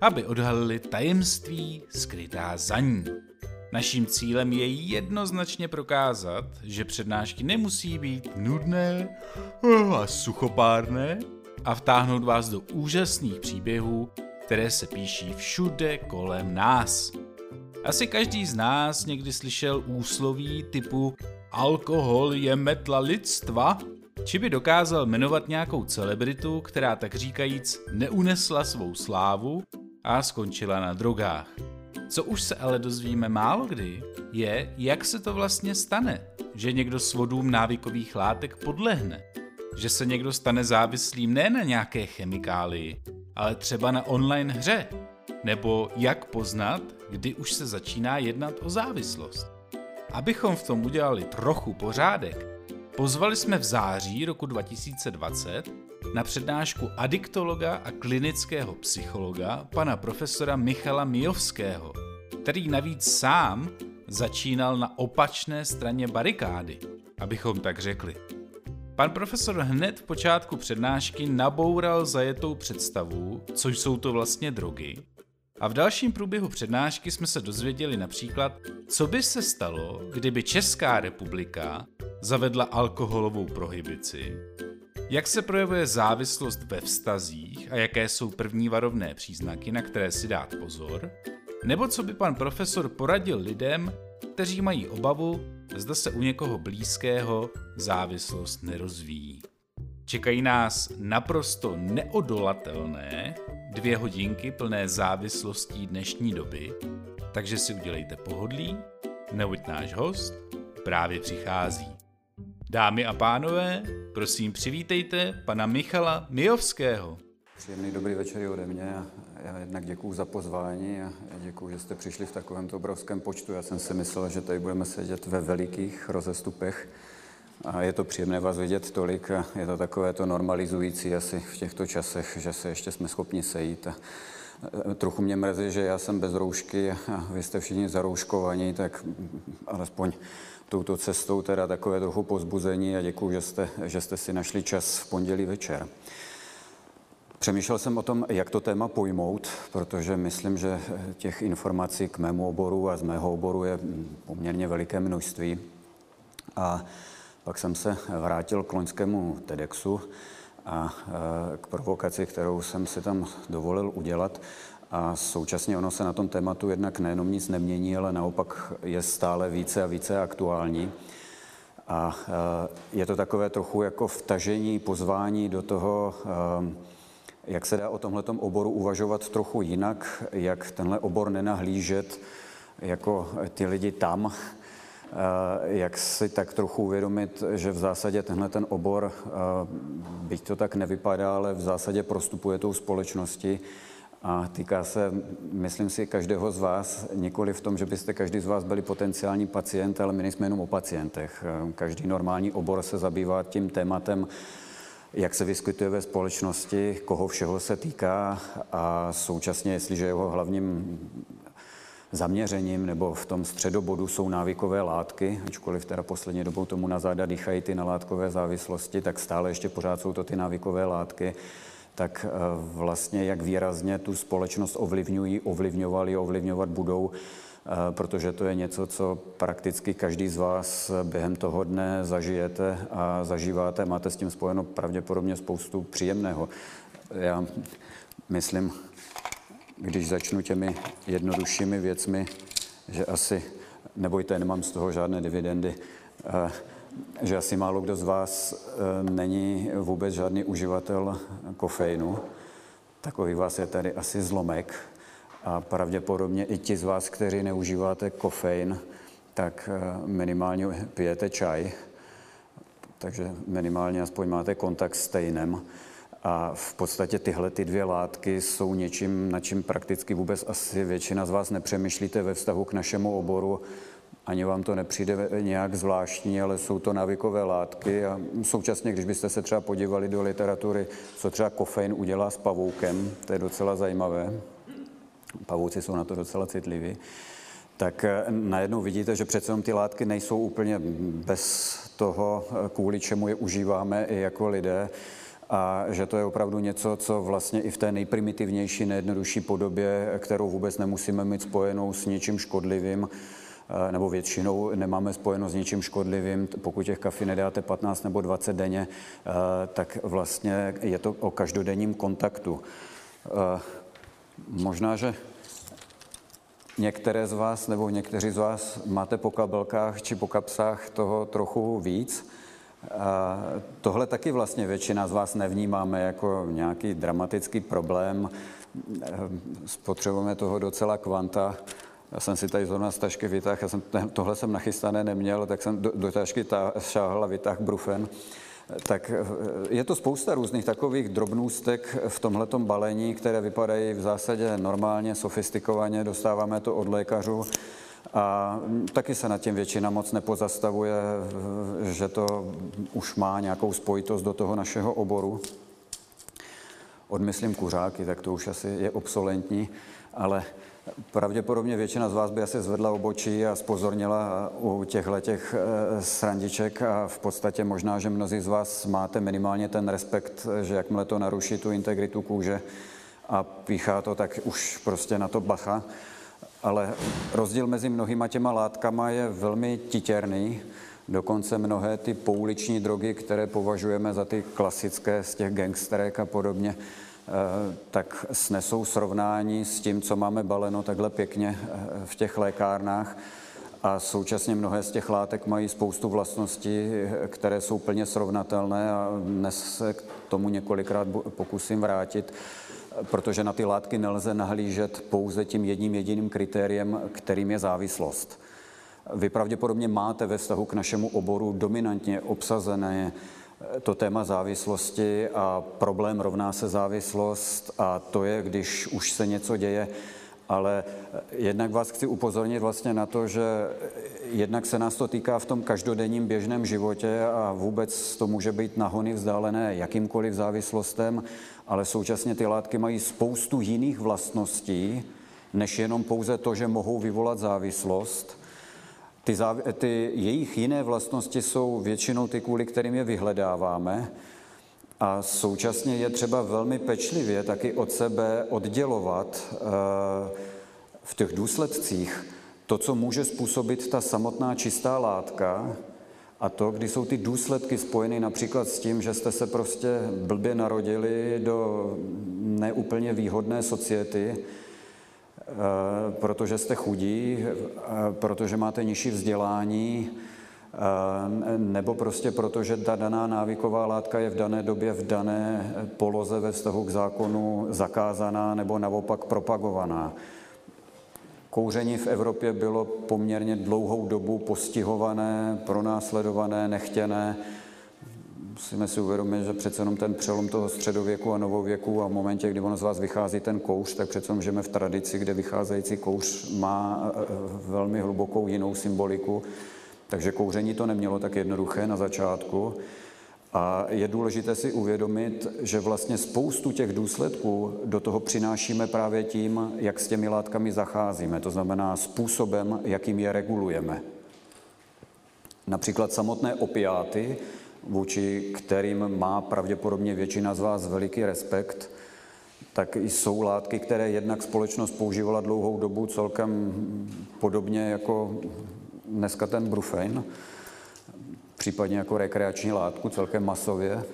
aby odhalili tajemství skrytá za ní. Naším cílem je jednoznačně prokázat, že přednášky nemusí být nudné a suchopárné a vtáhnout vás do úžasných příběhů, které se píší všude kolem nás. Asi každý z nás někdy slyšel úsloví typu alkohol je metla lidstva, či by dokázal jmenovat nějakou celebritu, která tak říkajíc neunesla svou slávu a skončila na drogách. Co už se ale dozvíme málo kdy, je, jak se to vlastně stane, že někdo s vodům návykových látek podlehne. Že se někdo stane závislým ne na nějaké chemikálii, ale třeba na online hře. Nebo jak poznat, kdy už se začíná jednat o závislost. Abychom v tom udělali trochu pořádek, pozvali jsme v září roku 2020 na přednášku adiktologa a klinického psychologa pana profesora Michala Mijovského, který navíc sám začínal na opačné straně barikády, abychom tak řekli. Pan profesor hned v počátku přednášky naboural zajetou představu, co jsou to vlastně drogy, a v dalším průběhu přednášky jsme se dozvěděli například, co by se stalo, kdyby Česká republika zavedla alkoholovou prohibici, jak se projevuje závislost ve vztazích a jaké jsou první varovné příznaky, na které si dát pozor, nebo co by pan profesor poradil lidem, kteří mají obavu, zda se u někoho blízkého závislost nerozvíjí. Čekají nás naprosto neodolatelné dvě hodinky plné závislostí dnešní doby, takže si udělejte pohodlí, neboť náš host právě přichází. Dámy a pánové, prosím přivítejte pana Michala Mijovského. Příjemný dobrý večer ode mě já jednak děkuji za pozvání a děkuji, že jste přišli v takovémto obrovském počtu. Já jsem si myslel, že tady budeme sedět ve velikých rozestupech a je to příjemné vás vidět tolik a je to takové to normalizující asi v těchto časech, že se ještě jsme schopni sejít. A trochu mě mrzí, že já jsem bez roušky a vy jste všichni zarouškovaní, tak alespoň touto cestou teda takové trochu pozbuzení a děkuji, že jste, že jste si našli čas v pondělí večer. Přemýšlel jsem o tom, jak to téma pojmout, protože myslím, že těch informací k mému oboru a z mého oboru je poměrně veliké množství. A pak jsem se vrátil k loňskému TEDxu a e, k provokaci, kterou jsem si tam dovolil udělat. A současně ono se na tom tématu jednak nejenom nic nemění, ale naopak je stále více a více aktuální. A e, je to takové trochu jako vtažení, pozvání do toho, e, jak se dá o tomhletom oboru uvažovat trochu jinak, jak tenhle obor nenahlížet jako ty lidi tam, jak si tak trochu uvědomit, že v zásadě tenhle ten obor, byť to tak nevypadá, ale v zásadě prostupuje tou společnosti a týká se, myslím si, každého z vás, nikoli v tom, že byste každý z vás byli potenciální pacient, ale my nejsme jenom o pacientech. Každý normální obor se zabývá tím tématem, jak se vyskytuje ve společnosti, koho všeho se týká a současně, jestliže jeho hlavním zaměřením nebo v tom středobodu jsou návykové látky, ačkoliv teda poslední dobou tomu na záda dýchají ty nalátkové závislosti, tak stále ještě pořád jsou to ty návykové látky, tak eh, vlastně jak výrazně tu společnost ovlivňují, ovlivňovali, ovlivňovat budou, eh, protože to je něco, co prakticky každý z vás během toho dne zažijete a zažíváte. Máte s tím spojeno pravděpodobně spoustu příjemného. Já myslím, když začnu těmi jednoduššími věcmi, že asi, nebojte, nemám z toho žádné dividendy, eh, že asi málo kdo z vás eh, není vůbec žádný uživatel kofeinu. Takový vás je tady asi zlomek. A pravděpodobně i ti z vás, kteří neužíváte kofein, tak eh, minimálně pijete čaj, takže minimálně aspoň máte kontakt s stejnem. A v podstatě tyhle ty dvě látky jsou něčím, na čím prakticky vůbec asi většina z vás nepřemýšlíte ve vztahu k našemu oboru. Ani vám to nepřijde nějak zvláštní, ale jsou to návykové látky a současně, když byste se třeba podívali do literatury, co třeba kofein udělá s pavoukem, to je docela zajímavé. Pavouci jsou na to docela citliví tak eh, najednou vidíte, že přece ty látky nejsou úplně bez toho, eh, kvůli čemu je užíváme i jako lidé a že to je opravdu něco, co vlastně i v té nejprimitivnější, nejjednodušší podobě, kterou vůbec nemusíme mít spojenou s ničím škodlivým, eh, nebo většinou nemáme spojeno s ničím škodlivým, pokud těch kafí nedáte 15 nebo 20 denně, tak vlastně je to o každodenním kontaktu. Možná, že některé z vás nebo někteří z vás máte po kabelkách či po kapsách toho trochu víc. A tohle taky vlastně většina z vás nevnímáme jako nějaký dramatický problém. Spotřebujeme toho docela kvanta. Já jsem si tady zrovna z tašky vytáhl, já jsem, tohle jsem nachystané neměl, tak jsem do, do tašky šáhl a vytáhl brufen tak eh, je to spousta různých takových drobnůstek v tomhletom balení, které vypadají v zásadě normálně, sofistikovaně, dostáváme to od lékařů. A taky se nad tím většina moc nepozastavuje, eh, že to už má nějakou spojitost do toho našeho oboru. Odmyslím kuřáky, tak to už asi je obsolentní, ale Pravděpodobně většina z vás by asi zvedla obočí a spozornila u těchto těch eh, srandiček a v podstatě možná, že mnozí z vás máte minimálně ten respekt, že jakmile to naruší tu integritu kůže a píchá to, tak už prostě na to bacha. Ale rozdíl mezi mnohýma těma látkama je velmi titěrný. Dokonce mnohé ty pouliční drogy, které považujeme za ty klasické z těch gangsterek a podobně, tak snesou srovnání s tím, co máme baleno takhle pěkně eh, v těch lékárnách. A současně mnohé z těch látek mají spoustu vlastností, eh, které jsou plně srovnatelné a dnes se k tomu několikrát pokusím vrátit, protože na ty látky nelze nahlížet pouze tím jedním jediným kritériem, kterým je závislost. Vy pravděpodobně máte ve vztahu k našemu oboru dominantně obsazené to téma závislosti a problém rovná se závislost a to je, když už se něco děje, ale jednak vás chci upozornit vlastně na to, že jednak se nás to týká v tom každodenním běžném životě a vůbec to může být nahony vzdálené jakýmkoliv závislostem, ale současně ty látky mají spoustu jiných vlastností, než jenom pouze to, že mohou vyvolat závislost. Ty, záv- ty jejich jiné vlastnosti jsou většinou ty, kvůli kterým je vyhledáváme. A současně je třeba velmi pečlivě taky od sebe oddělovat eh, v těch důsledcích to, co může způsobit ta samotná čistá látka, a to, kdy jsou ty důsledky spojeny například s tím, že jste se prostě blbě narodili do neúplně výhodné society, protože jste chudí, eh, protože máte nižší vzdělání, eh, nebo prostě proto, že ta daná návyková látka je v dané době v dané poloze ve vztahu k zákonu zakázaná nebo naopak propagovaná. Kouření v Evropě bylo poměrně dlouhou dobu postihované, pronásledované, nechtěné musíme si uvědomit, že přece jenom ten přelom toho středověku a novověku a v momentě, kdy on z vás vychází ten kouř, tak přece jenom žijeme v tradici, kde vycházející kouř má e, e, velmi hlubokou jinou symboliku. Takže kouření to nemělo tak jednoduché na začátku. A je důležité si uvědomit, že vlastně spoustu těch důsledků do toho přinášíme právě tím, jak s těmi látkami zacházíme, to znamená způsobem, jakým je regulujeme. Například samotné opiáty vůči kterým má pravděpodobně většina z vás veliký respekt, tak jsou látky, které jednak společnost používala dlouhou dobu celkem podobně jako dneska ten brufein, případně jako rekreační látku celkem masově.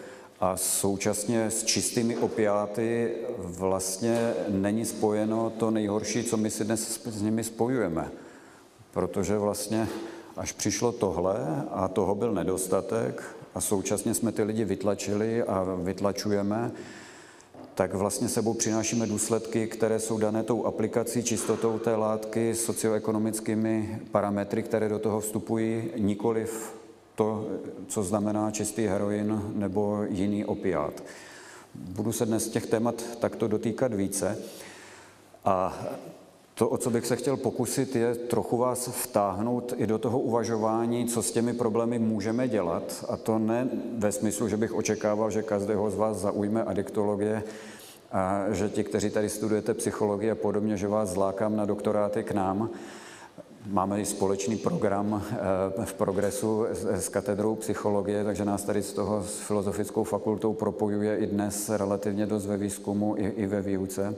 A současně s čistými opiáty vlastně není spojeno to nejhorší, co my si dnes s nimi spojujeme. Protože vlastně až přišlo tohle a toho byl nedostatek, a současně jsme ty lidi vytlačili a vytlačujeme, tak vlastně sebou přinášíme důsledky, které jsou dané tou aplikací, čistotou té látky, socioekonomickými parametry, které do toho vstupují, nikoliv to, co znamená čistý heroin nebo jiný opiát. Budu se dnes těch témat takto dotýkat více. A to, o co bych se chtěl pokusit, je trochu vás vtáhnout i do toho uvažování, co s těmi problémy můžeme dělat. A to ne ve smyslu, že bych očekával, že každého z vás zaujme adiktologie, a že ti, kteří tady studujete psychologii a podobně, že vás zlákám na doktoráty k nám. Máme i společný program eh, v progresu s katedrou psychologie, takže nás tady z toho s filozofickou fakultou propojuje i dnes relativně dost ve výzkumu i, i ve výuce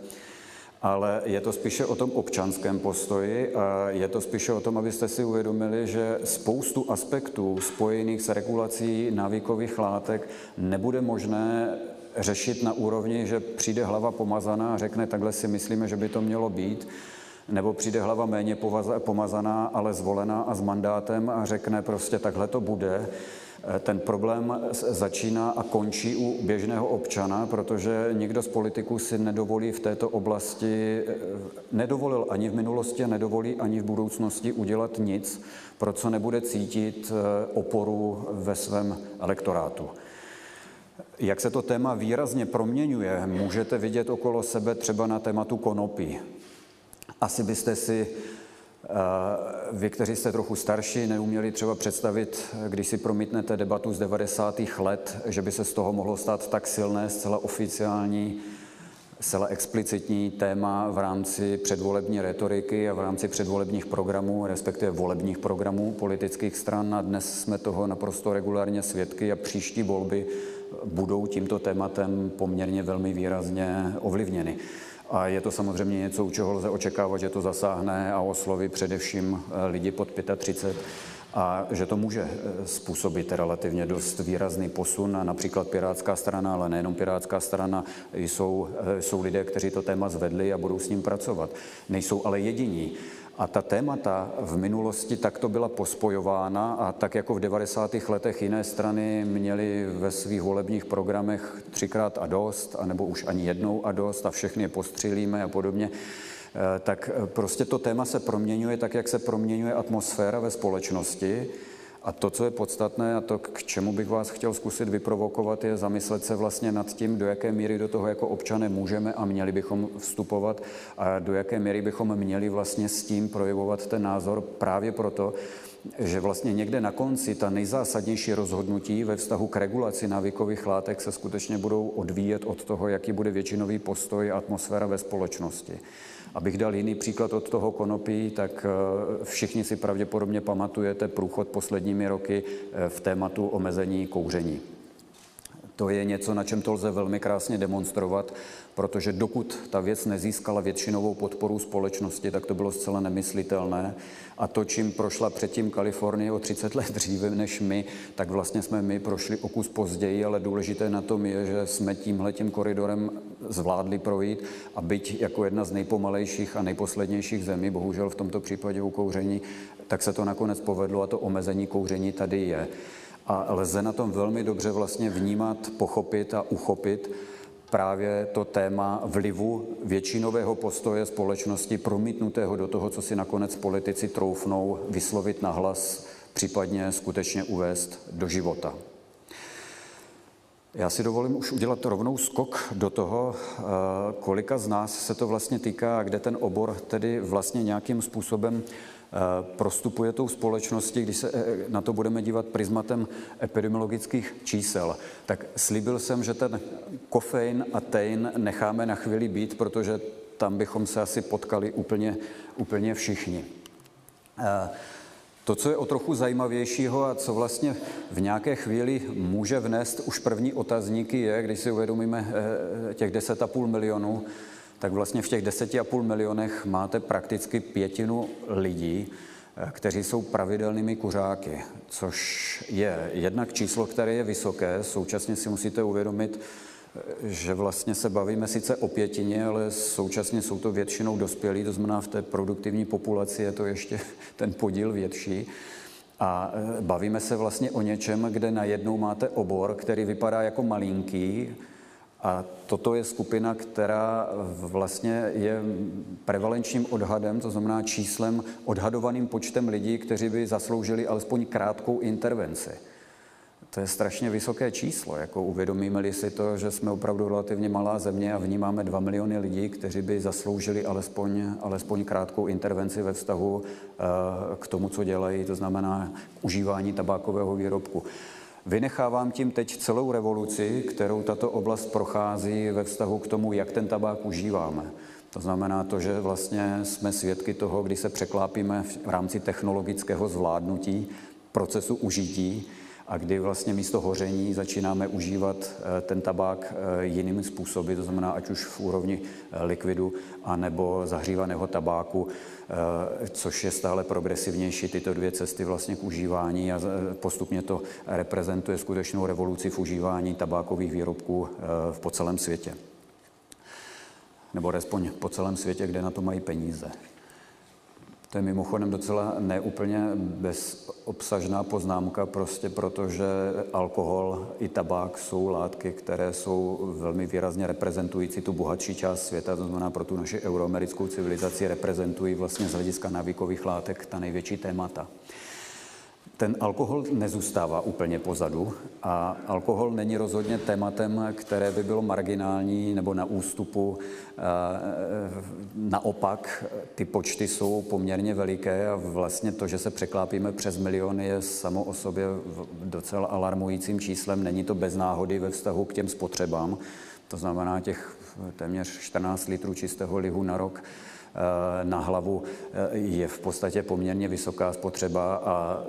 ale je to spíše o tom občanském postoji a je to spíše o tom, abyste si uvědomili, že spoustu aspektů spojených s regulací návykových látek nebude možné řešit na úrovni, že přijde hlava pomazaná a řekne, takhle si myslíme, že by to mělo být, nebo přijde hlava méně pomazaná, ale zvolená a s mandátem a řekne prostě takhle to bude. Ten problém začíná a končí u běžného občana, protože nikdo z politiků si nedovolí v této oblasti, nedovolil ani v minulosti a nedovolí ani v budoucnosti udělat nic, pro co nebude cítit eh, oporu ve svém elektorátu. Jak se to téma výrazně proměňuje, můžete vidět okolo sebe třeba na tématu konopí. Asi byste si vy, kteří jste trochu starší, neuměli třeba představit, když si promítnete debatu z 90. let, že by se z toho mohlo stát tak silné, zcela oficiální, zcela explicitní téma v rámci předvolební retoriky a v rámci předvolebních programů, respektive volebních programů politických stran. A dnes jsme toho naprosto regulárně svědky a příští volby budou tímto tématem poměrně velmi výrazně ovlivněny. A je to samozřejmě něco, u čeho lze očekávat, že to zasáhne a osloví především eh, lidi pod 35 a že to může eh, způsobit relativně dost výrazný posun. Například Pirátská strana, ale nejenom Pirátská strana, jsou, eh, jsou lidé, kteří to téma zvedli a budou s ním pracovat. Nejsou ale jediní. A ta témata v minulosti takto byla pospojována a tak jako v 90. letech jiné strany měly ve svých volebních programech třikrát a dost, anebo už ani jednou a dost a všechny je postřelíme a podobně, eh, tak prostě to téma se proměňuje tak, jak se proměňuje atmosféra ve společnosti a to, co je podstatné a to, k čemu bych vás chtěl zkusit vyprovokovat, je zamyslet se vlastně nad tím, do jaké míry do toho jako občané můžeme a měli bychom vstupovat a do jaké míry bychom měli vlastně s tím projevovat ten názor právě proto, že vlastně někde na konci ta nejzásadnější rozhodnutí ve vztahu k regulaci návykových látek se skutečně budou odvíjet od toho, jaký bude většinový postoj a atmosféra ve společnosti. Abych dal jiný příklad od toho konopí, tak eh, všichni si pravděpodobně pamatujete průchod posledními roky eh, v tématu omezení kouření. To je něco, na čem to lze velmi krásně demonstrovat, protože dokud ta věc nezískala většinovou podporu společnosti, tak to bylo zcela nemyslitelné. A to, čím prošla předtím Kalifornie o 30 let dříve než my, tak vlastně jsme my prošli o kus později, ale důležité na tom je, že jsme tímhletím koridorem zvládli projít a byť jako jedna z nejpomalejších a nejposlednějších zemí, bohužel v tomto případě u kouření, tak se to nakonec povedlo a to omezení kouření tady je. A lze na tom velmi dobře vlastně vnímat, pochopit a uchopit právě to téma vlivu většinového postoje společnosti promítnutého do toho, co si nakonec politici troufnou vyslovit nahlas, případně skutečně uvést do života. Já si dovolím už udělat rovnou skok do toho, eh, kolika z nás se to vlastně týká a kde ten obor tedy vlastně nějakým způsobem prostupuje tou společností, když se eh, na to budeme dívat prismatem epidemiologických čísel. Tak slíbil jsem, že ten kofein a tein necháme na chvíli být, protože tam bychom se asi potkali úplně, úplně všichni. To, co je o trochu zajímavějšího a co vlastně v nějaké chvíli může vnést už první otazníky je, když si uvědomíme eh, těch 10,5 milionů, tak vlastně v těch 10,5 milionech máte prakticky pětinu lidí, eh, kteří jsou pravidelnými kuřáky, což je jednak číslo, které je vysoké, současně si musíte uvědomit, že vlastně se bavíme sice o pětině, ale současně jsou to většinou dospělí, to znamená v té produktivní populaci je to ještě ten podíl větší. A e, bavíme se vlastně o něčem, kde najednou máte obor, který vypadá jako malinký, a toto je skupina, která vlastně je prevalenčním odhadem, to znamená číslem, odhadovaným počtem lidí, kteří by zasloužili alespoň krátkou intervenci. to je strašně vysoké číslo. Jako uvědomíme-li si to, že jsme opravdu relativně malá země a v ní máme 2 miliony lidí, kteří by zasloužili alespoň, alespoň krátkou intervenci ve vztahu eh, k tomu, co dělají, to znamená k užívání tabákového výrobku. Vynechávám tím teď celou revoluci, kterou tato oblast prochází ve vztahu k tomu, jak ten tabák užíváme. To znamená to, že vlastně jsme svědky toho, kdy se překlápíme v rámci technologického zvládnutí procesu užití a kdy vlastně místo hoření začínáme užívat eh, ten tabák eh, jinými způsoby, to znamená ať už v úrovni eh, likvidu, anebo zahřívaného tabáku, což je stále progresivnější tyto dvě cesty vlastně k užívání a postupně to reprezentuje skutečnou revoluci v užívání tabákových výrobků po celém světě. Nebo alespoň po celém světě, kde na to mají peníze. To je mimochodem docela neúplně bezobsažná poznámka, prostě protože alkohol i tabák jsou látky, které jsou velmi výrazně reprezentující tu bohatší část světa, to znamená pro tu naši euroamerickou civilizaci reprezentují vlastně z hlediska návykových látek ta největší témata ten alkohol nezůstává úplně pozadu a alkohol není rozhodně tématem, které by bylo marginální nebo na ústupu. Eh, naopak, ty počty jsou poměrně veliké a vlastně to, že se překlápíme přes miliony, je samo o sobě docela alarmujícím číslem. Není to bez náhody ve vztahu k těm spotřebám. To znamená těch téměř 14 litrů čistého lihu na rok eh, na hlavu eh, je v podstatě poměrně vysoká spotřeba a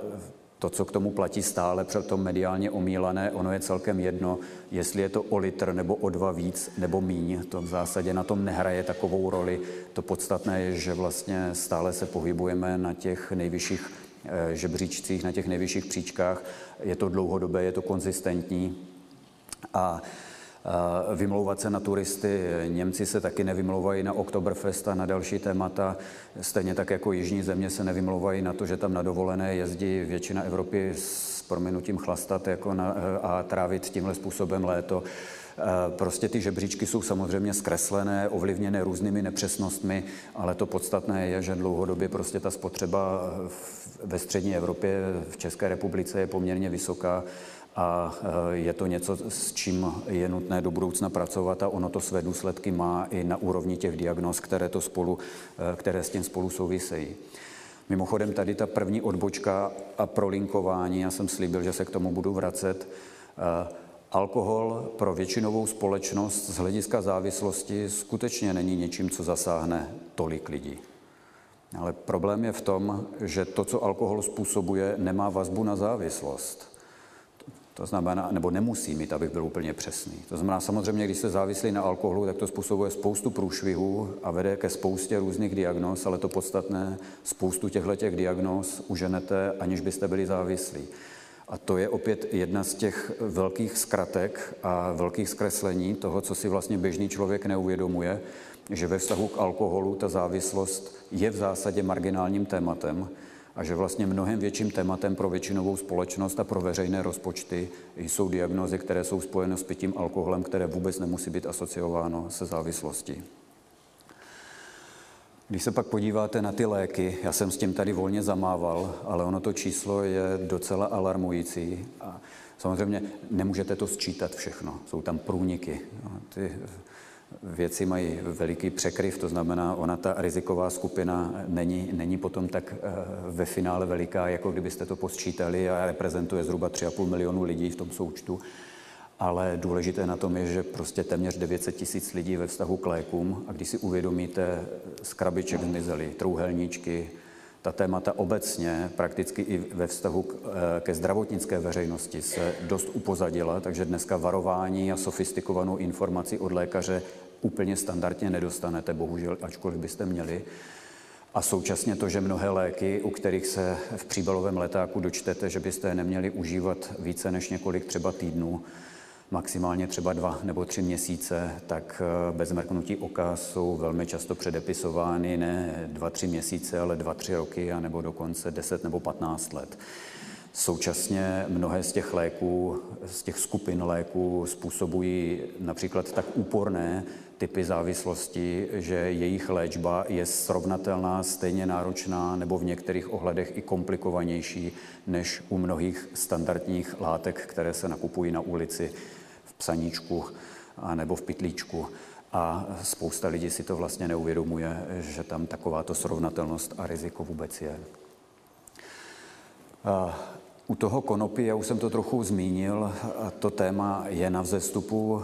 to, co k tomu platí stále, to mediálně omílané, ono je celkem jedno, jestli je to o litr nebo o dva víc nebo míň, to v zásadě na tom nehraje takovou roli. To podstatné je, že vlastně stále se pohybujeme na těch nejvyšších eh, žebříčcích, na těch nejvyšších příčkách. Je to dlouhodobé, je to konzistentní a vymlouvat se na turisty. Němci se taky nevymlouvají na Oktoberfest a na další témata. Stejně tak jako jižní země se nevymlouvají na to, že tam na dovolené jezdí většina Evropy s prominutím chlastat jako na, a trávit tímhle způsobem léto. Prostě ty žebříčky jsou samozřejmě zkreslené, ovlivněné různými nepřesnostmi, ale to podstatné je, že dlouhodobě prostě ta spotřeba ve střední Evropě, v České republice je poměrně vysoká a e, je to něco, s čím je nutné do budoucna pracovat a ono to své důsledky má i na úrovni těch diagnóz, které, to spolu, e, které s tím spolu souvisejí. Mimochodem tady ta první odbočka a prolinkování, já jsem slíbil, že se k tomu budu vracet. E, alkohol pro většinovou společnost z hlediska závislosti skutečně není něčím, co zasáhne tolik lidí. Ale problém je v tom, že to, co alkohol způsobuje, nemá vazbu na závislost. To znamená, nebo nemusí mít, abych byl úplně přesný. To znamená, samozřejmě, když jste závislí na alkoholu, tak to způsobuje spoustu průšvihů a vede ke spoustě různých diagnóz, ale to podstatné, spoustu těchto těch diagnóz uženete, aniž byste byli závislí. A to je opět jedna z těch velkých zkratek a velkých zkreslení toho, co si vlastně běžný člověk neuvědomuje, že ve vztahu k alkoholu ta závislost je v zásadě marginálním tématem, a že vlastně mnohem větším tématem pro většinovou společnost a pro veřejné rozpočty jsou diagnózy, které jsou spojeny s pitím alkoholem, které vůbec nemusí být asociováno se závislostí. Když se pak podíváte na ty léky, já jsem s tím tady volně zamával, ale ono to číslo je docela alarmující. A samozřejmě nemůžete to sčítat všechno, jsou tam průniky. Ty věci mají veliký překryv, to znamená, ona ta riziková skupina není, není potom tak eh, ve finále veliká, jako kdybyste to posčítali a reprezentuje zhruba 3,5 milionu lidí v tom součtu. Ale důležité na tom je, že prostě téměř 900 tisíc lidí ve vztahu k lékům a když si uvědomíte, z krabiček zmizely trouhelníčky, ta témata obecně, prakticky i ve vztahu k, eh, ke zdravotnické veřejnosti se dost upozadila, takže dneska varování a sofistikovanou informaci od lékaře úplně standardně nedostanete, bohužel, ačkoliv byste měli. A současně to, že mnohé léky, u kterých se v příbalovém letáku dočtete, že byste je neměli užívat více než několik třeba týdnů, maximálně třeba dva nebo tři měsíce, tak eh, bez mrknutí oka jsou velmi často předepisovány ne dva, tři měsíce, ale dva, tři roky, anebo dokonce deset nebo patnáct let. Současně mnohé z těch léků, z těch skupin léků způsobují například tak úporné typy závislostí, že jejich léčba je srovnatelná, stejně náročná nebo v některých ohledech i komplikovanější než u mnohých standardních látek, které se nakupují na ulici psaníčku nebo v pitlíčku. A spousta lidí si to vlastně neuvědomuje, že tam takováto srovnatelnost a riziko vůbec je. U toho konopí, já už jsem to trochu zmínil, to téma je na vzestupu.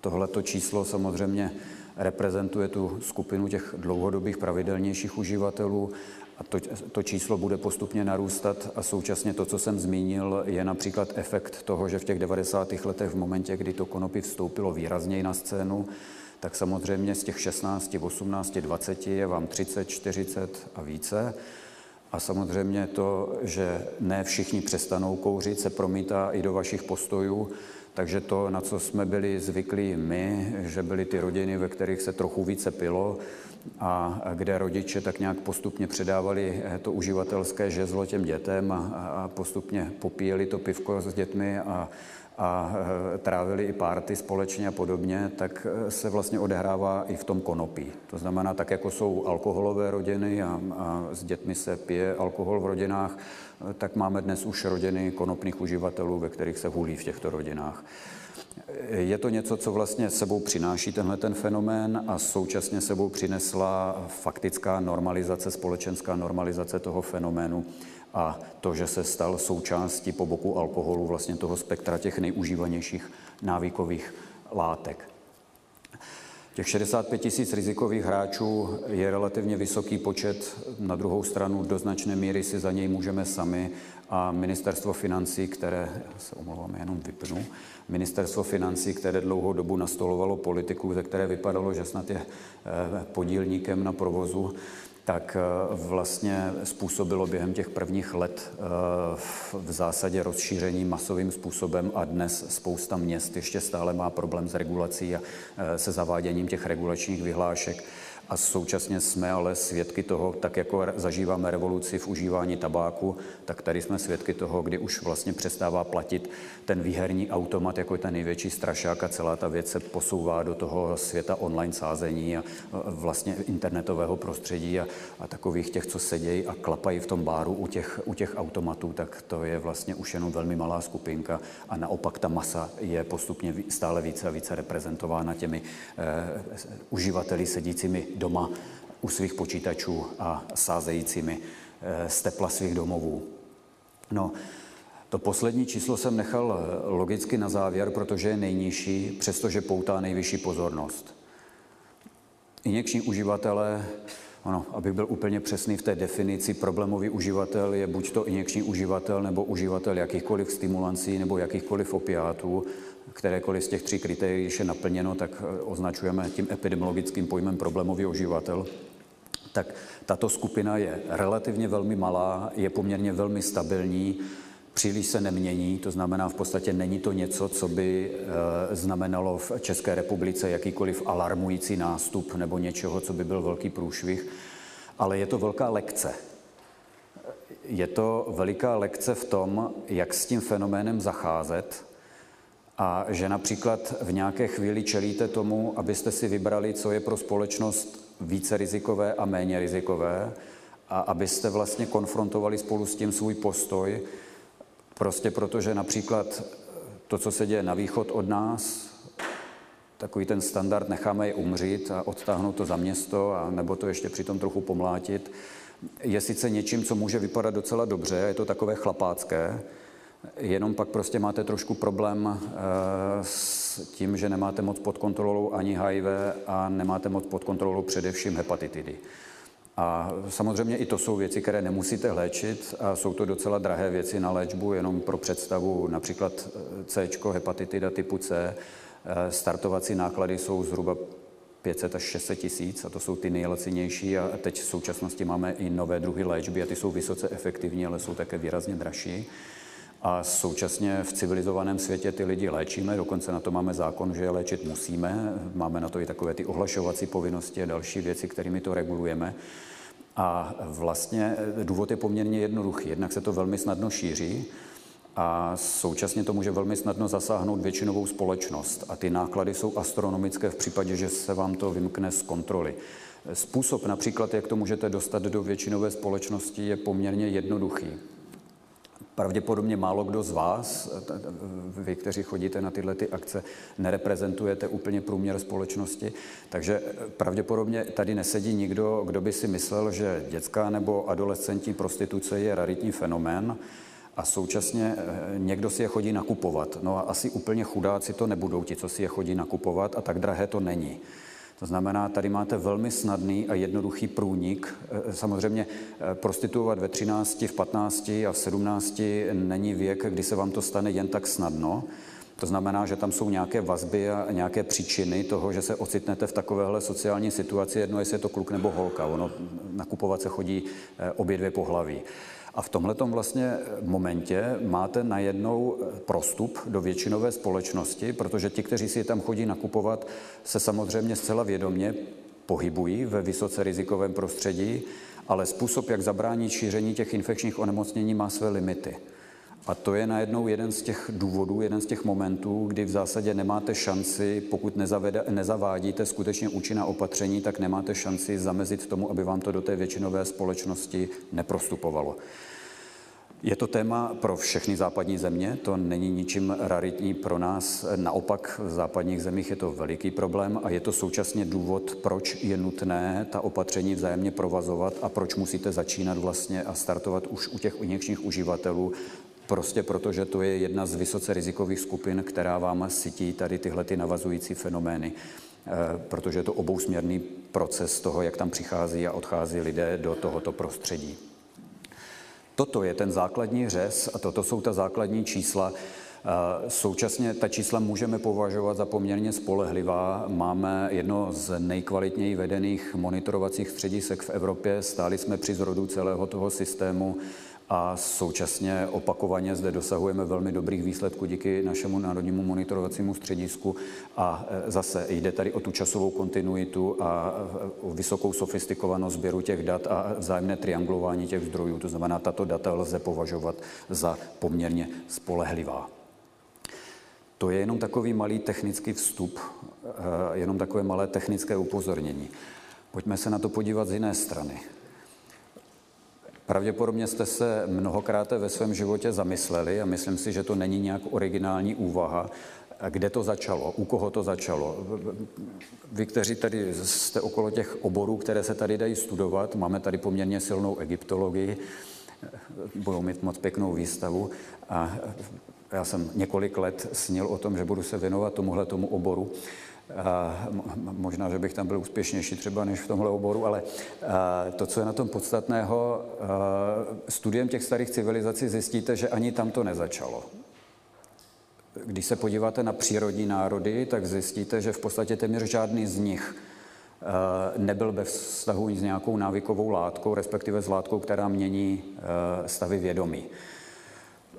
Tohleto číslo samozřejmě reprezentuje tu skupinu těch dlouhodobých pravidelnějších uživatelů a to, to číslo bude postupně narůstat a současně to, co jsem zmínil, je například efekt toho, že v těch 90. letech v momentě, kdy to konopí vstoupilo výrazněji na scénu, tak samozřejmě z těch 16, 18, 20 je vám 30, 40 a více. A samozřejmě to, že ne všichni přestanou kouřit, se promítá i do vašich postojů. Takže to, na co jsme byli zvyklí my, že byly ty rodiny, ve kterých se trochu více pilo a kde rodiče tak nějak postupně předávali eh, to uživatelské žezlo těm dětem a, a postupně popíjeli to pivko s dětmi a, a eh, trávili i párty společně a podobně, tak eh, se vlastně odehrává i v tom konopí. To znamená, tak jako jsou alkoholové rodiny a, a s dětmi se pije alkohol v rodinách, tak máme dnes už rodiny konopných uživatelů, ve kterých se hulí v těchto rodinách. Je to něco, co vlastně sebou přináší tenhle ten fenomén a současně sebou přinesla faktická normalizace, společenská normalizace toho fenoménu a to, že se stal součástí po boku alkoholu vlastně toho spektra těch nejužívanějších návykových látek. Těch 65 tisíc rizikových hráčů je relativně vysoký počet, na druhou stranu do značné míry si za něj můžeme sami a ministerstvo financí, které, se omlouvám, jenom vypnu, ministerstvo financí, které dlouhou dobu nastolovalo politiku, ze které vypadalo, že snad je eh, podílníkem na provozu, tak eh, vlastně způsobilo během těch prvních let eh, v zásadě rozšíření masovým způsobem a dnes spousta měst ještě stále má problém s regulací a se zaváděním těch regulačních vyhlášek. A současně jsme ale svědky toho, tak jako zažíváme revoluci v užívání tabáku, tak tady jsme svědky toho, kdy už vlastně přestává platit ten výherní automat jako ten největší strašák a celá ta věc se posouvá do toho světa online sázení a vlastně internetového prostředí a, a takových těch, co sedějí a klapají v tom báru u těch, u těch automatů, tak to je vlastně už jenom velmi malá skupinka a naopak ta masa je postupně stále více a více reprezentována těmi eh, uživateli sedícími doma u svých počítačů a sázejícími eh, z tepla svých domovů. No, to poslední číslo jsem nechal eh, logicky na závěr, protože je nejnižší, přestože poutá nejvyšší pozornost. Injekční uživatelé, ano, abych byl úplně přesný v té definici, problémový uživatel je buď to injekční uživatel nebo uživatel jakýchkoliv stimulancí nebo jakýchkoliv opiátů kterékoliv z těch tří kritérií je naplněno, tak eh, označujeme tím epidemiologickým pojmem problémový oživatel. Tak tato skupina je relativně velmi malá, je poměrně velmi stabilní, příliš se nemění, to znamená v podstatě není to něco, co by eh, znamenalo v České republice jakýkoliv alarmující nástup nebo něčeho, co by byl velký průšvih, ale je to velká lekce. Je to veliká lekce v tom, jak s tím fenoménem zacházet, a že například v nějaké chvíli čelíte tomu, abyste si vybrali, co je pro společnost více rizikové a méně rizikové a abyste vlastně konfrontovali spolu s tím svůj postoj, prostě protože například to, co se děje na východ od nás, takový ten standard, necháme je umřít a odtáhnout to za město, a nebo to ještě přitom trochu pomlátit, je sice něčím, co může vypadat docela dobře, je to takové chlapácké, Jenom pak prostě máte trošku problém eh, s tím, že nemáte moc pod kontrolou ani HIV a nemáte moc pod kontrolou především hepatitidy. A samozřejmě i to jsou věci, které nemusíte léčit. A jsou to docela drahé věci na léčbu, jenom pro představu. Například eh, C, hepatitida typu C. Eh, startovací náklady jsou zhruba 500 až 600 tisíc a to jsou ty nejlacinější. A teď v současnosti máme i nové druhy léčby a ty jsou vysoce efektivní, ale jsou také výrazně dražší a současně v civilizovaném světě ty lidi léčíme, dokonce na to máme zákon, že je léčit musíme, máme na to i takové ty ohlašovací povinnosti a další věci, kterými to regulujeme. A vlastně důvod je poměrně jednoduchý. Jednak se to velmi snadno šíří a současně to může velmi snadno zasáhnout většinovou společnost. A ty náklady jsou astronomické v případě, že se vám to vymkne z kontroly. Způsob například, jak to můžete dostat do většinové společnosti, je poměrně jednoduchý. Pravděpodobně málo kdo z vás, vy, kteří chodíte na tyhle ty akce, nereprezentujete úplně průměr společnosti, takže pravděpodobně tady nesedí nikdo, kdo by si myslel, že dětská nebo adolescentní prostituce je raritní fenomén a současně eh, někdo si je chodí nakupovat. No a asi úplně chudáci to nebudou ti, co si je chodí nakupovat a tak drahé to není. To znamená, tady máte velmi snadný a jednoduchý průnik. Eh, samozřejmě eh, prostituovat ve 13, v 15 a v 17 není věk, kdy se vám to stane jen tak snadno. To znamená, že tam jsou nějaké vazby a nějaké příčiny toho, že se ocitnete v takovéhle sociální situaci, jedno jestli je to kluk nebo holka. Ono nakupovat se chodí obě dvě pohlaví. A v tomhle vlastně momentě máte najednou prostup do většinové společnosti, protože ti, kteří si je tam chodí nakupovat, se samozřejmě zcela vědomě pohybují ve vysoce rizikovém prostředí, ale způsob, jak zabránit šíření těch infekčních onemocnění, má své limity. A to je najednou jeden z těch důvodů, jeden z těch momentů, kdy v zásadě nemáte šanci, pokud nezavede, nezavádíte skutečně účinná opatření, tak nemáte šanci zamezit tomu, aby vám to do té většinové společnosti neprostupovalo. Je to téma pro všechny západní země, to není ničím raritní pro nás. Naopak v západních zemích je to veliký problém a je to současně důvod, proč je nutné ta opatření vzájemně provazovat a proč musíte začínat vlastně a startovat už u těch injekčních uživatelů Prostě proto, že to je jedna z vysoce rizikových skupin, která vám sytí tady tyhle ty navazující fenomény, eh, protože je to obousměrný proces toho, jak tam přichází a odchází lidé do tohoto prostředí. Toto je ten základní řez a toto jsou ta základní čísla. Eh, současně ta čísla můžeme považovat za poměrně spolehlivá. Máme jedno z nejkvalitněji vedených monitorovacích středisek v Evropě. Stáli jsme při zrodu celého toho systému a současně opakovaně zde dosahujeme velmi dobrých výsledků díky našemu národnímu monitorovacímu středisku a e, zase jde tady o tu časovou kontinuitu a e, o vysokou sofistikovanost sběru těch dat a vzájemné triangulování těch zdrojů. To znamená, tato data lze považovat za poměrně spolehlivá. To je jenom takový malý technický vstup, e, jenom takové malé technické upozornění. Pojďme se na to podívat z jiné strany. Pravděpodobně jste se mnohokrát ve svém životě zamysleli a myslím si, že to není nějak originální úvaha, kde to začalo, u koho to začalo. Vy, kteří tady jste okolo těch oborů, které se tady dají studovat, máme tady poměrně silnou egyptologii, budou mít moc pěknou výstavu a já jsem několik let snil o tom, že budu se věnovat tomuhle tomu oboru. Možná, že bych tam byl úspěšnější třeba než v tomhle oboru, ale to, co je na tom podstatného, studiem těch starých civilizací zjistíte, že ani tam to nezačalo. Když se podíváte na přírodní národy, tak zjistíte, že v podstatě téměř žádný z nich nebyl ve vztahu s nějakou návykovou látkou, respektive s látkou, která mění stavy vědomí.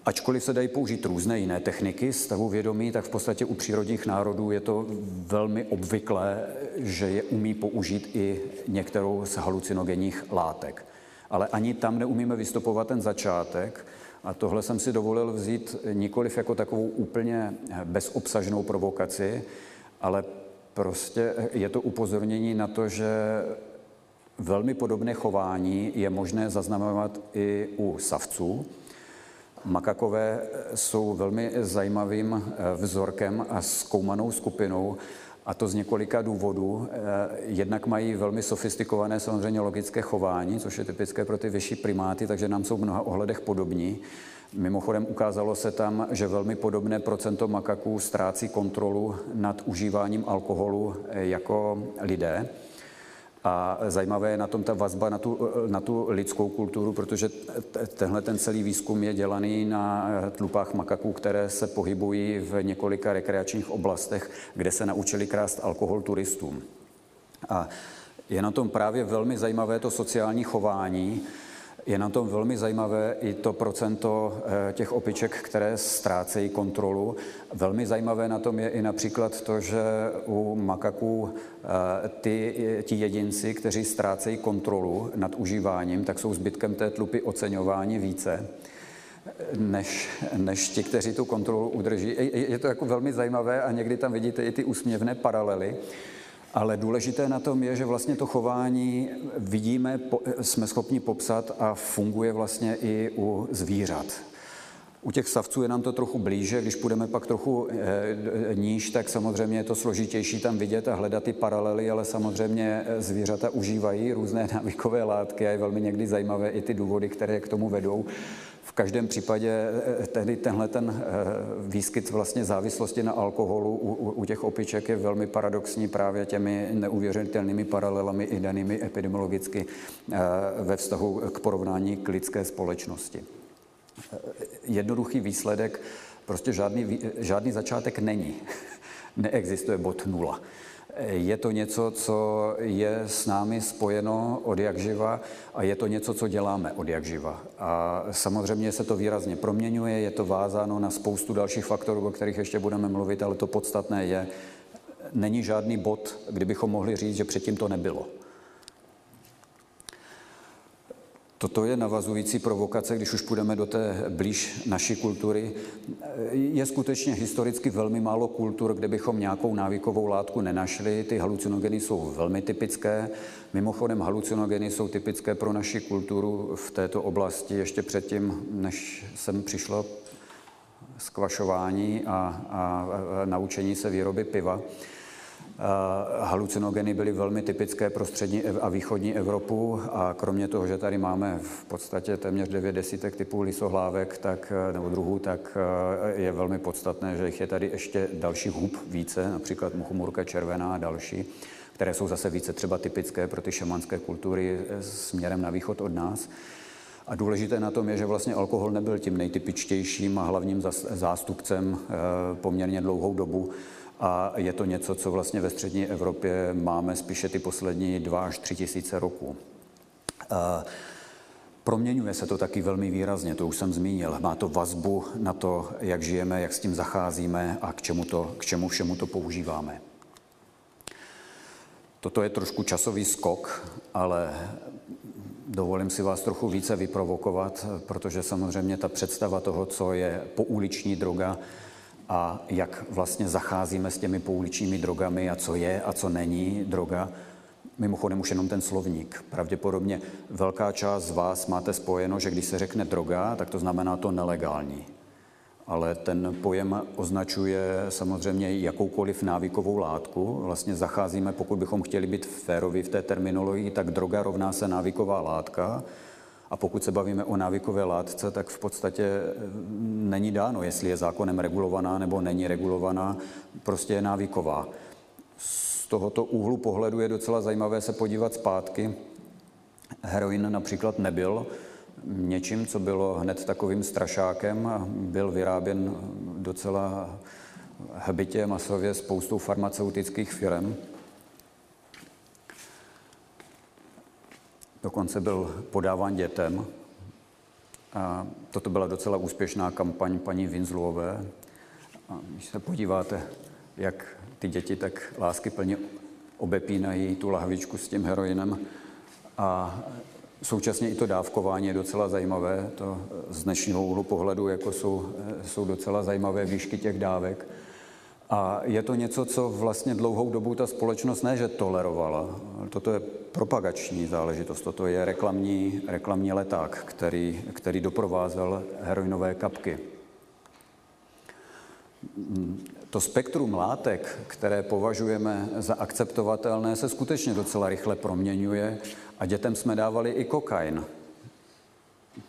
Ačkoliv se dají použít různé jiné techniky stavu vědomí, tak v podstatě u přírodních národů je to velmi obvyklé, že je umí použít i některou z halucinogenních látek. Ale ani tam neumíme vystupovat ten začátek, a tohle jsem si dovolil vzít nikoliv jako takovou úplně bezobsažnou provokaci, ale prostě je to upozornění na to, že velmi podobné chování je možné zaznamenovat i u savců, Makakové jsou velmi zajímavým eh, vzorkem a zkoumanou skupinou, a to z několika důvodů. Eh, jednak mají velmi sofistikované samozřejmě logické chování, což je typické pro ty vyšší primáty, takže nám jsou v mnoha ohledech podobní. Mimochodem ukázalo se tam, že velmi podobné procento makaků ztrácí kontrolu nad užíváním alkoholu eh, jako lidé. A zajímavé je na tom ta vazba na tu, na tu lidskou kulturu, protože tenhle ten celý výzkum je dělaný na tlupách makaků, které se pohybují v několika rekreačních oblastech, kde se naučili krást alkohol turistům. A je na tom právě velmi zajímavé to sociální chování, je na tom velmi zajímavé i to procento eh, těch opiček, které ztrácejí kontrolu. Velmi zajímavé na tom je i například to, že u makaků eh, ty, ti jedinci, kteří ztrácejí kontrolu nad užíváním, tak jsou zbytkem té tlupy oceňováni více. než, než ti, kteří tu kontrolu udrží. Je to jako velmi zajímavé a někdy tam vidíte i ty úsměvné paralely. Ale důležité na tom je, že vlastně to chování vidíme, jsme schopni popsat a funguje vlastně i u zvířat. U těch savců je nám to trochu blíže, když půjdeme pak trochu e, níž, tak samozřejmě je to složitější tam vidět a hledat ty paralely, ale samozřejmě eh, zvířata užívají různé návykové látky a je velmi někdy zajímavé i ty důvody, které k tomu vedou. Každém případě tedy tenhle ten výskyt vlastně závislosti na alkoholu u, u těch opiček je velmi paradoxní právě těmi neuvěřitelnými paralelami i danými epidemiologicky ve vztahu k porovnání k lidské společnosti jednoduchý výsledek, prostě žádný, žádný začátek není. Neexistuje bod nula. Je to něco, co je s námi spojeno od jak živa a je to něco, co děláme od jak živa. A samozřejmě se to výrazně proměňuje, je to vázáno na spoustu dalších faktorů, o kterých ještě budeme mluvit, ale to podstatné je, není žádný bod, kdybychom mohli říct, že předtím to nebylo. Toto je navazující provokace, když už půjdeme do té blíž naší kultury. Je skutečně historicky velmi málo kultur, kde bychom nějakou návykovou látku nenašli. Ty halucinogeny jsou velmi typické. Mimochodem halucinogeny jsou typické pro naši kulturu v této oblasti ještě předtím, než sem přišlo skvašování a, a, a naučení se výroby piva. Halucinogeny byly velmi typické pro střední a východní Evropu a kromě toho, že tady máme v podstatě téměř devět desítek typů lisohlávek tak, nebo druhů, tak eh, je velmi podstatné, že jich je tady ještě další hub více, například muchomurka červená a další, které jsou zase více třeba typické pro ty šamanské kultury eh, směrem na východ od nás. A důležité na tom je, že vlastně alkohol nebyl tím nejtypičtějším a hlavním zástupcem eh, poměrně dlouhou dobu a je to něco, co vlastně ve střední Evropě máme spíše ty poslední dva až tři tisíce roků. Proměňuje se to taky velmi výrazně, to už jsem zmínil. Má to vazbu na to, jak žijeme, jak s tím zacházíme a k čemu, to, k čemu všemu to používáme. Toto je trošku časový skok, ale dovolím si vás trochu více vyprovokovat, protože samozřejmě ta představa toho, co je pouliční droga, a jak vlastně zacházíme s těmi pouličními drogami a co je a co není droga. Mimochodem už jenom ten slovník. Pravděpodobně velká část z vás máte spojeno, že když se řekne droga, tak to znamená to nelegální. Ale ten pojem označuje samozřejmě jakoukoliv návykovou látku. Vlastně zacházíme, pokud bychom chtěli být férovi v té terminologii, tak droga rovná se návyková látka a pokud se bavíme o návykové látce, tak v podstatě eh, není dáno, jestli je zákonem regulovaná nebo není regulovaná, prostě je návyková. Z tohoto úhlu pohledu je docela zajímavé se podívat zpátky. Heroin například nebyl něčím, co bylo hned takovým strašákem byl vyráběn docela hbitě masově spoustou farmaceutických firm. Dokonce byl podáván dětem. A toto byla docela úspěšná kampaň paní Vinzluové. A když se podíváte, jak ty děti tak lásky plně obepínají tu lahvičku s tím heroinem a současně i to dávkování je docela zajímavé. To z dnešního úhlu pohledu jako jsou, jsou docela zajímavé výšky těch dávek. A je to něco, co vlastně dlouhou dobu ta společnost ne, že tolerovala. Toto je propagační záležitost, toto je reklamní, reklamní leták, který, který doprovázel heroinové kapky. To spektrum látek, které považujeme za akceptovatelné, se skutečně docela rychle proměňuje a dětem jsme dávali i kokain.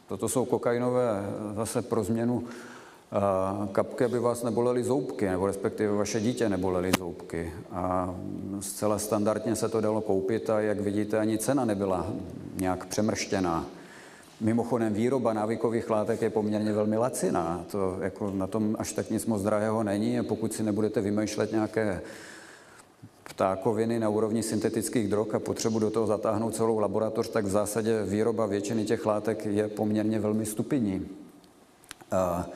Toto jsou kokainové zase pro změnu kapky, aby vás nebolely zoubky, nebo respektive vaše dítě nebolely zoubky. A zcela standardně se to dalo koupit a jak vidíte, ani cena nebyla nějak přemrštěná. Mimochodem výroba návykových látek je poměrně velmi laciná. To jako na tom až tak nic moc drahého není a pokud si nebudete vymýšlet nějaké ptákoviny na úrovni syntetických drog a potřebu do toho zatáhnout celou laboratoř, tak v zásadě výroba většiny těch látek je poměrně velmi stupidní. A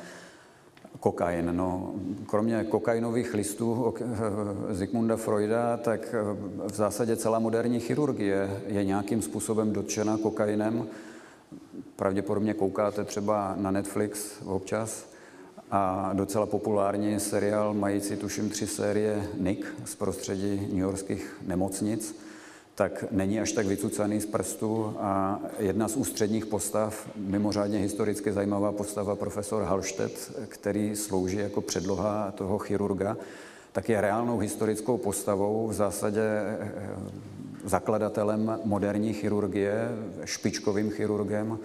kokain. No, kromě kokainových listů Zygmunda Freuda, tak eh, v zásadě celá moderní chirurgie je nějakým způsobem dotčena kokainem. pravděpodobně koukáte třeba na Netflix občas a docela populární seriál mající tuším tři série Nick z prostředí newyorských nemocnic, tak není až tak vycucaný z prstu a jedna z ústředních postav, mimořádně historicky zajímavá postava profesor Halštet, který slouží jako předloha toho chirurga, tak je reálnou historickou postavou, v zásadě eh, zakladatelem moderní chirurgie, špičkovým chirurgem,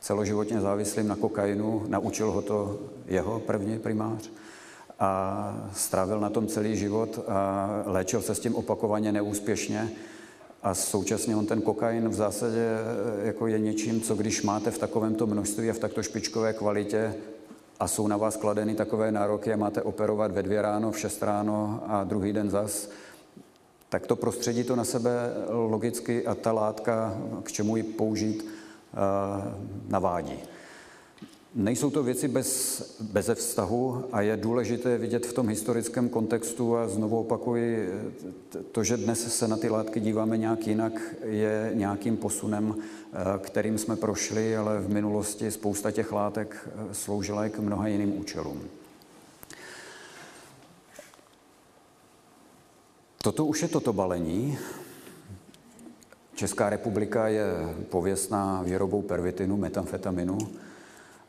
celoživotně závislým na kokainu. Naučil ho to jeho první primář a strávil na tom celý život a léčil se s tím opakovaně neúspěšně. A současně on ten kokain v zásadě eh, jako je něčím, co když máte v takovémto množství a v takto špičkové kvalitě a jsou na vás kladeny takové nároky a máte operovat ve dvě ráno, v šest ráno a druhý den zas, tak to prostředí to na sebe logicky a ta látka, k čemu ji použít, eh, navádí. Nejsou to věci bez, beze vztahu a je důležité vidět v tom historickém kontextu a znovu opakuji, to, že dnes se na ty látky díváme nějak jinak, je nějakým posunem, eh, kterým jsme prošli, ale v minulosti spousta těch látek eh, sloužila k mnoha jiným účelům. Toto už je toto balení. Česká republika je pověstná výrobou pervitinu, metamfetaminu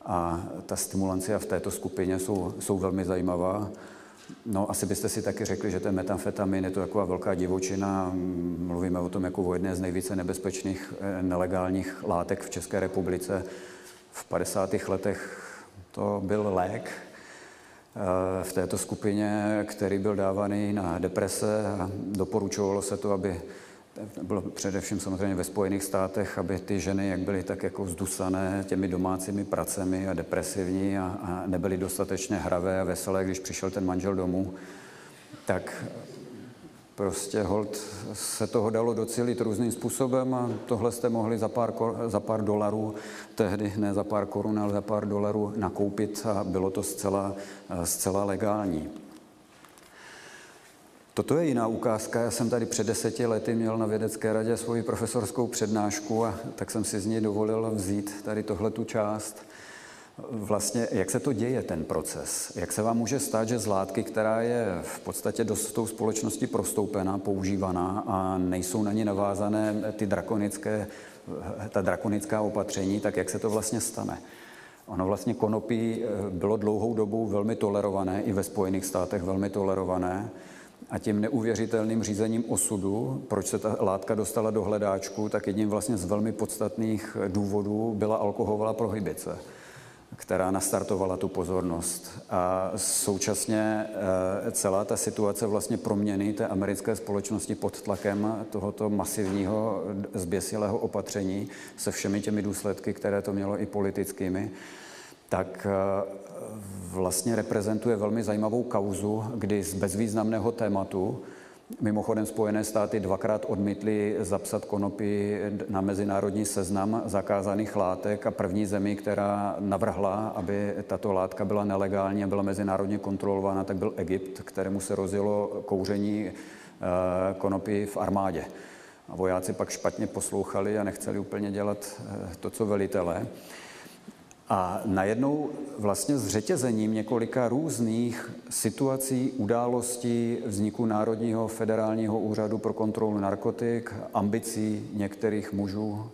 a ta stimulancia v této skupině jsou, jsou velmi zajímavá. No, asi byste si taky řekli, že ten metamfetamin je to taková velká divočina. Mluvíme o tom jako o jedné z nejvíce nebezpečných eh, nelegálních látek v České republice. V 50. letech to byl lék eh, v této skupině, který byl dávaný na deprese a doporučovalo se to, aby bylo především samozřejmě ve Spojených státech, aby ty ženy, jak byly tak jako zdusané těmi domácími pracemi a depresivní a, a nebyly dostatečně hravé a veselé, když přišel ten manžel domů, tak prostě hold se toho dalo docílit různým způsobem a tohle jste mohli za pár, za pár dolarů, tehdy ne za pár korun, ale za pár dolarů nakoupit a bylo to zcela, zcela legální. Toto je jiná ukázka. Já jsem tady před deseti lety měl na vědecké radě svoji profesorskou přednášku a tak jsem si z ní dovolil vzít tady tohle tu část. Vlastně, jak se to děje, ten proces? Jak se vám může stát, že z látky, která je v podstatě dost tou společností prostoupená, používaná a nejsou na ní navázané ty drakonické, ta drakonická opatření, tak jak se to vlastně stane? Ono vlastně konopí eh, bylo dlouhou dobu velmi tolerované, i ve Spojených státech velmi tolerované a tím neuvěřitelným řízením osudu, proč se ta látka dostala do hledáčku, tak jedním vlastně z velmi podstatných důvodů byla alkoholová prohybice, která nastartovala tu pozornost. A současně eh, celá ta situace vlastně proměny té americké společnosti pod tlakem tohoto masivního zběsilého opatření se všemi těmi důsledky, které to mělo i politickými, tak eh, vlastně reprezentuje velmi zajímavou kauzu, kdy z bezvýznamného tématu Mimochodem Spojené státy dvakrát odmítly zapsat konopí na mezinárodní seznam zakázaných látek a první zemi, která navrhla, aby tato látka byla nelegální a byla mezinárodně kontrolována, tak byl Egypt, kterému se rozjelo kouření eh, konopí v armádě. A vojáci pak špatně poslouchali a nechceli úplně dělat eh, to, co velitelé. A najednou vlastně s řetězením několika různých situací, událostí vzniku Národního federálního úřadu pro kontrolu narkotik, ambicí některých mužů,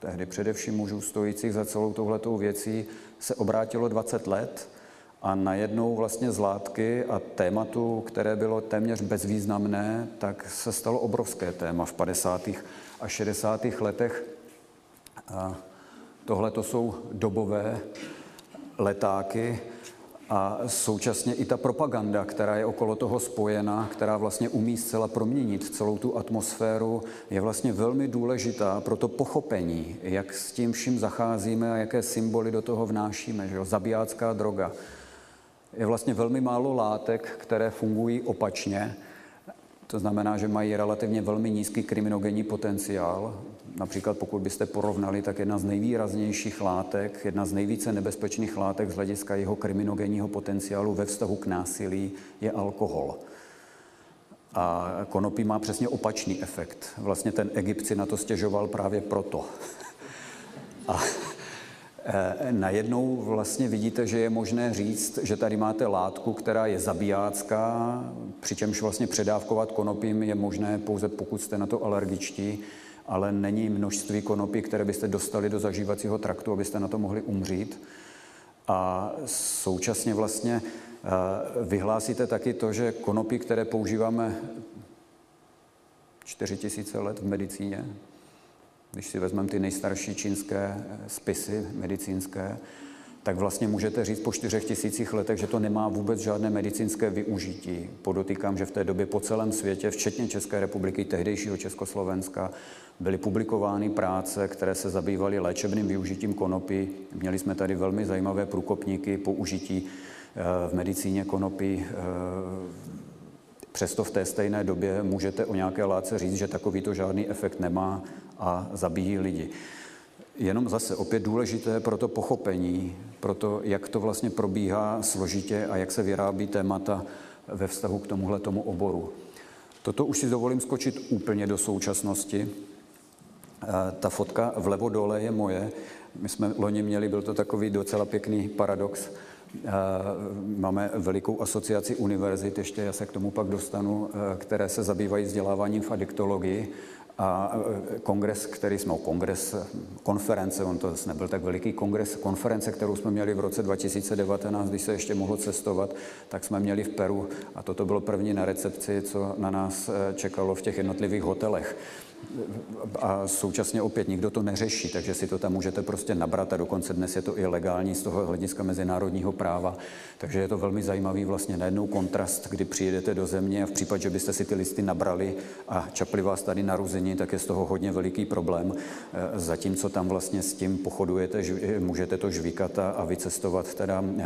tehdy především mužů stojících za celou touhletou věcí, se obrátilo 20 let a najednou vlastně z látky a tématu, které bylo téměř bezvýznamné, tak se stalo obrovské téma v 50. a 60. letech. A Tohle to jsou dobové letáky a současně i ta propaganda, která je okolo toho spojena, která vlastně umí zcela proměnit celou tu atmosféru, je vlastně velmi důležitá pro to pochopení, jak s tím vším zacházíme a jaké symboly do toho vnášíme. Že jo? Zabijácká droga. Je vlastně velmi málo látek, které fungují opačně, to znamená, že mají relativně velmi nízký kriminogenní potenciál. Například pokud byste porovnali, tak jedna z nejvýraznějších látek, jedna z nejvíce nebezpečných látek z hlediska jeho kriminogenního potenciálu ve vztahu k násilí je alkohol. A konopí má přesně opačný efekt. Vlastně ten Egypt si na to stěžoval právě proto. A najednou vlastně vidíte, že je možné říct, že tady máte látku, která je zabijácká, přičemž vlastně předávkovat konopím je možné pouze pokud jste na to alergičtí, ale není množství konopí, které byste dostali do zažívacího traktu, abyste na to mohli umřít. A současně vlastně eh, vyhlásíte taky to, že konopí, které používáme 4000 let v medicíně, když si vezmeme ty nejstarší čínské eh, spisy medicínské, tak vlastně můžete říct po čtyřech tisících letech, že to nemá vůbec žádné medicínské využití. Podotýkám, že v té době po celém světě, včetně České republiky, tehdejšího Československa, byly publikovány práce, které se zabývaly léčebným využitím konopí. Měli jsme tady velmi zajímavé průkopníky použití eh, v medicíně konopí eh, Přesto v té stejné době můžete o nějaké látce říct, že takovýto žádný efekt nemá a zabíjí lidi. Jenom zase opět důležité pro to pochopení, pro to, jak to vlastně probíhá složitě a jak se vyrábí témata ve vztahu k tomuhle tomu oboru. Toto už si dovolím skočit úplně do současnosti. Ta fotka vlevo dole je moje. My jsme loni měli, byl to takový docela pěkný paradox, Máme velikou asociaci univerzit, ještě já se k tomu pak dostanu, které se zabývají vzděláváním v adiktologii. A kongres, který jsme, kongres, konference, on to nebyl tak veliký kongres, konference, kterou jsme měli v roce 2019, když se ještě mohlo cestovat, tak jsme měli v Peru a toto bylo první na recepci, co na nás e, čekalo v těch jednotlivých hotelech a současně opět nikdo to neřeší, takže si to tam můžete prostě nabrat a dokonce dnes je to i legální z toho hlediska mezinárodního práva. Takže je to velmi zajímavý vlastně najednou kontrast, kdy přijedete do země a v případě, že byste si ty listy nabrali a čapli vás tady narození, tak je z toho hodně veliký problém. E, zatímco tam vlastně s tím pochodujete, můžete to žvíkat a vycestovat teda e,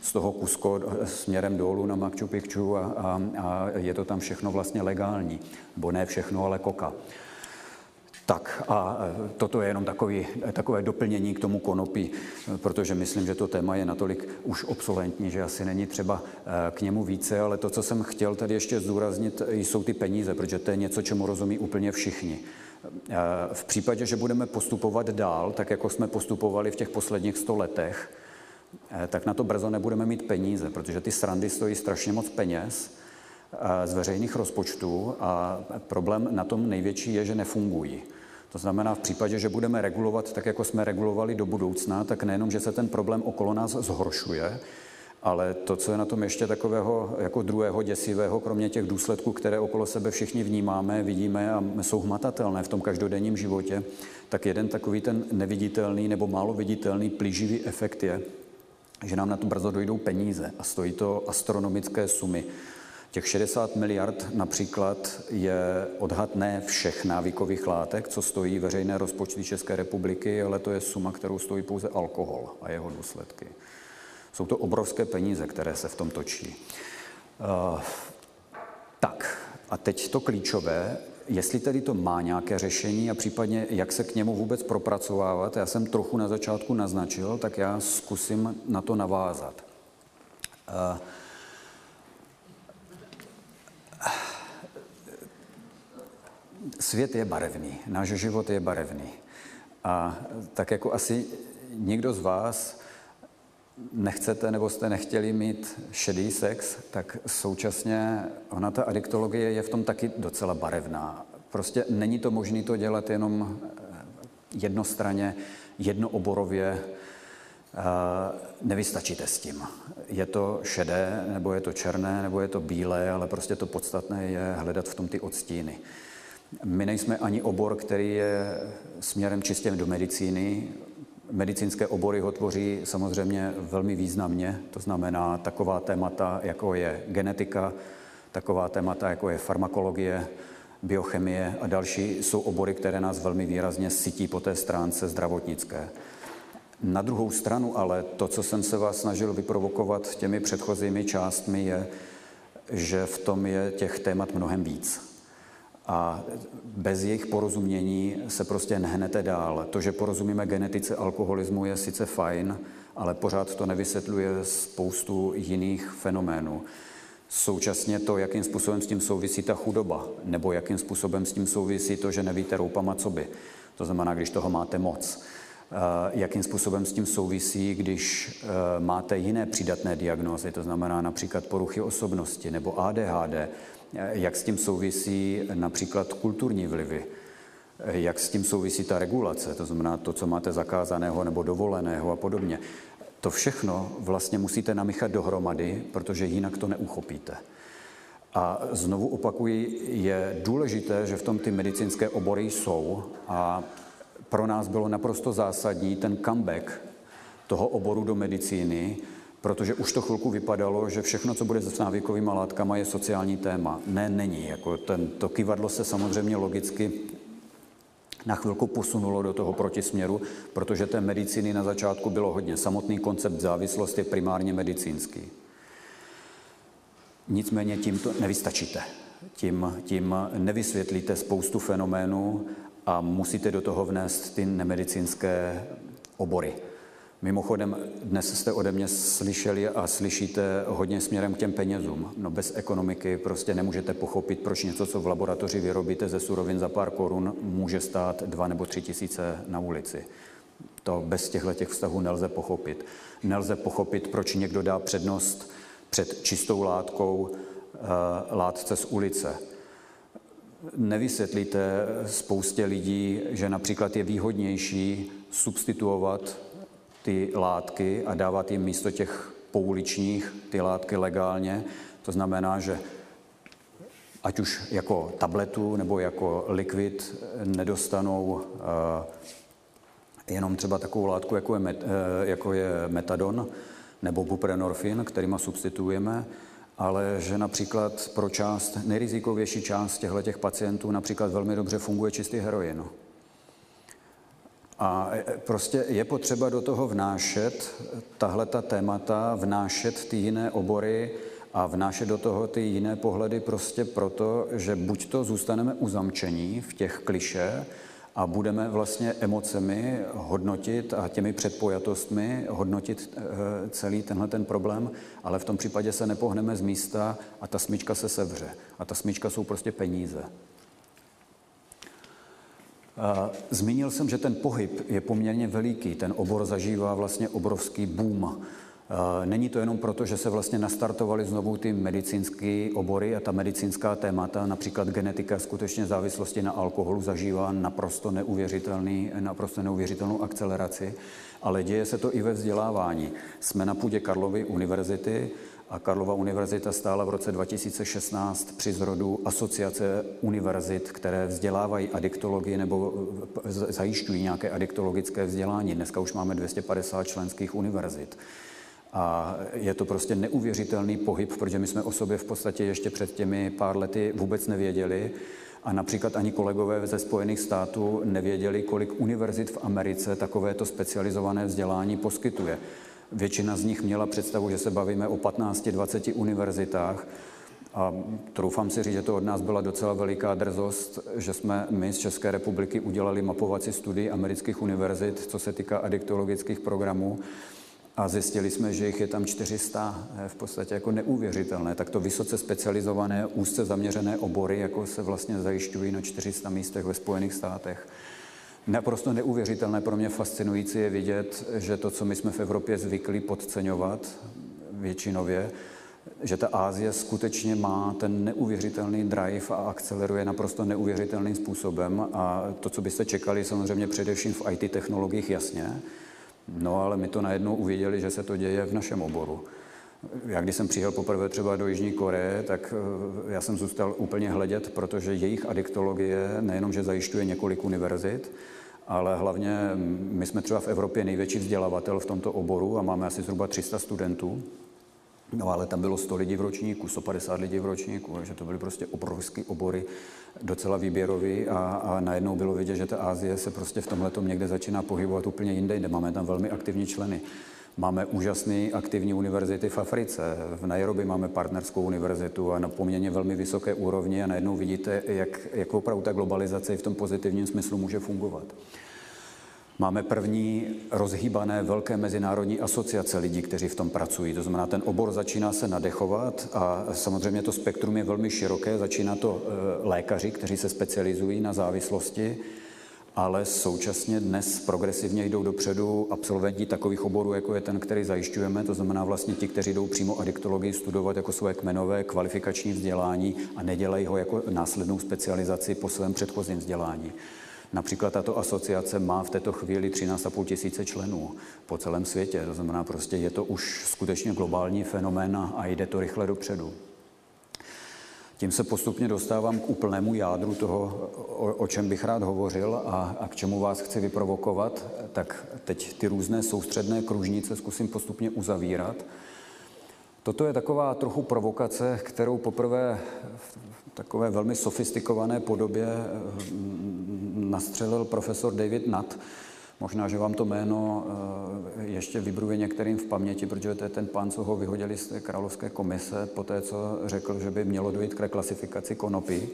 z toho Kusko směrem dolů na Machu Picchu a, a, a je to tam všechno vlastně legální. Bo ne všechno, ale koka. Tak a e, toto je jenom takový, takové doplnění k tomu konopí, protože myslím, že to téma je natolik už obsolentní, že asi není třeba e, k němu více, ale to, co jsem chtěl tady ještě zdůraznit, jsou ty peníze, protože to je něco, čemu rozumí úplně všichni. E, v případě, že budeme postupovat dál, tak jako jsme postupovali v těch posledních sto letech, tak na to brzo nebudeme mít peníze, protože ty srandy stojí strašně moc peněz z veřejných rozpočtů a problém na tom největší je, že nefungují. To znamená, v případě, že budeme regulovat tak, jako jsme regulovali do budoucna, tak nejenom, že se ten problém okolo nás zhoršuje, ale to, co je na tom ještě takového jako druhého děsivého, kromě těch důsledků, které okolo sebe všichni vnímáme, vidíme a jsou hmatatelné v tom každodenním životě, tak jeden takový ten neviditelný nebo málo viditelný plíživý efekt je, že nám na to brzo dojdou peníze a stojí to astronomické sumy. Těch 60 miliard například je odhad ne všech návykových látek, co stojí veřejné rozpočty České republiky, ale to je suma, kterou stojí pouze alkohol a jeho důsledky. Jsou to obrovské peníze, které se v tom točí. Uh, tak, a teď to klíčové, jestli tedy to má nějaké řešení a případně jak se k němu vůbec propracovávat. Já jsem trochu na začátku naznačil, tak já zkusím na to navázat. Uh, svět je barevný, náš život je barevný. A tak jako asi nikdo z vás nechcete nebo jste nechtěli mít šedý sex, tak současně ona ta adiktologie je v tom taky docela barevná. Prostě není to možné to dělat jenom eh, jednostranně, jednooborově, eh, nevystačíte s tím. Je to šedé, nebo je to černé, nebo je to bílé, ale prostě to podstatné je hledat v tom ty odstíny. My nejsme ani obor, který je směrem čistě do medicíny. Medicínské obory ho tvoří samozřejmě velmi významně, to znamená taková témata, jako je genetika, taková témata, jako je farmakologie, biochemie a další jsou obory, které nás velmi výrazně sytí po té stránce zdravotnické. Na druhou stranu ale to, co jsem se vás snažil vyprovokovat těmi předchozími částmi, je, že v tom je těch témat mnohem víc a bez jejich porozumění se prostě nehnete dál. To, že porozumíme genetice alkoholismu, je sice fajn, ale pořád to nevysvětluje spoustu jiných fenoménů. Současně to, jakým způsobem s tím souvisí ta chudoba, nebo jakým způsobem s tím souvisí to, že nevíte roupama co by. To znamená, když toho máte moc. jakým způsobem s tím souvisí, když máte jiné přídatné diagnózy, to znamená například poruchy osobnosti nebo ADHD, jak s tím souvisí například kulturní vlivy, jak s tím souvisí ta regulace, to znamená to, co máte zakázaného nebo dovoleného a podobně. To všechno vlastně musíte namíchat dohromady, protože jinak to neuchopíte. A znovu opakuji, je důležité, že v tom ty medicínské obory jsou a pro nás bylo naprosto zásadní ten comeback toho oboru do medicíny, protože už to chvilku vypadalo, že všechno, co bude s návykovými látkama, je sociální téma. Ne, není. Jako ten, to kivadlo se samozřejmě logicky na chvilku posunulo do toho protisměru, protože té medicíny na začátku bylo hodně. Samotný koncept závislosti je primárně medicínský. Nicméně tím to nevystačíte. Tím, tím nevysvětlíte spoustu fenoménů a musíte do toho vnést ty nemedicínské obory. Mimochodem, dnes jste ode mě slyšeli a slyšíte hodně směrem k těm penězům. No bez ekonomiky prostě nemůžete pochopit, proč něco, co v laboratoři vyrobíte ze surovin za pár korun, může stát dva nebo tři tisíce na ulici. To bez těchto těch vztahů nelze pochopit. Nelze pochopit, proč někdo dá přednost před čistou látkou eh, látce z ulice. Nevysvětlíte spoustě lidí, že například je výhodnější substituovat ty látky a dávat jim místo těch pouličních ty látky legálně. To znamená, že ať už jako tabletu nebo jako likvid nedostanou eh, jenom třeba takovou látku, jako je, met, eh, jako je metadon nebo buprenorfin, kterýma substituujeme, ale že například pro část, nejrizikovější část těchto pacientů například velmi dobře funguje čistý heroin. A e, prostě je potřeba do toho vnášet tahle ta témata, vnášet ty jiné obory a vnášet do toho ty jiné pohledy prostě proto, že buď to zůstaneme uzamčení v těch kliše a budeme vlastně emocemi hodnotit a těmi předpojatostmi hodnotit e, celý tenhle ten problém, ale v tom případě se nepohneme z místa a ta smyčka se sevře. A ta smyčka jsou prostě peníze. Zmínil jsem, že ten pohyb je poměrně veliký, ten obor zažívá vlastně obrovský boom. Není to jenom proto, že se vlastně nastartovaly znovu ty medicínské obory a ta medicínská témata, například genetika skutečně závislosti na alkoholu zažívá naprosto, neuvěřitelný, naprosto neuvěřitelnou akceleraci, ale děje se to i ve vzdělávání. Jsme na půdě Karlovy univerzity, a Karlova univerzita stála v roce 2016 při zrodu asociace univerzit, které vzdělávají adiktologii nebo zajišťují nějaké adiktologické vzdělání. Dneska už máme 250 členských univerzit. A je to prostě neuvěřitelný pohyb, protože my jsme o sobě v podstatě ještě před těmi pár lety vůbec nevěděli. A například ani kolegové ze Spojených států nevěděli, kolik univerzit v Americe takovéto specializované vzdělání poskytuje. Většina z nich měla představu, že se bavíme o 15-20 univerzitách a troufám si říct, že to od nás byla docela veliká drzost, že jsme my z České republiky udělali mapovací studii amerických univerzit, co se týká adiktologických programů a zjistili jsme, že jich je tam 400, v podstatě jako neuvěřitelné. Takto vysoce specializované, úzce zaměřené obory, jako se vlastně zajišťují na 400 místech ve Spojených státech. Naprosto neuvěřitelné pro mě fascinující je vidět, že to, co my jsme v Evropě zvykli podceňovat většinově, že ta Ázie skutečně má ten neuvěřitelný drive a akceleruje naprosto neuvěřitelným způsobem. A to, co byste čekali, samozřejmě především v IT technologiích, jasně. No ale my to najednou uviděli, že se to děje v našem oboru. Já když jsem přijel poprvé třeba do Jižní Koreje, tak eh, já jsem zůstal úplně hledět, protože jejich adiktologie nejenom, že zajišťuje několik univerzit, ale hlavně my jsme třeba v Evropě největší vzdělavatel v tomto oboru a máme asi zhruba 300 studentů. No ale tam bylo 100 lidí v ročníku, 150 lidí v ročníku, takže to byly prostě obrovské obory, docela výběrový a, a najednou bylo vidět, že ta Ázie se prostě v tomhle někde začíná pohybovat úplně jinde, jinde. Máme tam velmi aktivní členy. Máme úžasné aktivní univerzity v Africe. V Nairobi máme partnerskou univerzitu a na poměrně velmi vysoké úrovni a najednou vidíte, jak, jak opravdu ta globalizace v tom pozitivním smyslu může fungovat. Máme první rozhýbané velké mezinárodní asociace lidí, kteří v tom pracují. To znamená, ten obor začíná se nadechovat a samozřejmě to spektrum je velmi široké. Začíná to e, lékaři, kteří se specializují na závislosti, ale současně dnes progresivně jdou dopředu absolventi takových oborů, jako je ten, který zajišťujeme, to znamená vlastně ti, kteří jdou přímo adiktologii studovat jako své kmenové kvalifikační vzdělání a nedělají ho jako následnou specializaci po svém předchozím vzdělání. Například tato asociace má v této chvíli 13,5 tisíce členů po celém světě. To znamená, prostě je to už skutečně globální fenomén a jde to rychle dopředu. Tím se postupně dostávám k úplnému jádru toho, o, o čem bych rád hovořil a, a k čemu vás chci vyprovokovat. Tak teď ty různé soustředné kružnice zkusím postupně uzavírat. Toto je taková trochu provokace, kterou poprvé v takové velmi sofistikované podobě mm, nastřelil profesor David Nutt, Možná, že vám to jméno eh, ještě vybruje některým v paměti, protože to je ten pán, co ho vyhodili z té královské komise, po té, co řekl, že by mělo dojít k reklasifikaci konopí.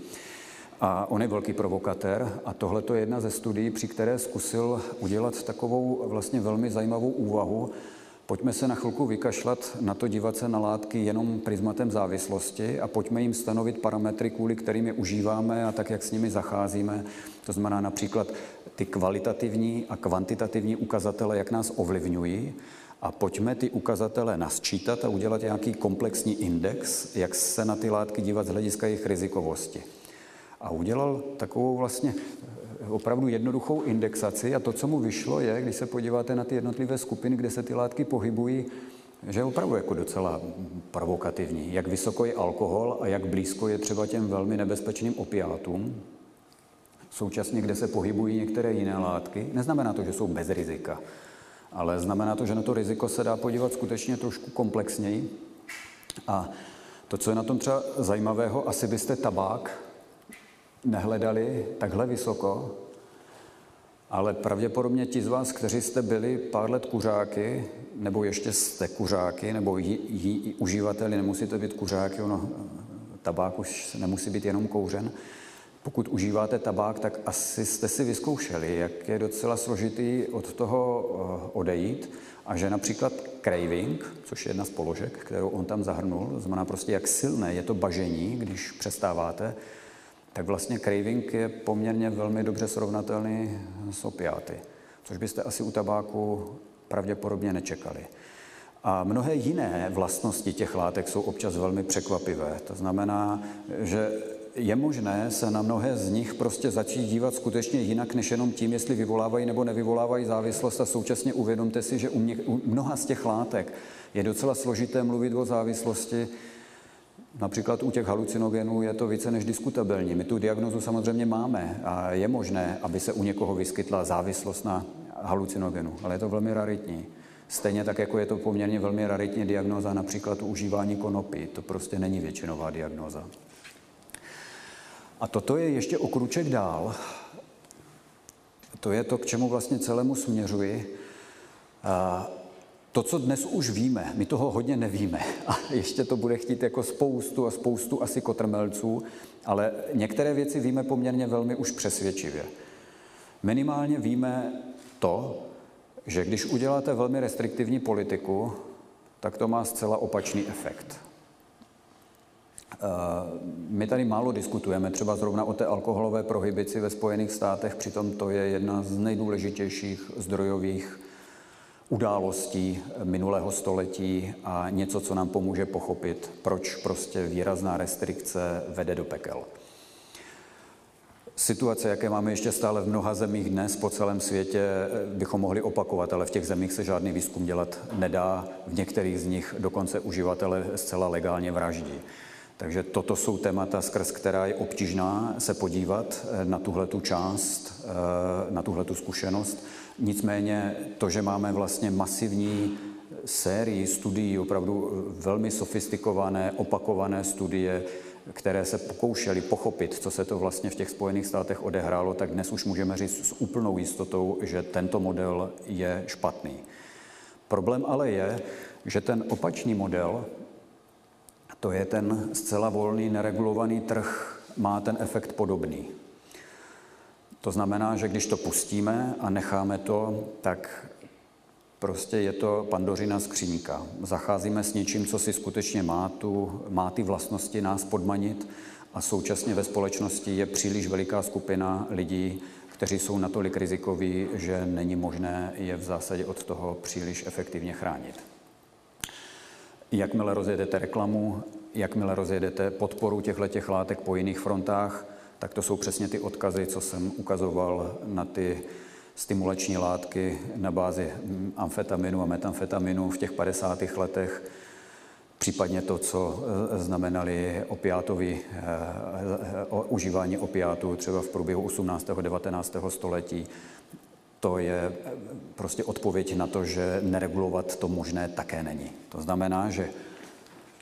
A on je velký provokatér a tohle je jedna ze studií, při které zkusil udělat takovou vlastně velmi zajímavou úvahu. Pojďme se na chvilku vykašlat na to dívat se na látky jenom prismatem závislosti a pojďme jim stanovit parametry, kvůli kterým je užíváme a tak, jak s nimi zacházíme. To znamená například ty kvalitativní a kvantitativní ukazatele, jak nás ovlivňují a pojďme ty ukazatele nasčítat a udělat nějaký komplexní index, jak se na ty látky dívat z hlediska jejich rizikovosti. A udělal takovou vlastně opravdu jednoduchou indexaci a to, co mu vyšlo, je, když se podíváte na ty jednotlivé skupiny, kde se ty látky pohybují, že je opravdu jako docela provokativní. Jak vysoko je alkohol a jak blízko je třeba těm velmi nebezpečným opiátům, současně kde se pohybují některé jiné látky. Neznamená to, že jsou bez rizika, ale znamená to, že na to riziko se dá podívat skutečně trošku komplexněji. A to, co je na tom třeba zajímavého, asi byste tabák nehledali takhle vysoko, ale pravděpodobně ti z vás, kteří jste byli pár let kuřáky, nebo ještě jste kuřáky, nebo jí, jí, uživateli, nemusíte být kuřáky, ono, tabák už nemusí být jenom kouřen, pokud užíváte tabák, tak asi jste si vyzkoušeli, jak je docela složitý od toho eh, odejít. A že například craving, což je jedna z položek, kterou on tam zahrnul, znamená prostě jak silné je to bažení, když přestáváte, tak vlastně craving je poměrně velmi dobře srovnatelný s opiáty, což byste asi u tabáku pravděpodobně nečekali. A mnohé jiné vlastnosti těch látek jsou občas velmi překvapivé. To znamená, že je možné se na mnohé z nich prostě začít dívat skutečně jinak, než jenom tím, jestli vyvolávají nebo nevyvolávají závislost a současně uvědomte si, že u, mě, u mnoha z těch látek je docela složité mluvit o závislosti, Například u těch halucinogenů je to více než diskutabilní. My tu diagnozu samozřejmě máme a je možné, aby se u někoho vyskytla závislost na halucinogenu, ale je to velmi raritní. Stejně tak, jako je to poměrně velmi raritní diagnoza například u užívání konopí. To prostě není většinová diagnoza. A toto je ještě o kruček dál. To je to, k čemu vlastně celému směřuji. A to, co dnes už víme, my toho hodně nevíme a ještě to bude chtít jako spoustu a spoustu asi kotrmelců, ale některé věci víme poměrně velmi už přesvědčivě. Minimálně víme to, že když uděláte velmi restriktivní politiku, tak to má zcela opačný efekt. My tady málo diskutujeme třeba zrovna o té alkoholové prohibici ve Spojených státech, přitom to je jedna z nejdůležitějších zdrojových událostí minulého století a něco, co nám pomůže pochopit, proč prostě výrazná restrikce vede do pekel. Situace, jaké máme ještě stále v mnoha zemích dnes po celém světě, bychom mohli opakovat, ale v těch zemích se žádný výzkum dělat nedá. V některých z nich dokonce uživatele zcela legálně vraždí. Takže toto jsou témata, skrz která je obtížná se podívat na tuhle tu část, eh, na tuhle tu zkušenost. Nicméně to, že máme vlastně masivní sérii studií, opravdu eh, velmi sofistikované, opakované studie, které se pokoušely pochopit, co se to vlastně v těch Spojených státech odehrálo, tak dnes už můžeme říct s úplnou jistotou, že tento model je špatný. Problém ale je, že ten opačný model to je ten zcela volný, neregulovaný trh, má ten efekt podobný. To znamená, že když to pustíme a necháme to, tak prostě je to pandořina skříňka. Zacházíme s něčím, co si skutečně má, tu, má ty vlastnosti nás podmanit a současně ve společnosti je příliš veliká skupina lidí, kteří jsou natolik rizikoví, že není možné je v zásadě od toho příliš efektivně chránit. Jakmile rozjedete reklamu, jakmile rozjedete podporu těchto látek po jiných frontách, tak to jsou přesně ty odkazy, co jsem ukazoval na ty stimulační látky na bázi amfetaminu a metamfetaminu v těch 50. letech, případně to, co e, znamenali opiátový, e, e, užívání opiátů třeba v průběhu 18. a 19. století. To je prostě odpověď na to, že neregulovat to možné také není. To znamená, že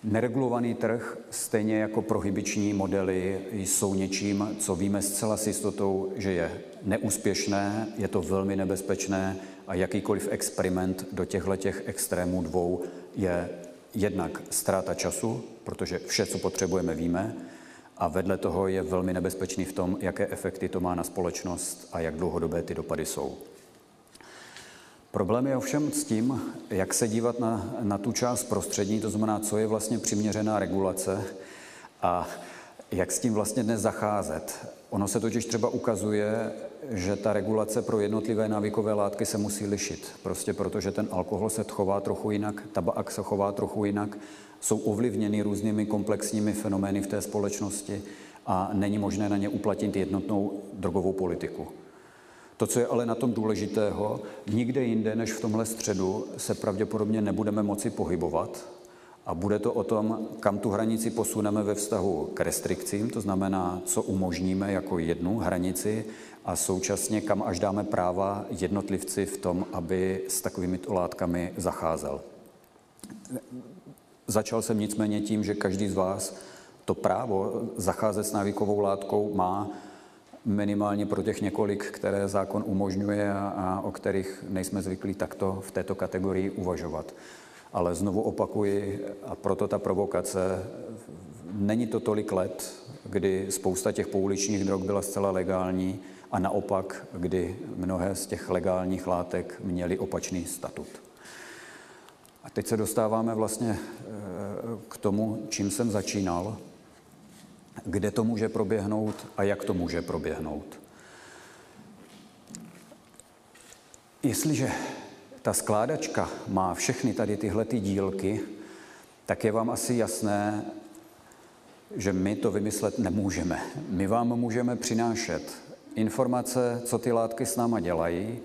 Neregulovaný trh, stejně jako prohybiční modely, jsou něčím, co víme zcela s jistotou, že je neúspěšné, je to velmi nebezpečné a jakýkoliv experiment do těchto těch extrémů dvou je jednak ztráta času, protože vše, co potřebujeme, víme, a vedle toho je velmi nebezpečný v tom, jaké efekty to má na společnost a jak dlouhodobé ty dopady jsou. Problém je ovšem s tím, jak se dívat na, na tu část prostřední, to znamená, co je vlastně přiměřená regulace a jak s tím vlastně dnes zacházet. Ono se totiž třeba ukazuje, že ta regulace pro jednotlivé návykové látky se musí lišit. Prostě protože ten alkohol se chová trochu jinak, tabak se chová trochu jinak, jsou ovlivněny různými komplexními fenomény v té společnosti a není možné na ně uplatnit jednotnou drogovou politiku. To, co je ale na tom důležitého, nikde jinde než v tomhle středu se pravděpodobně nebudeme moci pohybovat a bude to o tom, kam tu hranici posuneme ve vztahu k restrikcím, to znamená, co umožníme jako jednu hranici a současně kam až dáme práva jednotlivci v tom, aby s takovými látkami zacházel. Začal jsem nicméně tím, že každý z vás to právo zacházet s návykovou látkou má minimálně pro těch několik, které zákon umožňuje a, a o kterých nejsme zvyklí takto v této kategorii uvažovat. Ale znovu opakuji, a proto ta provokace, není to tolik let, kdy spousta těch pouličních drog byla zcela legální a naopak, kdy mnohé z těch legálních látek měly opačný statut. A teď se dostáváme vlastně eh, k tomu, čím jsem začínal, kde to může proběhnout a jak to může proběhnout. Jestliže ta skládačka má všechny tady tyhle ty dílky, tak je vám asi jasné, že my to vymyslet nemůžeme. My vám můžeme přinášet informace, co ty látky s náma dělají,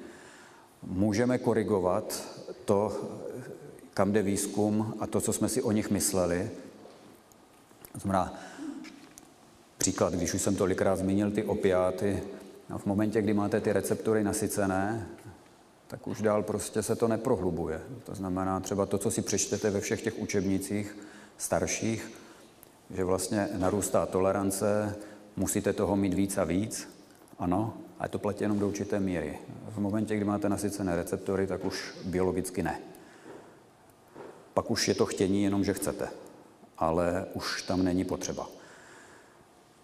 můžeme korigovat to, kam jde výzkum a to, co jsme si o nich mysleli. To znamená, Příklad, když už jsem tolikrát zmínil ty opiáty, a v momentě, kdy máte ty receptory nasycené, tak už dál prostě se to neprohlubuje. To znamená třeba to, co si přečtete ve všech těch učebnicích starších, že vlastně narůstá tolerance, musíte toho mít víc a víc, ano, ale to platí jenom do určité míry. V momentě, kdy máte nasycené receptory, tak už biologicky ne. Pak už je to chtění jenom, že chcete, ale už tam není potřeba.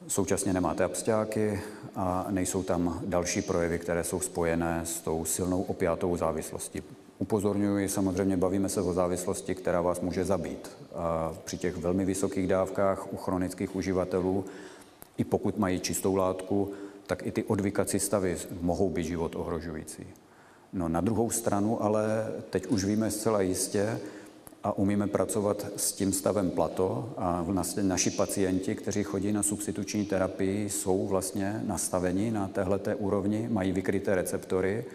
Současně nemáte absťáky a nejsou tam další projevy, které jsou spojené s tou silnou opiátovou závislostí. Upozorňuji, samozřejmě bavíme se o závislosti, která vás může zabít. Při těch velmi vysokých dávkách u chronických uživatelů, i pokud mají čistou látku, tak i ty odvykací stavy mohou být život ohrožující. No na druhou stranu ale teď už víme zcela jistě, a umíme pracovat s tím stavem plato a vlastně naši pacienti, kteří chodí na substituční terapii, jsou vlastně nastaveni na téhleté úrovni, mají vykryté receptory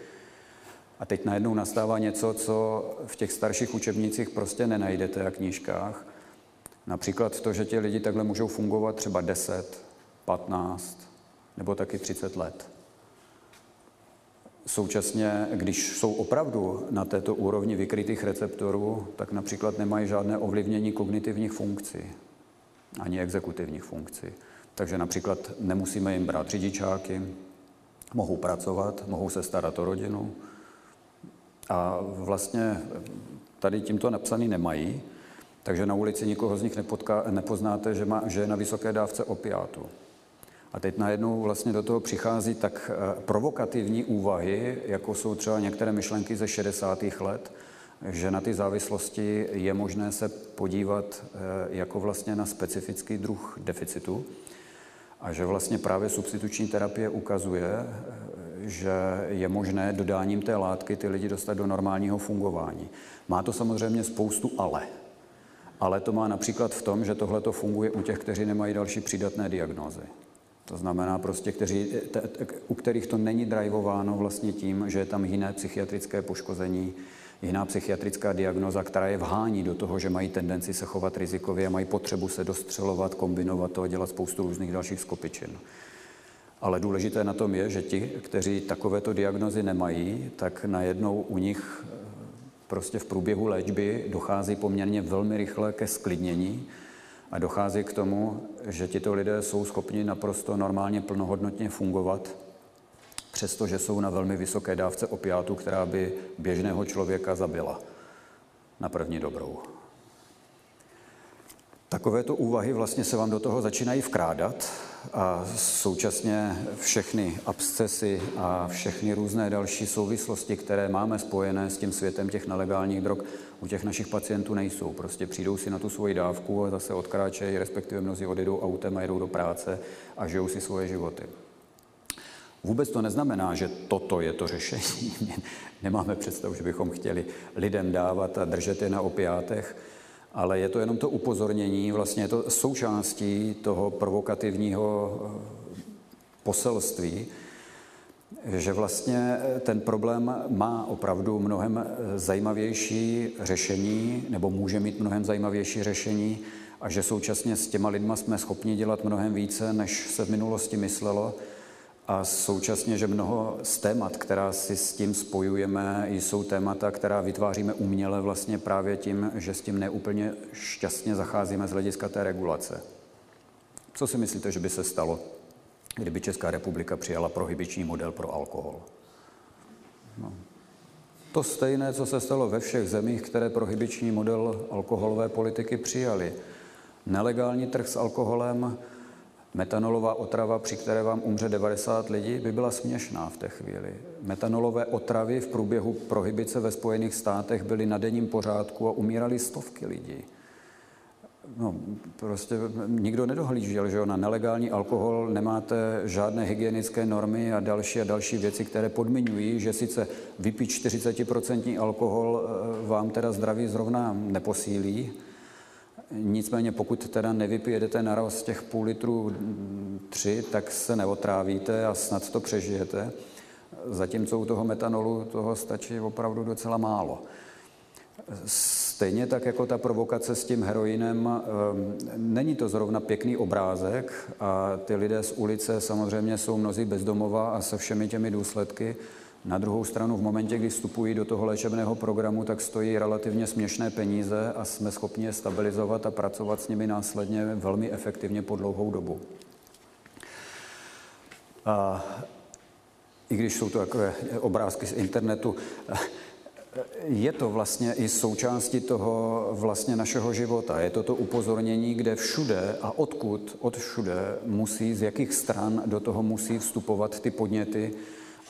a teď najednou nastává něco, co v těch starších učebnicích prostě nenajdete a knížkách. Například to, že ti lidi takhle můžou fungovat třeba 10, 15 nebo taky 30 let. Současně, když jsou opravdu na této úrovni vykrytých receptorů, tak například nemají žádné ovlivnění kognitivních funkcí, ani exekutivních funkcí. Takže například nemusíme jim brát řidičáky, mohou pracovat, mohou se starat o rodinu a vlastně tady tímto napsaný nemají, takže na ulici nikoho z nich nepotká, nepoznáte, že, má, že je na vysoké dávce opiátu. A teď najednou vlastně do toho přichází tak eh, provokativní úvahy, jako jsou třeba některé myšlenky ze 60. let, že na ty závislosti je možné se podívat eh, jako vlastně na specifický druh deficitu. A že vlastně právě substituční terapie ukazuje, že je možné dodáním té látky ty lidi dostat do normálního fungování. Má to samozřejmě spoustu ale. Ale to má například v tom, že tohle to funguje u těch, kteří nemají další přidatné diagnózy. To znamená prostě, kteří, u kterých to není drivováno vlastně tím, že je tam jiné psychiatrické poškození, jiná psychiatrická diagnoza, která je vhání do toho, že mají tendenci se chovat rizikově a mají potřebu se dostřelovat, kombinovat to a dělat spoustu různých dalších skopičin. Ale důležité na tom je, že ti, kteří takovéto diagnozy nemají, tak najednou u nich eh, prostě v průběhu léčby dochází poměrně velmi rychle ke sklidnění a dochází k tomu, že tito lidé jsou schopni naprosto normálně plnohodnotně fungovat, přestože jsou na velmi vysoké dávce opiátu, která by běžného člověka zabila na první dobrou. Takovéto úvahy vlastně se vám do toho začínají vkrádat a současně všechny abscesy a všechny různé další souvislosti, které máme spojené s tím světem těch nelegálních drog, u těch našich pacientů nejsou. Prostě přijdou si na tu svoji dávku a zase odkráčejí, respektive mnozí odjedou autem a jedou do práce a žijou si svoje životy. Vůbec to neznamená, že toto je to řešení. Nemáme představu, že bychom chtěli lidem dávat a držet je na opiátech, ale je to jenom to upozornění, vlastně je to součástí toho provokativního eh, poselství, že vlastně eh, ten problém má opravdu mnohem eh, zajímavější řešení, nebo může mít mnohem zajímavější řešení, a že současně s těma lidma jsme schopni dělat mnohem více, než se v minulosti myslelo. A současně, že mnoho z témat, která si s tím spojujeme, jsou témata, která vytváříme uměle vlastně právě tím, že s tím neúplně šťastně zacházíme z hlediska té regulace. Co si myslíte, že by se stalo, kdyby Česká republika přijala prohybiční model pro alkohol? No. To stejné, co se stalo ve všech zemích, které prohybiční model alkoholové politiky přijali. Nelegální trh s alkoholem, Metanolová otrava, při které vám umře 90 lidí, by byla směšná v té chvíli. Metanolové otravy v průběhu prohybice ve Spojených státech byly na denním pořádku a umírali stovky lidí. No, prostě nikdo nedohlížel, že na nelegální alkohol nemáte žádné hygienické normy a další a další věci, které podmiňují, že sice vypít 40% alkohol eh, vám teda zdraví zrovna neposílí, Nicméně pokud teda nevypijete naraz těch půl litru tři, tak se neotrávíte a snad to přežijete. Zatímco u toho metanolu toho stačí opravdu docela málo. Stejně tak jako ta provokace s tím heroinem, ehm, není to zrovna pěkný obrázek a ty lidé z ulice samozřejmě jsou mnozí bezdomova a se všemi těmi důsledky, na druhou stranu, v momentě, kdy vstupují do toho léčebného programu, tak stojí relativně směšné peníze a jsme schopni je stabilizovat a pracovat s nimi následně velmi efektivně po dlouhou dobu. A i když jsou to takové obrázky z internetu, je to vlastně i součástí toho vlastně našeho života. Je to to upozornění, kde všude a odkud, od všude musí, z jakých stran do toho musí vstupovat ty podněty,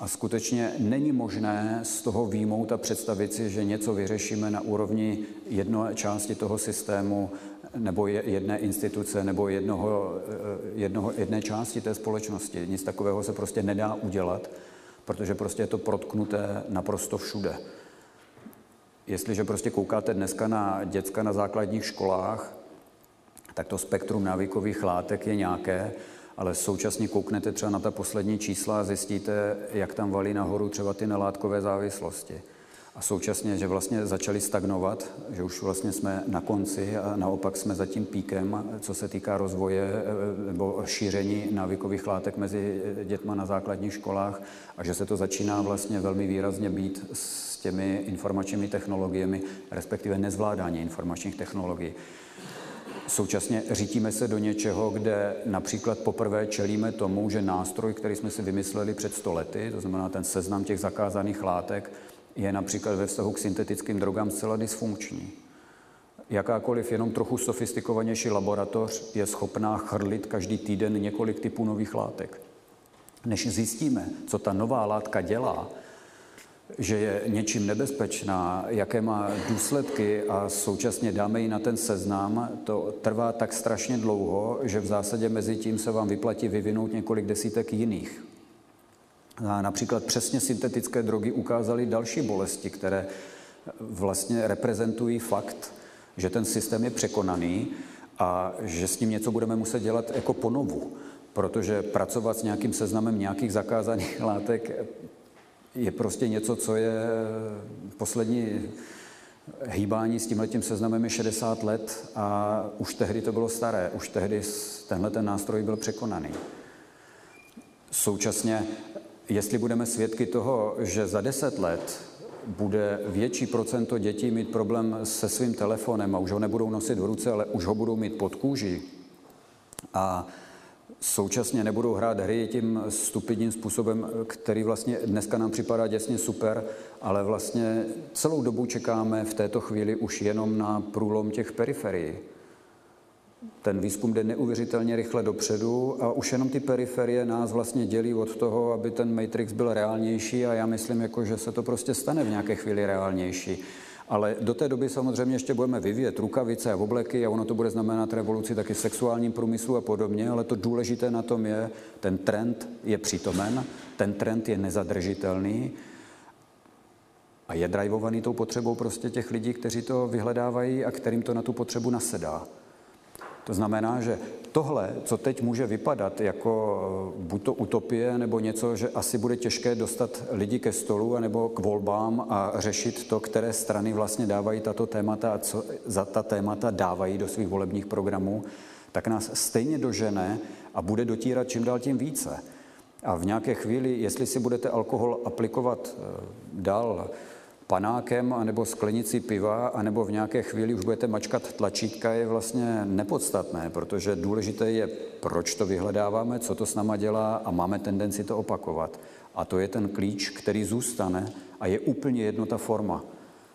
a skutečně není možné z toho výjmout a představit si, že něco vyřešíme na úrovni jedné části toho systému nebo jedné instituce nebo jednoho, eh, jednoho, jedné části té společnosti. Nic takového se prostě nedá udělat, protože prostě je to protknuté naprosto všude. Jestliže prostě koukáte dneska na děcka na základních školách, tak to spektrum návykových látek je nějaké, ale současně kouknete třeba na ta poslední čísla a zjistíte, jak tam valí nahoru třeba ty nelátkové závislosti. A současně, že vlastně začali stagnovat, že už vlastně jsme na konci a naopak jsme za tím píkem, co se týká rozvoje eh, nebo šíření návykových látek mezi dětma na základních školách a že se to začíná vlastně velmi výrazně být s těmi informačními technologiemi, respektive nezvládání informačních technologií. Současně řítíme se do něčeho, kde například poprvé čelíme tomu, že nástroj, který jsme si vymysleli před stolety, to znamená ten seznam těch zakázaných látek, je například ve vztahu k syntetickým drogám zcela dysfunkční. Jakákoliv jenom trochu sofistikovanější laboratoř je schopná chrlit každý týden několik typů nových látek. Než zjistíme, co ta nová látka dělá, že je něčím nebezpečná, jaké má důsledky a současně dáme ji na ten seznam, to trvá tak strašně dlouho, že v zásadě mezi tím se vám vyplatí vyvinout několik desítek jiných. A například přesně syntetické drogy ukázaly další bolesti, které vlastně reprezentují fakt, že ten systém je překonaný a že s tím něco budeme muset dělat jako ponovu, protože pracovat s nějakým seznamem nějakých zakázaných látek je prostě něco, co je poslední hýbání s tímhletím seznamem je 60 let a už tehdy to bylo staré, už tehdy tenhle ten nástroj byl překonaný. Současně, jestli budeme svědky toho, že za 10 let bude větší procento dětí mít problém se svým telefonem a už ho nebudou nosit v ruce, ale už ho budou mít pod kůží a současně nebudou hrát hry tím stupidním způsobem, který vlastně dneska nám připadá děsně super, ale vlastně celou dobu čekáme v této chvíli už jenom na průlom těch periferií. Ten výzkum jde neuvěřitelně rychle dopředu a už jenom ty periferie nás vlastně dělí od toho, aby ten Matrix byl reálnější a já myslím, jako, že se to prostě stane v nějaké chvíli reálnější. Ale do té doby samozřejmě ještě budeme vyvíjet rukavice a obleky a ono to bude znamenat revoluci taky sexuálním průmyslu a podobně, ale to důležité na tom je, ten trend je přítomen, ten trend je nezadržitelný a je drivovaný tou potřebou prostě těch lidí, kteří to vyhledávají a kterým to na tu potřebu nasedá. To znamená, že tohle, co teď může vypadat jako eh, buď to utopie, nebo něco, že asi bude těžké dostat lidi ke stolu, nebo k volbám a řešit to, které strany vlastně dávají tato témata a co za ta témata dávají do svých volebních programů, tak nás stejně dožene a bude dotírat čím dál tím více. A v nějaké chvíli, jestli si budete alkohol aplikovat eh, dál, panákem anebo sklenici piva, anebo v nějaké chvíli už budete mačkat tlačítka, je vlastně nepodstatné, protože důležité je, proč to vyhledáváme, co to s náma dělá a máme tendenci to opakovat. A to je ten klíč, který zůstane a je úplně jedno ta forma.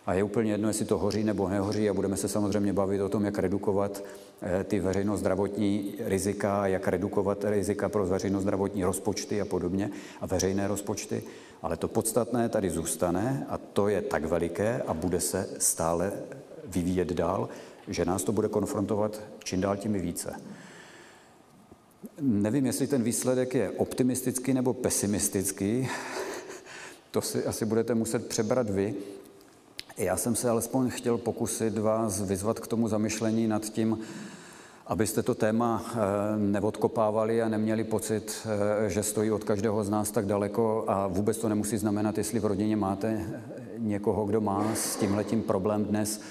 A je úplně jedno, jestli to hoří nebo nehoří a budeme se samozřejmě bavit o tom, jak redukovat eh, ty veřejno-zdravotní rizika, jak redukovat rizika pro veřejno-zdravotní rozpočty a podobně a veřejné rozpočty. Ale to podstatné tady zůstane a to je tak veliké a bude se stále vyvíjet dál, že nás to bude konfrontovat čím dál tím více. Nevím, jestli ten výsledek je optimistický nebo pesimistický, to si asi budete muset přebrat vy. Já jsem se alespoň chtěl pokusit vás vyzvat k tomu zamyšlení nad tím, abyste to téma eh, neodkopávali a neměli pocit, eh, že stojí od každého z nás tak daleko a vůbec to nemusí znamenat, jestli v rodině máte eh, někoho, kdo má s tímhletím problém dnes,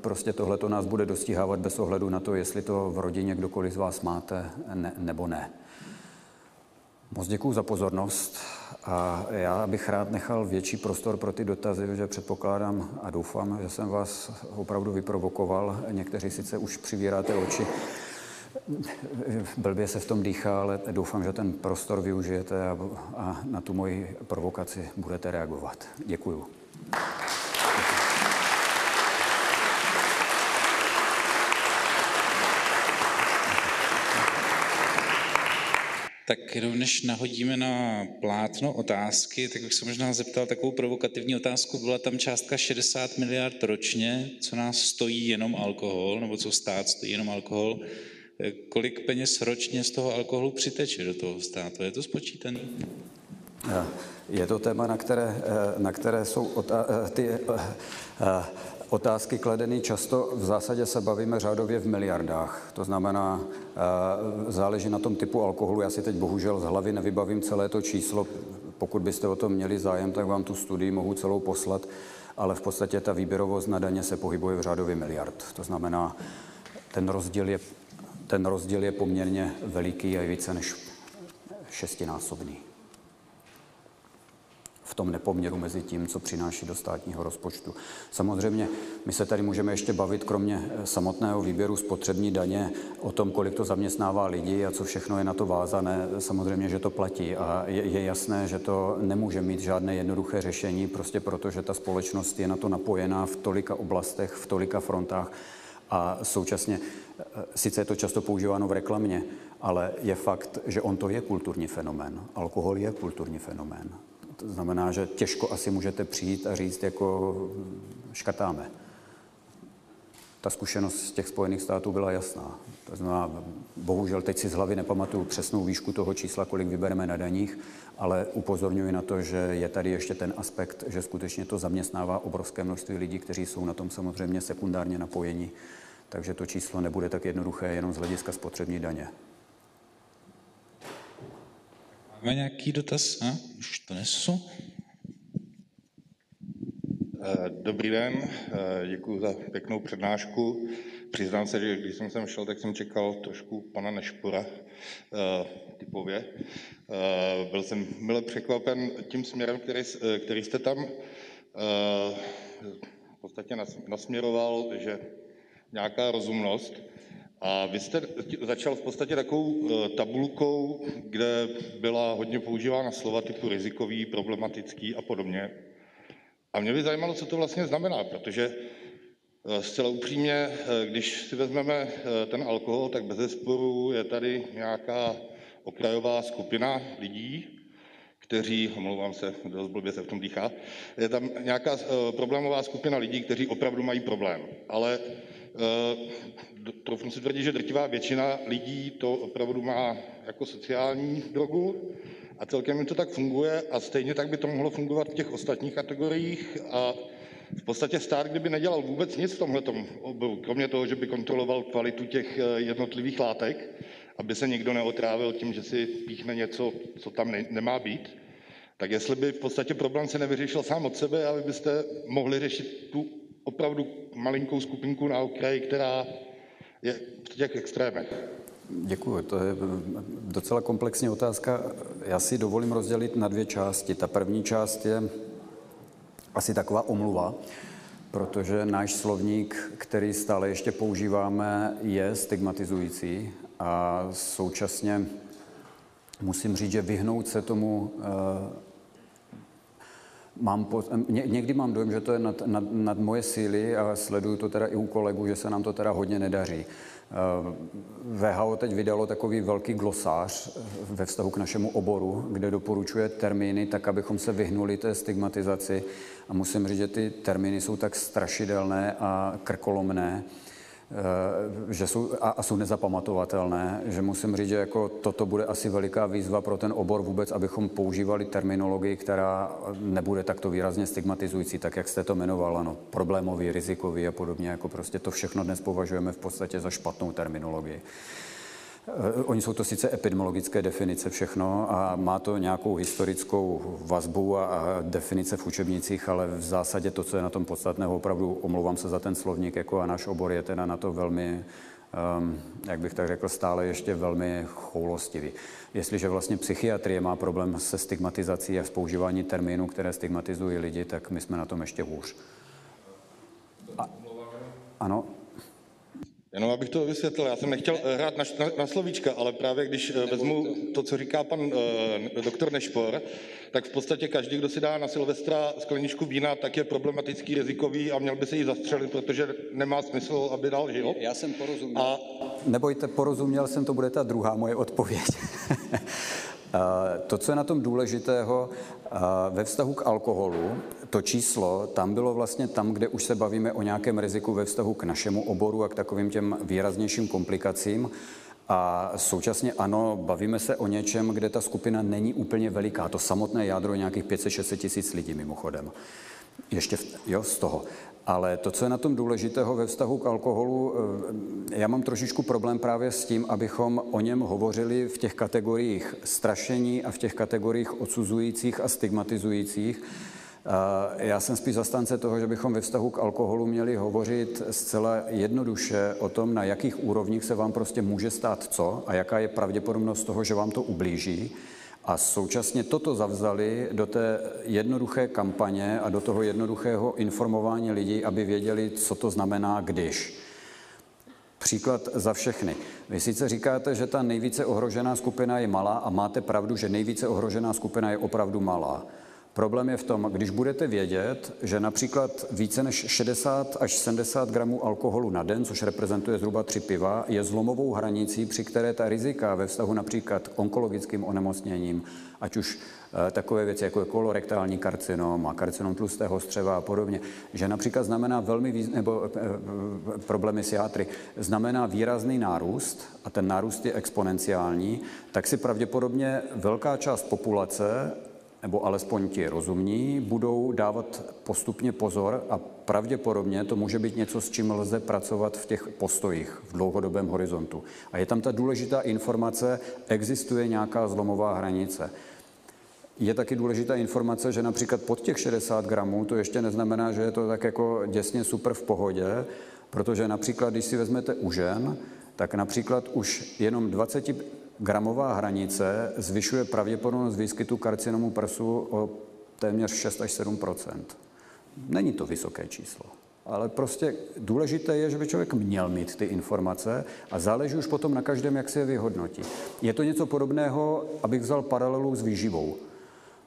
prostě tohle to nás bude dostihávat bez ohledu na to, jestli to v rodině kdokoliv z vás máte ne, nebo ne. Moc děkuji za pozornost a já bych rád nechal větší prostor pro ty dotazy, že předpokládám a doufám, že jsem vás opravdu vyprovokoval. Někteří sice už přivíráte oči, blbě se v tom dýchá, ale doufám, že ten prostor využijete a, na tu moji provokaci budete reagovat. Děkuju. Tak jenom než nahodíme na plátno otázky, tak bych se možná zeptal takovou provokativní otázku. Byla tam částka 60 miliard ročně, co nás stojí jenom alkohol, nebo co stát stojí jenom alkohol. Kolik peněz ročně z toho alkoholu přiteče do toho státu? Je to spočítané? Je to téma, na které, na které jsou ty otázky kladeny často, v zásadě se bavíme řádově v miliardách. To znamená, eh, záleží na tom typu alkoholu. Já si teď bohužel z hlavy nevybavím celé to číslo. Pokud byste o tom měli zájem, tak vám tu studii mohu celou poslat, ale v podstatě ta výběrovost na daně se pohybuje v řádově miliard. To znamená, ten rozdíl je, ten rozdíl je poměrně veliký a je více než šestinásobný v tom nepoměru mezi tím, co přináší do státního rozpočtu. Samozřejmě my se tady můžeme ještě bavit, kromě eh, samotného výběru spotřební daně, o tom, kolik to zaměstnává lidi a co všechno je na to vázané. Samozřejmě, že to platí a je, jasné, že to nemůže mít žádné jednoduché řešení, prostě proto, že ta společnost je na to napojená v tolika oblastech, v tolika frontách a současně, eh, sice je to často používáno v reklamě, ale je fakt, že on to je kulturní fenomén. Alkohol je kulturní fenomén To znamená, že těžko asi můžete přijít a říct, jako škrtáme. Ta zkušenost z těch Spojených států byla jasná. To znamená, bohužel teď si z hlavy nepamatuju přesnou výšku toho čísla, kolik vybereme na daních, ale upozorňuji na to, že je tady ještě ten aspekt, že skutečně to zaměstnává obrovské množství lidí, kteří jsou na tom samozřejmě sekundárně napojeni. Takže to číslo nebude tak jednoduché jenom z hlediska spotřební daně. Máme nějaký dotaz? A? Už to nesu. Eh, dobrý den, eh, děkuji za pěknou přednášku. Přiznám se, že když jsem sem šel, tak jsem čekal trošku pana Nešpora eh, typově. Byl jsem mile překvapen tím směrem, který, který jste tam v podstatě nasměroval, že nějaká rozumnost. A vy jste začal v podstatě takovou tabulkou, kde byla hodně používána slova typu rizikový, problematický a podobně. A mě by zajímalo, co to vlastně znamená, protože eh, zcela upřímně, eh, když si vezmeme eh, ten alkohol, tak bez zesporu je tady nějaká okrajová skupina lidí, kteří, omlouvám se, dost blbě se v tom dýchá, je tam nějaká problémová skupina lidí, kteří opravdu mají problém. Ale trochu si tvrdit, že drtivá většina lidí to opravdu má jako sociální drogu a celkem jim to tak funguje a stejně tak by to mohlo fungovat v těch ostatních kategoriích a v podstatě stát, kdyby nedělal vůbec nic v tomhle oboru, kromě toho, že by kontroloval kvalitu těch eh, jednotlivých látek, aby se nikdo neotrávil tím, že si píchne něco, co tam ne, nemá být, tak jestli by v podstatě problém se nevyřešil sám od sebe, aby byste mohli řešit tu opravdu malinkou skupinku na okraji, která je v těch extrémech. Děkuji, to je docela komplexní otázka. Já si dovolím rozdělit na dvě části. Ta první část je asi taková omluva, protože náš slovník, který stále ještě používáme, je stigmatizující a současně musím říct, že vyhnout se tomu eh, Mám po, ně, někdy mám dojem, že to je nad, nad, nad moje síly a sleduju to teda i u kolegů, že se nám to teda hodně nedaří. Eh, VHO teď vydalo takový velký glosář eh, ve vztahu k našemu oboru, kde doporučuje termíny tak, abychom se vyhnuli té stigmatizaci. A musím říct, že ty termíny jsou tak strašidelné a krkolomné, že jsou, a, a jsou nezapamatovatelné, že musím říct, že jako toto bude asi veliká výzva pro ten obor vůbec, abychom používali terminologii, která nebude takto výrazně stigmatizující, tak jak jste to jmenoval, ano, problémový, rizikový a podobně, jako prostě to všechno dnes považujeme v podstatě za špatnou terminologii. Eh, oni jsou to sice epidemiologické definice všechno a má to nějakou historickou vazbu a definice v učebnicích, ale v zásadě to, co je na tom podstatného, opravdu omlouvám se za ten slovník, jako a náš obor je teda na to velmi, um, jak bych tak řekl, stále ještě velmi choulostivý. Jestliže vlastně psychiatrie má problém se stigmatizací a s používání termínů, které stigmatizují lidi, tak my jsme na tom ještě hůř. A, ano, Jenom abych to vysvětlil, já jsem nechtěl eh, hrát na, na, na slovíčka, ale právě když eh, vezmu to, co říká pan uh, doktor Nešpor, tak v podstatě každý, kdo si dá na Silvestra skleničku vína, tak je problematický, rizikový a měl by se jí zastřelit, protože nemá smysl, aby dál žil. Já jsem porozuměl. A... Nebojte, porozuměl jsem, to bude ta druhá moje odpověď. To, co je na tom důležitého ve vztahu k alkoholu, to číslo, tam bylo vlastně tam, kde už se bavíme o nějakém riziku ve vztahu k našemu oboru a k takovým těm výraznějším komplikacím. A současně ano, bavíme se o něčem, kde ta skupina není úplně veliká. To samotné jádro je nějakých 500-600 tisíc lidí mimochodem. Ještě v, jo, z toho. Ale to, co je na tom důležitého ve vztahu k alkoholu, eh, já mám trošičku problém právě s tím, abychom o něm hovořili v těch kategoriích strašení a v těch kategoriích odsuzujících a stigmatizujících. Eh, já jsem spíš zastánce toho, že bychom ve vztahu k alkoholu měli hovořit zcela jednoduše o tom, na jakých úrovních se vám prostě může stát co a jaká je pravděpodobnost toho, že vám to ublíží a současně toto zavzali do té jednoduché kampaně a do toho jednoduchého informování lidí, aby věděli, co to znamená, když. Příklad za všechny. Vy sice říkáte, že ta nejvíce ohrožená skupina je malá a máte pravdu, že nejvíce ohrožená skupina je opravdu malá. Problém je v tom, když budete vědět, že například více než 60 až 70 gramů alkoholu na den, což reprezentuje zhruba tři piva, je zlomovou hranicí, při které ta rizika ve vztahu například k onkologickým onemocněním, ať už eh, takové věci jako je kolorektální karcinom a karcinom tlustého střeva a podobně, že například znamená velmi výz... nebo e, problémy s játry, znamená výrazný nárůst a ten nárůst je exponenciální, tak si pravděpodobně velká část populace nebo alespoň ti rozumní, budou dávat postupně pozor a pravděpodobně to může být něco, s čím lze pracovat v těch postojích v dlouhodobém horizontu. A je tam ta důležitá informace, existuje nějaká zlomová hranice. Je taky důležitá informace, že například pod těch 60 gramů to ještě neznamená, že je to tak jako děsně super v pohodě, protože například, když si vezmete u žen, tak například už jenom 20 gramová hranice zvyšuje pravděpodobnost výskytu karcinomu prsu o téměř 6 až 7% Není to vysoké číslo. Ale prostě důležité je, že by člověk měl mít ty informace a záleží už potom na každém, jak se je vyhodnotí. Je to něco podobného, abych vzal paralelu s výživou.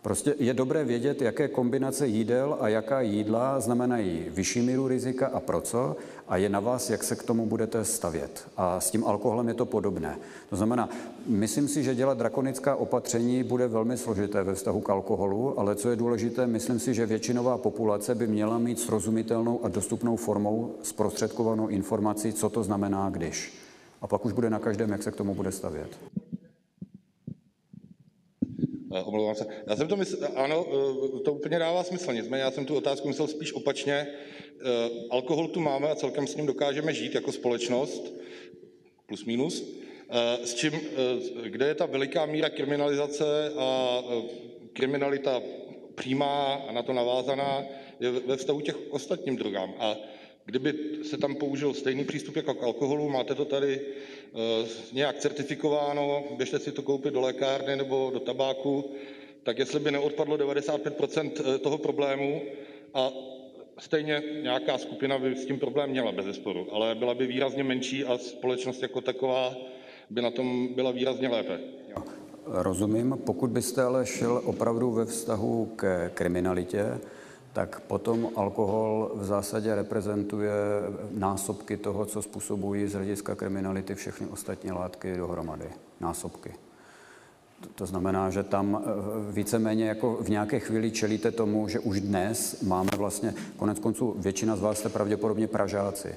Prostě je dobré vědět, jaké kombinace jídel a jaká jídla znamenají vyšší míru rizika a pro co a je na vás, jak se k tomu budete stavět. A s tím alkoholem je to podobné. To znamená, myslím si, že dělat drakonická opatření bude velmi složité ve vztahu k alkoholu, ale co je důležité, myslím si, že většinová populace by měla mít srozumitelnou a dostupnou formou zprostředkovanou informaci, co to znamená když. A pak už bude na každém, jak se k tomu bude stavět. Eh, omlouvám se. Já jsem to myslel, ano, eh, to úplně dává smysl, nicméně já jsem tu otázku myslel spíš opačně. Eh, alkohol tu máme a celkem s ním dokážeme žít jako společnost, plus minus. S čím, kde je ta veliká míra kriminalizace a kriminalita přímá a na to navázaná je ve vztahu těch ostatním drogám. A kdyby se tam použil stejný přístup jako k alkoholu, máte to tady nějak certifikováno, běžte si to koupit do lékárny nebo do tabáku, tak jestli by neodpadlo 95% eh, toho problému a stejně nějaká skupina by s tím problém měla bez zesporu, ale byla by výrazně menší a společnost jako taková by na tom byla výrazně lépe. Rozumím. Pokud byste ale šel opravdu ve vztahu k kriminalitě, tak potom alkohol v zásadě reprezentuje násobky toho, co způsobují z hlediska kriminality všechny ostatní látky dohromady. Násobky. To znamená, že tam eh, víceméně jako v nějaké chvíli čelíte tomu, že už dnes máme vlastně, konec konců většina z vás jste pravděpodobně Pražáci.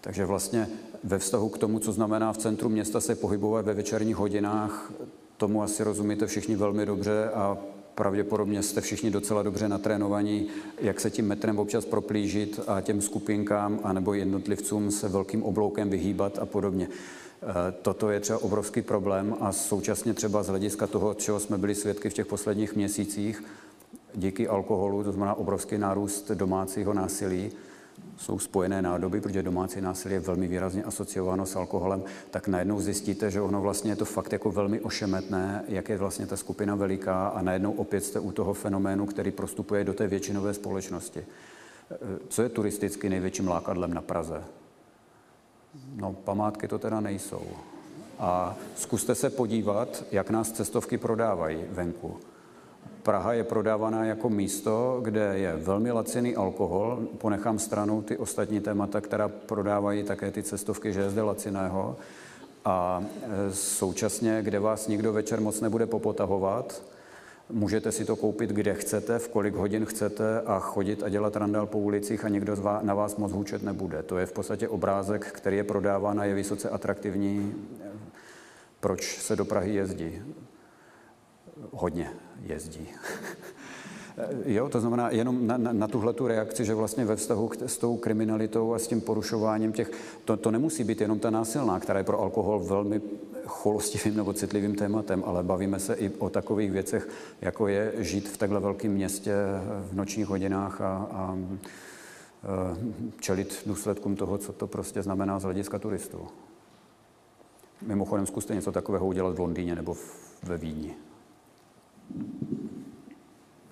Takže vlastně ve vztahu k tomu, co znamená v centru města se pohybovat ve večerních hodinách, tomu asi rozumíte všichni velmi dobře a pravděpodobně jste všichni docela dobře natrénovaní, jak se tím metrem občas proplížit a těm skupinkám anebo jednotlivcům se velkým obloukem vyhýbat a podobně. E, toto je třeba obrovský problém a současně třeba z hlediska toho, čeho jsme byli svědky v těch posledních měsících, díky alkoholu, to znamená obrovský nárůst domácího násilí, jsou spojené nádoby, protože domácí násilí je velmi výrazně asociováno s alkoholem, tak najednou zjistíte, že ono vlastně je to fakt jako velmi ošemetné, jak je vlastně ta skupina veliká a najednou opět jste u toho fenoménu, který prostupuje do té většinové společnosti. Co je turisticky největším lákadlem na Praze? No, památky to teda nejsou. A zkuste se podívat, jak nás cestovky prodávají venku. Praha je prodávaná jako místo, kde je velmi laciný alkohol. Ponechám stranou ty ostatní témata, která prodávají také ty cestovky, že je zde laciného. A e, současně, kde vás nikdo večer moc nebude popotahovat, můžete si to koupit, kde chcete, v kolik hodin chcete a chodit a dělat randál po ulicích a nikdo na vás moc hůčet nebude. To je v podstatě obrázek, který je prodáván a je vysoce atraktivní. Proč se do Prahy jezdí? hodně jezdí. Jo, to znamená jenom na, na, na tuhle tu reakci, že vlastně ve vztahu k, s tou kriminalitou a s tím porušováním těch, to, to nemusí být jenom ta násilná, která je pro alkohol velmi cholostivým nebo citlivým tématem, ale bavíme se i o takových věcech, jako je žít v takhle velkém městě v nočních hodinách a, a, a čelit důsledkům toho, co to prostě znamená z hlediska turistů. Mimochodem zkuste něco takového udělat v Londýně nebo ve Vídni.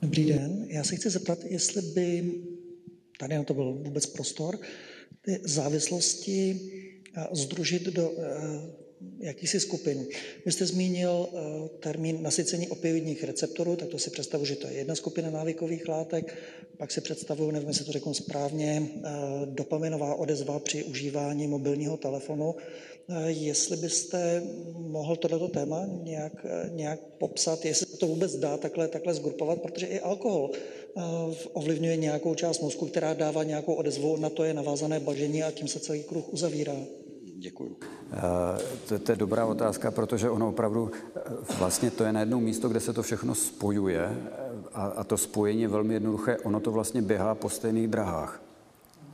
Dobrý den, já se chci zeptat, jestli by tady na to byl vůbec prostor, ty závislosti združit do, eh, jakýsi skupin. Vy jste zmínil eh, termín nasycení opioidních receptorů, tak to si představu, že to je jedna skupina návykových látek, pak si představuju, nevím, jestli to řeknu správně, eh, dopaminová odezva při užívání mobilního telefonu. Eh, jestli byste mohl tohleto téma nějak, nějak popsat, jestli se to vůbec dá takhle, takhle zgrupovat, protože i alkohol ovlivňuje nějakou část mozku, která dává nějakou odezvu, na to je navázané bažení a tím se celý kruh uzavírá. Děkuju. Eh, to, to je dobrá otázka, protože ono opravdu eh, vlastně to je na jedno místo, kde se to všechno spojuje eh, a, a to spojení je velmi jednoduché. Ono to vlastně běhá po stejných drahách.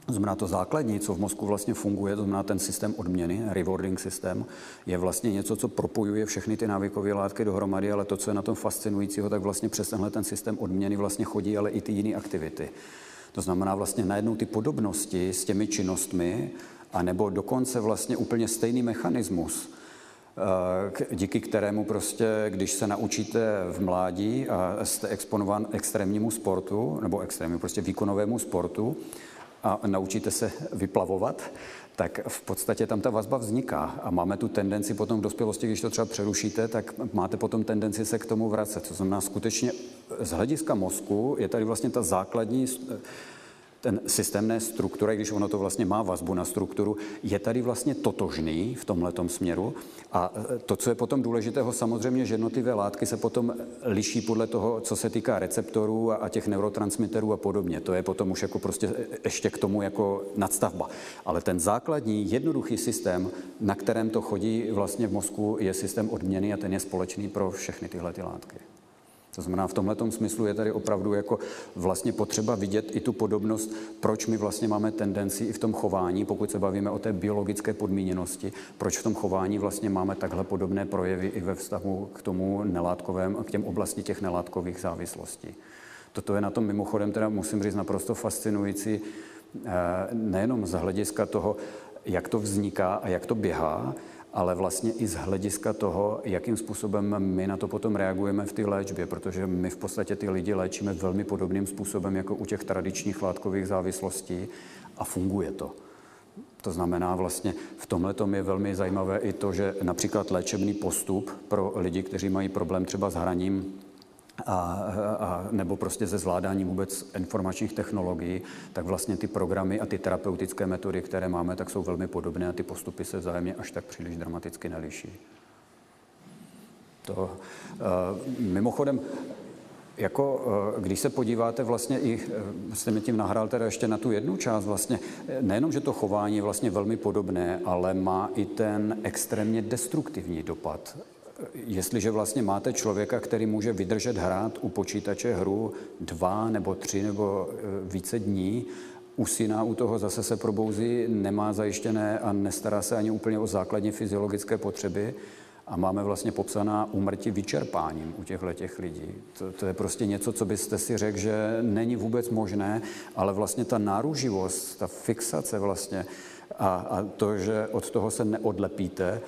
To znamená, to základní, co v mozku vlastně funguje, to znamená ten systém odměny, rewarding systém, je vlastně něco, co propojuje všechny ty návykové látky dohromady, ale to, co je na tom fascinujícího, tak vlastně přes tenhle ten systém odměny vlastně chodí, ale i ty jiné aktivity. To znamená vlastně najednou ty podobnosti s těmi činnostmi a nebo dokonce vlastně úplně stejný mechanismus, eh, díky kterému prostě, když se naučíte v mládí a jste exponovan extrémnímu sportu, nebo extrémnímu prostě výkonovému sportu a naučíte se vyplavovat, tak v podstatě tam ta vazba vzniká a máme tu tendenci potom v dospělosti, když to třeba přerušíte, tak máte potom tendenci se k tomu vracet. To znamená skutečně z hlediska mozku je tady vlastně ta základní ten systémné struktura, když ono to vlastně má vazbu na strukturu, je tady vlastně totožný v tomhle směru. A e, to, co je potom důležitého, samozřejmě, že jednotlivé látky se potom liší podle toho, co se týká receptorů a těch neurotransmiterů a podobně. To je potom už jako prostě e, ještě k tomu jako nadstavba. Ale ten základní, jednoduchý systém, na kterém to chodí vlastně v mozku, je systém odměny a ten je společný pro všechny tyhle ty látky. To znamená, v tomhle smyslu je tady opravdu jako vlastně potřeba vidět i tu podobnost, proč my vlastně máme tendenci i v tom chování, pokud se bavíme o té biologické podmíněnosti, proč v tom chování vlastně máme takhle podobné projevy i ve vztahu k tomu nelátkovém, k těm oblasti těch nelátkových závislostí. Toto je na tom mimochodem, teda musím říct, naprosto fascinující, eh, nejenom z hlediska toho, jak to vzniká a jak to běhá, ale vlastně i z hlediska toho, jakým způsobem my na to potom reagujeme v té léčbě, protože my v podstatě ty lidi léčíme velmi podobným způsobem jako u těch tradičních látkových závislostí a funguje to. To znamená vlastně v tomhle je velmi zajímavé i to, že například léčebný postup pro lidi, kteří mají problém třeba s hraním a, a, nebo prostě ze zvládání vůbec informačních technologií, tak vlastně ty programy a ty terapeutické metody, které máme, tak jsou velmi podobné a ty postupy se vzájemně až tak příliš dramaticky neliší. To, uh, mimochodem, jako, uh, když se podíváte vlastně i, uh, jste mi tím nahrál teda ještě na tu jednu část, vlastně nejenom, že to chování je vlastně velmi podobné, ale má i ten extrémně destruktivní dopad jestliže vlastně máte člověka, který může vydržet hrát u počítače hru dva nebo tři nebo e, více dní, usíná u toho, zase se probouzí, nemá zajištěné a nestará se ani úplně o základní fyziologické potřeby a máme vlastně popsaná úmrtí vyčerpáním u těchto těch lidí. To, to je prostě něco, co byste si řekl, že není vůbec možné, ale vlastně ta náruživost, ta fixace vlastně a, a to, že od toho se neodlepíte,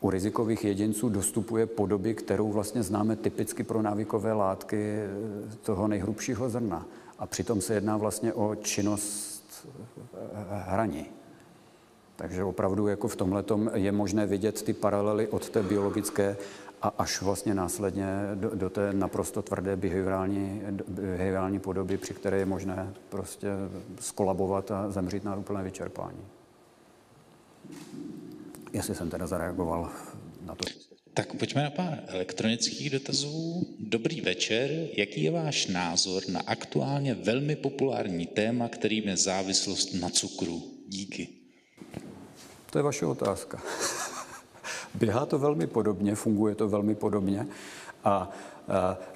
u rizikových jedinců dostupuje podoby, kterou vlastně známe typicky pro návykové látky eh, toho nejhrubšího zrna. A přitom se jedná vlastně o činnost eh, hraní. Takže opravdu jako v tomhle je možné vidět ty paralely od té biologické a až vlastně následně do, do té naprosto tvrdé behaviorální, behaviorální podoby, při které je možné prostě skolabovat a zemřít na úplné vyčerpání jestli jsem teda zareagoval na to. Tak pojďme na pár elektronických dotazů. Dobrý večer. Jaký je váš názor na aktuálně velmi populární téma, kterým je závislost na cukru? Díky. To je vaše otázka. Běhá to velmi podobně, funguje to velmi podobně a, a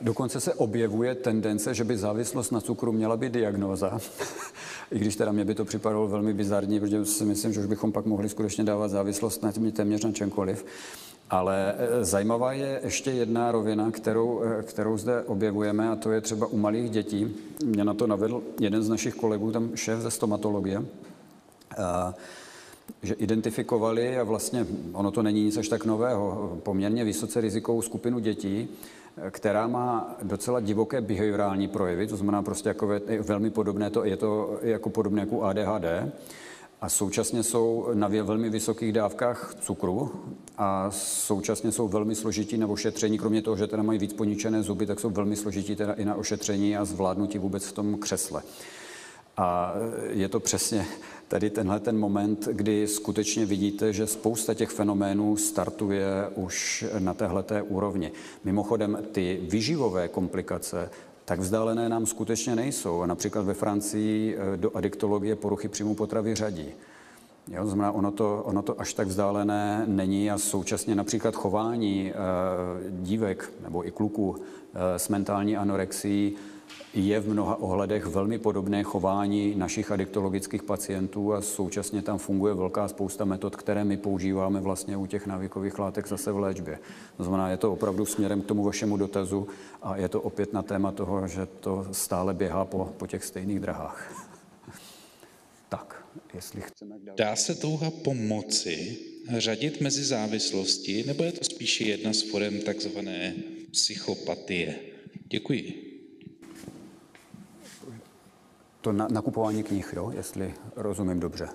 dokonce se objevuje tendence, že by závislost na cukru měla být diagnóza. I když teda mě by to připadalo velmi bizarní, protože si myslím, že už bychom pak mohli skutečně dávat závislost na téměř na čemkoliv. Ale e, zajímavá je ještě jedna rovina, kterou, e, kterou zde objevujeme, a to je třeba u malých dětí. Mě na to navedl jeden z našich kolegů, tam šéf ze stomatologie, že identifikovali, a vlastně ono to není nic až tak nového, poměrně vysoce rizikovou skupinu dětí, která má docela divoké behaviorální projevy, to znamená prostě jako velmi podobné, to, je to jako podobné jako ADHD. a současně jsou na velmi vysokých dávkách cukru a současně jsou velmi složití na ošetření, kromě toho, že teda mají víc poničené zuby, tak jsou velmi složití teda i na ošetření a zvládnutí vůbec v tom křesle. A je to přesně tady tenhle ten moment, kdy skutečně vidíte, že spousta těch fenoménů startuje už na téhleté úrovni. Mimochodem, ty vyživové komplikace tak vzdálené nám skutečně nejsou. Například ve Francii eh, do adiktologie poruchy příjmu potravy řadí. Jo, znamená, ono to, ono to až tak vzdálené není a současně například chování e, dívek nebo i kluků e, s mentální anorexií je v mnoha ohledech velmi podobné chování našich adiktologických pacientů a současně tam funguje velká spousta metod, které my používáme vlastně u těch návykových látek zase v léčbě. To znamená, je to opravdu směrem k tomu vašemu dotazu a je to opět na téma toho, že to stále běhá po, po těch stejných drahách. tak, jestli chceme... Dá se touha pomoci řadit mezi závislosti, nebo je to spíše jedna z forem takzvané psychopatie? Děkuji to na, nakupování knih, jo, jestli rozumím dobře.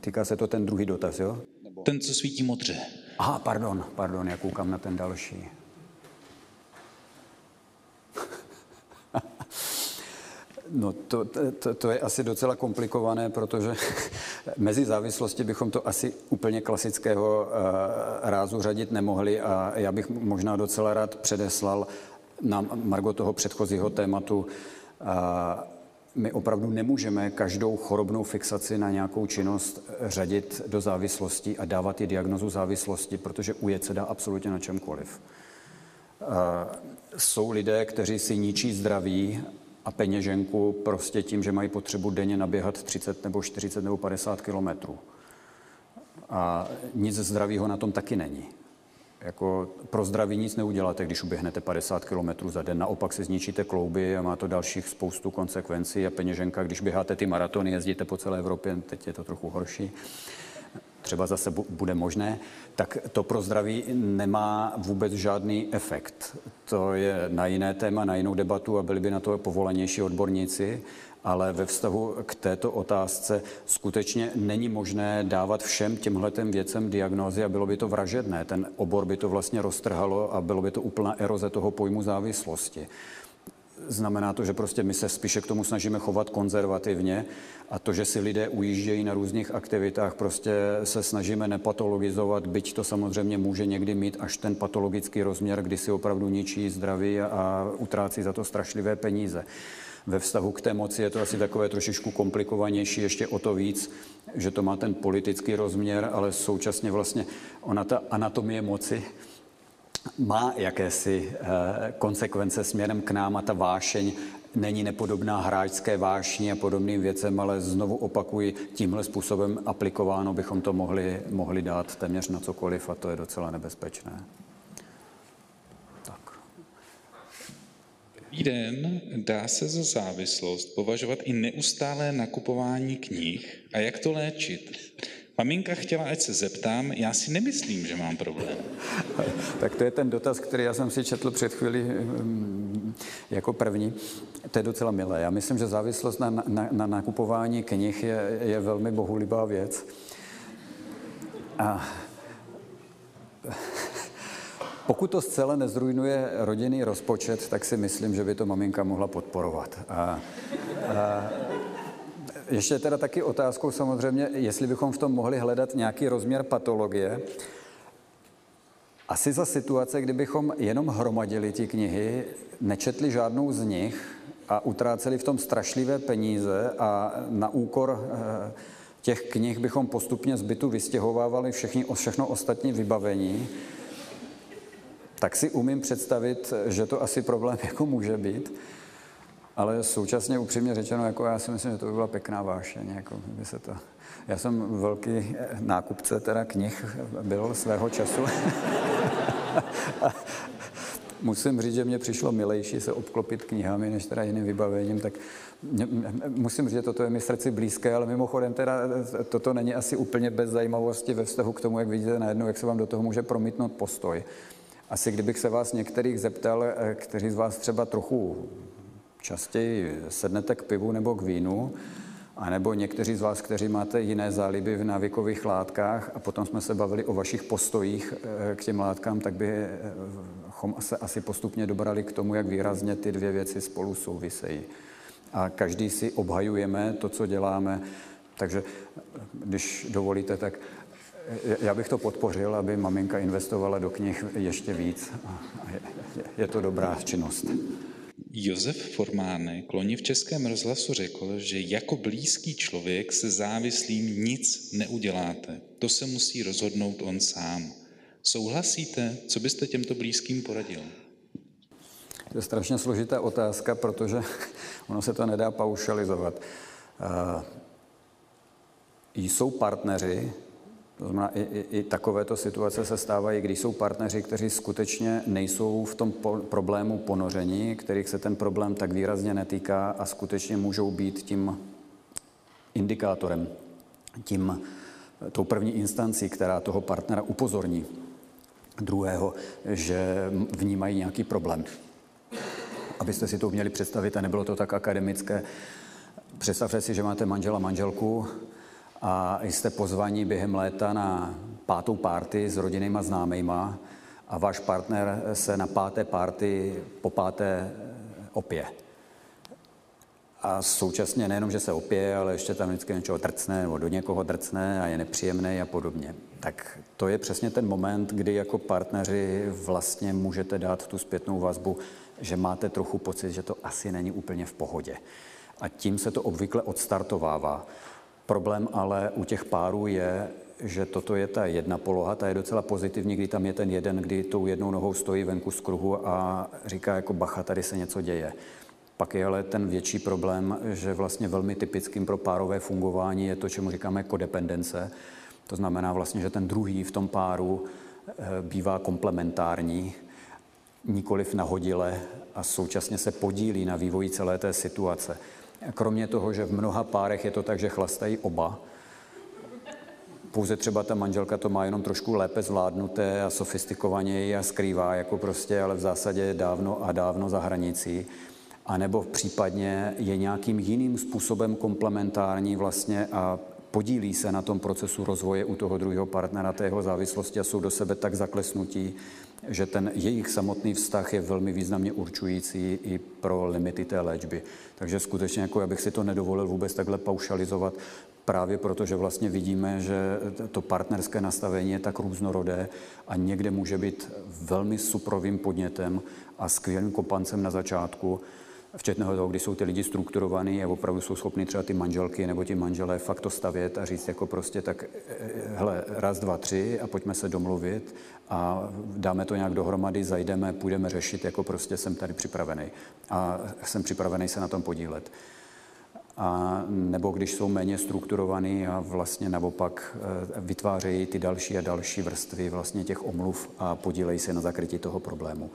Týká se to ten druhý dotaz, jo? Ten, co svítí modře. Aha, pardon, pardon, já koukám na ten další. No to, to, to je asi docela komplikované, protože mezi závislosti bychom to asi úplně klasického uh, rázu řadit nemohli a já bych možná docela rád předeslal na Margo toho předchozího tématu my opravdu nemůžeme každou chorobnou fixaci na nějakou činnost řadit do závislosti a dávat ji diagnozu závislosti, protože ujet se dá absolutně na čemkoliv. Jsou lidé, kteří si ničí zdraví a peněženku prostě tím, že mají potřebu denně naběhat 30 nebo 40 nebo 50 kilometrů. A nic zdravého na tom taky není. Jako pro zdraví nic neuděláte, když uběhnete 50 km za den. Naopak si zničíte klouby a má to dalších spoustu konsekvencí a peněženka, když běháte ty maratony, jezdíte po celé Evropě, teď je to trochu horší, třeba zase bude možné, tak to pro zdraví nemá vůbec žádný efekt. To je na jiné téma, na jinou debatu a byli by na to povolanější odborníci ale ve vztahu k této otázce skutečně není možné dávat všem těmhletem věcem diagnózy a bylo by to vražedné. Ten obor by to vlastně roztrhalo a bylo by to úplná eroze toho pojmu závislosti. Znamená to, že prostě my se spíše k tomu snažíme chovat konzervativně a to, že si lidé ujíždějí na různých aktivitách, prostě se snažíme nepatologizovat, byť to samozřejmě může někdy mít až ten patologický rozměr, kdy si opravdu ničí zdraví a utrácí za to strašlivé peníze. Ve vztahu k té moci je to asi takové trošičku komplikovanější, ještě o to víc, že to má ten politický rozměr, ale současně vlastně ona ta anatomie moci má jakési eh, konsekvence směrem k nám a ta vášeň není nepodobná hráčské vášni a podobným věcem, ale znovu opakuji, tímhle způsobem aplikováno bychom to mohli, mohli dát téměř na cokoliv a to je docela nebezpečné. Dobrý den, dá se za závislost považovat i neustálé nakupování knih a jak to léčit? Maminka chtěla, ať se zeptám, já si nemyslím, že mám problém. Tak to je ten dotaz, který já jsem si četl před chvíli mm, jako první. To je docela milé. Já myslím, že závislost na, na, na nakupování knih je, je velmi bohulibá věc. A pokud to zcela nezrujnuje rodinný rozpočet, tak si myslím, že by to maminka mohla podporovat. A, a ještě teda taky otázkou samozřejmě, jestli bychom v tom mohli hledat nějaký rozměr patologie. Asi za situace, kdybychom jenom hromadili ty knihy, nečetli žádnou z nich a utráceli v tom strašlivé peníze a na úkor eh, těch knih bychom postupně z bytu vystěhovávali všechny, všechno ostatní vybavení, tak si umím představit, že to asi problém jako může být, ale současně upřímně řečeno, jako já si myslím, že to by byla pěkná vášeň, jako by se to... Já jsem velký nákupce teda knih byl svého času. musím říct, že mě přišlo milejší se obklopit knihami, než teda jiným vybavením, tak musím říct, že toto je mi srdci blízké, ale mimochodem teda toto není asi úplně bez zajímavosti ve vztahu k tomu, jak vidíte najednou, jak se vám do toho může promítnout postoj. Asi kdybych se vás některých zeptal, eh, kteří z vás třeba trochu častěji sednete k pivu nebo k vínu A nebo někteří z vás, kteří máte jiné záliby v návykových látkách a potom jsme se bavili o vašich postojích eh, k těm látkám, tak bychom se asi postupně dobrali k tomu, jak výrazně ty dvě věci spolu souvisejí. A každý si obhajujeme to, co děláme. Takže když dovolíte, tak já bych to podpořil, aby maminka investovala do knih ještě víc. Je to dobrá činnost. Josef Formánek loni v Českém rozhlasu řekl, že jako blízký člověk se závislým nic neuděláte. To se musí rozhodnout on sám. Souhlasíte? Co byste těmto blízkým poradil? To je strašně složitá otázka, protože ono se to nedá paušalizovat. Uh, jsou partneři, to znamená, i, i, i takovéto situace se stávají, když jsou partneři, kteří skutečně nejsou v tom po, problému ponoření, kterých se ten problém tak výrazně netýká a skutečně můžou být tím indikátorem, tím, tou první instancí, která toho partnera upozorní druhého, že vnímají nějaký problém. Abyste si to uměli představit a nebylo to tak akademické, představte si, že máte manžela, manželku, a jste pozvaní během léta na pátou párty s rodinnýma známejma a váš partner se na páté párty po páté opije. A současně nejenom, že se opije, ale ještě tam vždycky něčeho drcne nebo do někoho drcne a je nepříjemný a podobně. Tak to je přesně ten moment, kdy jako partneři vlastně můžete dát tu zpětnou vazbu, že máte trochu pocit, že to asi není úplně v pohodě. A tím se to obvykle odstartovává. Problém ale u těch párů je, že toto je ta jedna poloha, ta je docela pozitivní, kdy tam je ten jeden, kdy tou jednou nohou stojí venku z kruhu a říká jako bacha, tady se něco děje. Pak je ale ten větší problém, že vlastně velmi typickým pro párové fungování je to, čemu říkáme kodependence. To znamená vlastně, že ten druhý v tom páru eh, bývá komplementární, nikoliv nahodile a současně se podílí na vývoji celé té situace. Kromě toho, že v mnoha párech je to tak, že chlastají oba, pouze třeba ta manželka to má jenom trošku lépe zvládnuté a sofistikovaněji a skrývá jako prostě, ale v zásadě dávno a dávno za hranicí. A nebo případně je nějakým jiným způsobem komplementární vlastně a podílí se na tom procesu rozvoje u toho druhého partnera té jeho závislosti a jsou do sebe tak zaklesnutí, že ten jejich samotný vztah je velmi významně určující i pro limity té léčby. Takže skutečně, jako já bych si to nedovolil vůbec takhle paušalizovat, právě proto, že vlastně vidíme, že to partnerské nastavení je tak různorodé a někde může být velmi suprovým podnětem a skvělým kopancem na začátku, včetně toho, kdy jsou ty lidi strukturovaní a opravdu jsou schopni třeba ty manželky nebo ti manželé fakt to stavět a říct jako prostě tak eh, hele, raz, dva, tři a pojďme se domluvit a dáme to nějak dohromady, zajdeme, půjdeme řešit, jako prostě jsem tady připravený a jsem připravený se na tom podílet. A nebo když jsou méně strukturovaný a vlastně naopak eh, vytvářejí ty další a další vrstvy vlastně těch omluv a podílejí se na zakrytí toho problému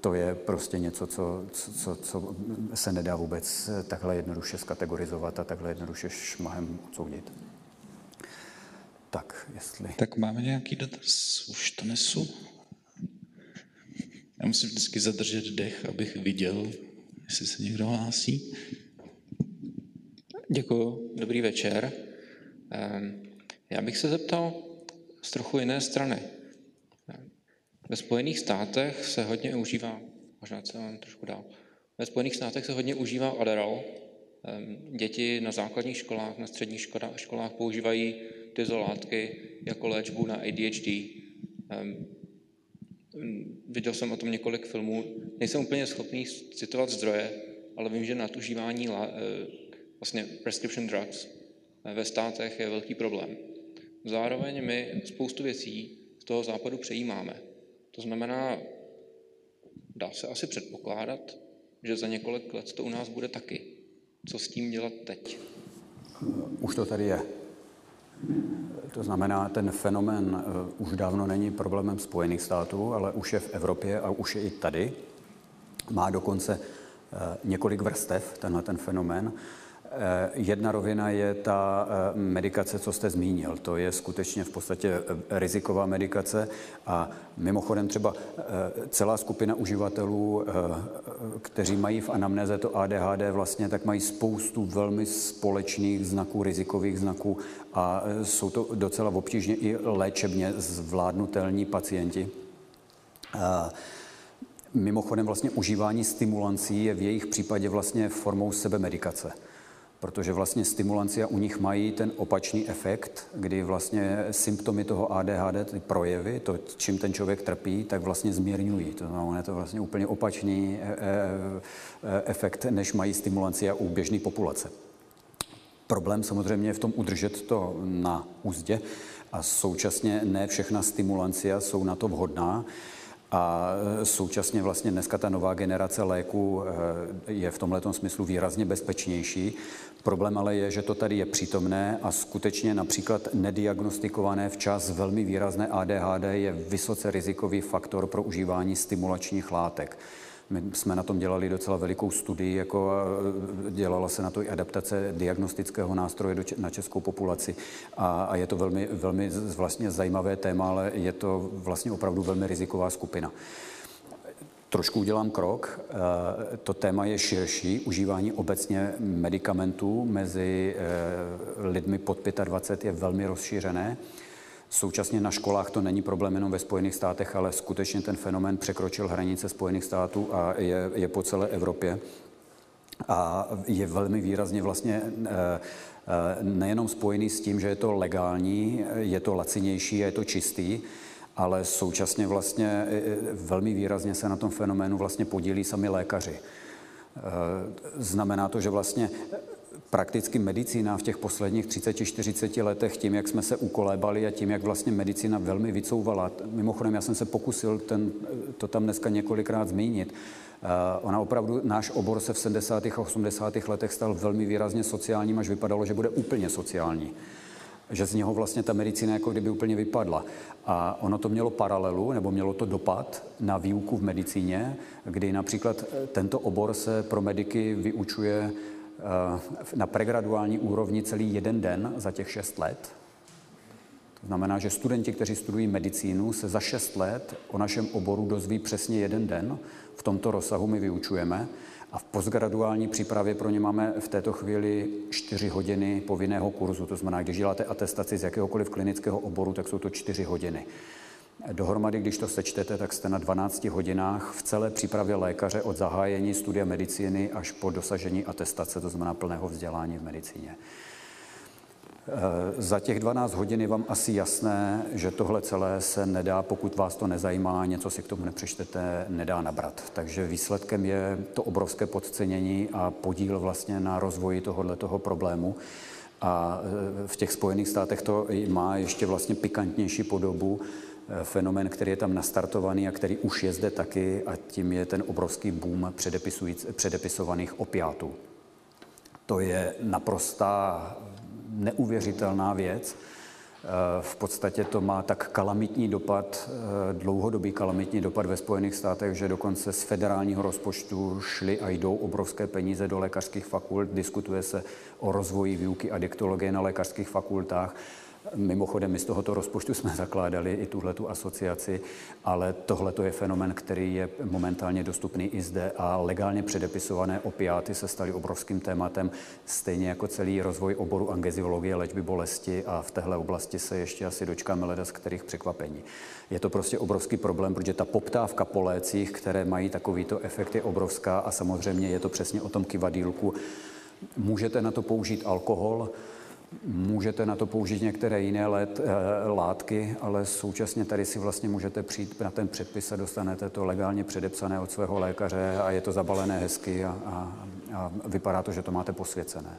to je prostě něco, co, co, co se nedá vůbec takhle jednoduše skategorizovat a takhle jednoduše šmahem odsoudit. Tak, jestli... Tak máme nějaký dotaz? Už to nesu. Já musím vždycky zadržet dech, abych viděl, jestli se někdo hlásí. Děkuji, dobrý večer. Ehm, já bych se zeptal z trochu jiné strany. Ve Spojených státech se hodně užívá, možná se vám trošku dál, ve Spojených státech se hodně užívá Adderall. Děti na základních školách, na středních školách používají tyto látky jako léčbu na ADHD. Viděl jsem o tom několik filmů. Nejsem úplně schopný citovat zdroje, ale vím, že nadužívání eh, vlastně prescription drugs ve státech je velký problém. Zároveň my spoustu věcí z toho západu přejímáme. To znamená, dá se asi předpokládat, že za několik let to u nás bude taky. Co s tím dělat teď? Už to tady je. To znamená, ten fenomén uh, už dávno není problémem Spojených států, ale už je v Evropě a už je i tady. Má dokonce uh, několik vrstev, tenhle ten fenomén. Eh, jedna rovina je ta eh, medikace, co jste zmínil. To je skutečně v podstatě eh, riziková medikace a mimochodem třeba celá skupina uživatelů, kteří mají v anamnéze to ADHD vlastně, tak mají spoustu velmi společných znaků, rizikových znaků a jsou to docela obtížně i léčebně zvládnutelní pacienti. Mimochodem vlastně užívání stimulancí je v jejich případě vlastně formou sebemedikace protože vlastně stimulancia u nich mají ten opačný efekt, kdy vlastně symptomy toho ADHD, ty projevy, to, čím ten člověk trpí, tak vlastně zmírňují. To znamená, je to vlastně úplně opačný e, e, efekt, než mají stimulancia u běžné populace. Problém samozřejmě je v tom udržet to na úzdě a současně ne všechna stimulancia jsou na to vhodná. A současně vlastně dneska ta nová generace léků eh, je v tomhle smyslu výrazně bezpečnější. Problém ale je, že to tady je přítomné a skutečně například nediagnostikované včas velmi výrazné ADHD je vysoce rizikový faktor pro užívání stimulačních látek. My jsme na tom dělali docela velikou studii, jako dělala se na to i adaptace diagnostického nástroje na českou populaci a, je to velmi, velmi vlastně zajímavé téma, ale je to vlastně opravdu velmi riziková skupina. Trošku udělám krok. Eh, to téma je širší. Užívání obecně medicamentů mezi eh, lidmi pod 25 je velmi rozšířené. Současně na školách to není problém jenom ve Spojených státech, ale skutečně ten fenomén překročil hranice Spojených států a je, je po celé Evropě. A je velmi výrazně vlastně eh, eh, nejenom spojený s tím, že je to legální, je to lacinější a je to čistý, ale současně vlastně eh, velmi výrazně se na tom fenoménu vlastně podílí sami lékaři. Znamená to, že vlastně prakticky medicína v těch posledních 30-40 letech tím, jak jsme se ukolébali a tím, jak vlastně medicína velmi vycouvala. Mimochodem, já jsem se pokusil ten, to tam dneska několikrát zmínit. Uh, ona opravdu, náš obor se v 70. a 80. letech stal velmi výrazně sociálním, až vypadalo, že bude úplně sociální že z něho vlastně ta medicína jako kdyby úplně vypadla. A ono to mělo paralelu, nebo mělo to dopad na výuku v medicíně, kdy například tento obor se pro mediky vyučuje Eh, na pregraduální úrovni celý jeden den za těch šest let. To znamená, že studenti, kteří studují medicínu, se za šest let o našem oboru dozví přesně jeden den. V tomto rozsahu my vyučujeme. A v postgraduální přípravě pro ně máme v této chvíli čtyři hodiny povinného kurzu. To znamená, když děláte atestaci z jakéhokoliv klinického oboru, tak jsou to čtyři hodiny. Dohromady, když to sečtete, tak jste na 12 hodinách v celé přípravě lékaře od zahájení studia medicíny až po dosažení atestace, to znamená plného vzdělání v medicíně. E, za těch 12 hodin je vám asi jasné, že tohle celé se nedá, pokud vás to nezajímá, něco si k tomu nepřečtete, nedá nabrat. Takže výsledkem je to obrovské podcenění a podíl vlastně na rozvoji tohoto problému. A e, v těch Spojených státech to má ještě vlastně pikantnější podobu, Fenomén, který je tam nastartovaný a který už je zde taky a tím je ten obrovský boom předepisovaných opiátů. To je naprostá neuvěřitelná věc. Eh, v podstatě to má tak kalamitní dopad, eh, dlouhodobý kalamitní dopad ve Spojených státech, že dokonce z federálního rozpočtu šly a jdou obrovské peníze do lékařských fakult. Diskutuje se o rozvoji výuky adiktologie na lékařských fakultách. Mimochodem, my z tohoto rozpočtu jsme zakládali i tuhle tu asociaci, ale tohle je fenomen, který je momentálně dostupný i zde a legálně předepisované opiáty se staly obrovským tématem, stejně jako celý rozvoj oboru angeziologie, léčby bolesti a v téhle oblasti se ještě asi dočkáme leda z kterých překvapení. Je to prostě obrovský problém, protože ta poptávka po lécích, které mají takovýto efekt, je obrovská a samozřejmě je to přesně o tom kivadílku. Můžete na to použít alkohol, Můžete na to použít některé jiné let, eh, látky, ale současně tady si vlastně můžete přijít na ten předpis a dostanete to legálně předepsané od svého lékaře a je to zabalené hezky a, a, a vypadá to, že to máte posvěcené.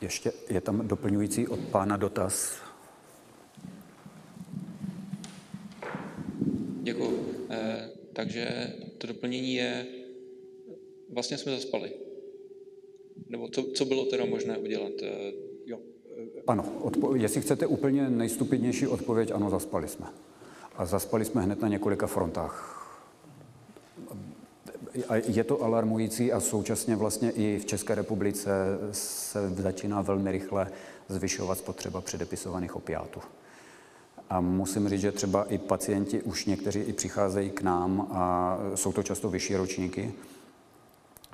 Ještě je tam doplňující od pána dotaz. Děkuji. Eh, takže to doplnění je, vlastně jsme zaspali. Nebo co, co bylo teda možné udělat? Eh, jo. Ano, odpo- jestli chcete úplně nejstupidnější odpověď, ano, zaspali jsme. A zaspali jsme hned na několika frontách. a je to alarmující a současně vlastně i v České republice se začíná velmi rychle zvyšovat spotřeba předepisovaných opiátů. A musím říct, že třeba i pacienti, už někteří i přicházejí k nám a jsou to často vyšší ročníky,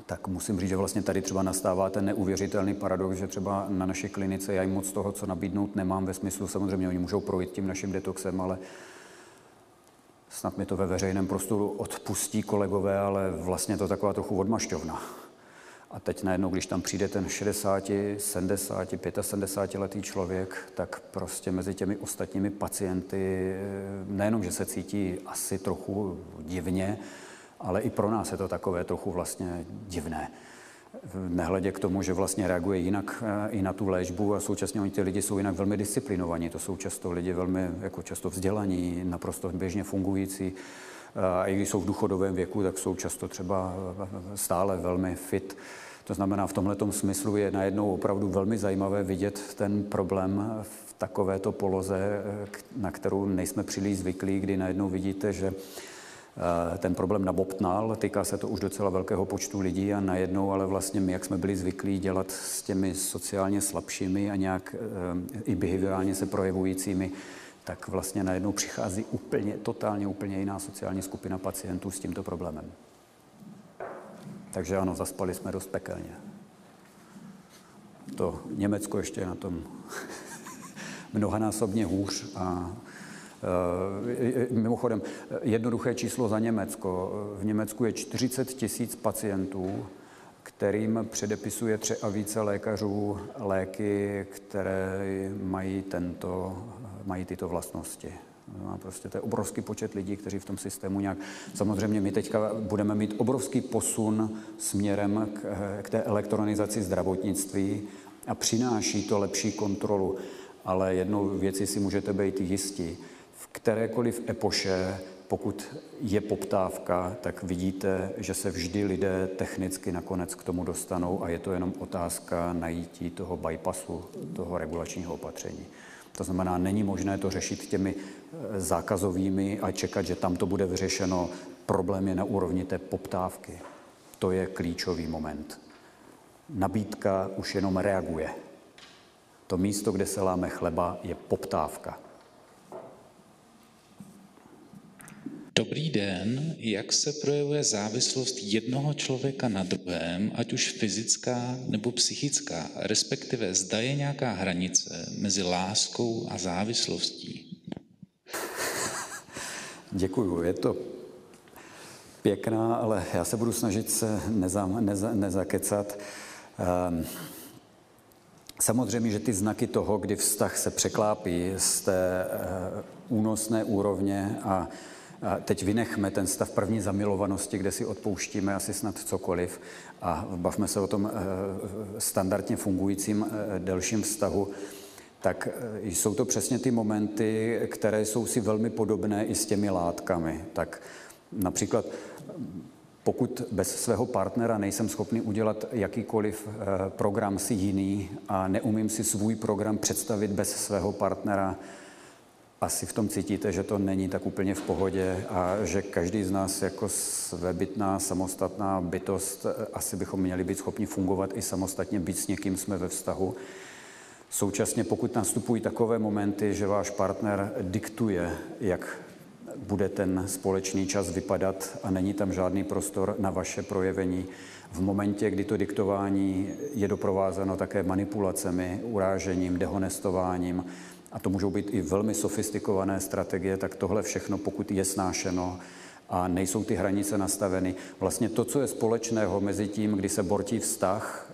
tak musím říct, že vlastně tady třeba nastává ten neuvěřitelný paradox, že třeba na naší klinice já jim moc toho, co nabídnout, nemám ve smyslu, samozřejmě oni můžou projít tím naším detoxem, ale snad mi to ve veřejném prostoru odpustí kolegové, ale vlastně to taková trochu odmašťovna. A teď najednou, když tam přijde ten 60, 70, 75 letý člověk, tak prostě mezi těmi ostatními pacienty eh, nejenom, že se cítí asi trochu divně, ale i pro nás je to takové trochu vlastně divné. Nehledě k tomu, že vlastně reaguje jinak eh, i na tu léčbu a současně oni ty lidi jsou jinak velmi disciplinovaní. To jsou často lidi velmi jako často vzdělaní, naprosto běžně fungující. A i když jsou v důchodovém věku, tak jsou často třeba stále velmi fit. To znamená, v tomto smyslu je najednou opravdu velmi zajímavé vidět ten problém v takovéto poloze, eh, na kterou nejsme příliš zvyklí, kdy najednou vidíte, že eh, ten problém nabobtnal, týká se to už docela velkého počtu lidí a najednou, ale vlastně my, jak jsme byli zvyklí dělat s těmi sociálně slabšími a nějak eh, i behaviorálně se projevujícími, tak vlastně najednou přichází úplně, totálně úplně jiná sociální skupina pacientů s tímto problémem. Takže ano, zaspali jsme dost pekelně. To Německo ještě je na tom mnohanásobně hůř a Mimochodem, jednoduché číslo za Německo. V Německu je 40 tisíc pacientů, kterým předepisuje tři a více lékařů léky, které mají, tento, mají tyto vlastnosti. No, prostě to je obrovský počet lidí, kteří v tom systému nějak... Samozřejmě my teďka budeme mít obrovský posun směrem k, k té elektronizaci zdravotnictví a přináší to lepší kontrolu. Ale jednou věci si můžete být jistí. Kterékoliv epoše, pokud je poptávka, tak vidíte, že se vždy lidé technicky nakonec k tomu dostanou a je to jenom otázka najítí toho bypassu, toho regulačního opatření. To znamená, není možné to řešit těmi eh, zákazovými a čekat, že tam to bude vyřešeno. Problém je na úrovni té poptávky. To je klíčový moment. Nabídka už jenom reaguje. To místo, kde se láme chleba, je poptávka. Dobrý den, jak se projevuje závislost jednoho člověka na druhém, ať už fyzická nebo psychická, respektive zda je nějaká hranice mezi láskou a závislostí? Děkuju, je to pěkná, ale já se budu snažit se neza, neza, nezakecat. Um, Samozřejmě, že ty znaky toho, kdy vztah se překlápí z té uh, únosné úrovně a teď vynechme ten stav první zamilovanosti, kde si odpouštíme asi snad cokoliv a bavme se o tom eh, standardně fungujícím eh, delším vztahu, tak eh, jsou to přesně ty momenty, které jsou si velmi podobné i s těmi látkami. Tak například pokud bez svého partnera nejsem schopný udělat jakýkoliv program si jiný a neumím si svůj program představit bez svého partnera, asi v tom cítíte, že to není tak úplně v pohodě a že každý z nás jako svébytná, samostatná bytost, eh, asi bychom měli být schopni fungovat i samostatně, být s někým jsme ve vztahu. Současně, pokud nastupují takové momenty, že váš partner diktuje, jak bude ten společný čas vypadat a není tam žádný prostor na vaše projevení, v momentě, kdy to diktování je doprovázeno také manipulacemi, urážením, dehonestováním, a to můžou být i velmi sofistikované strategie, tak tohle všechno, pokud je snášeno a nejsou ty hranice nastaveny, vlastně to, co je společného mezi tím, kdy se bortí vztah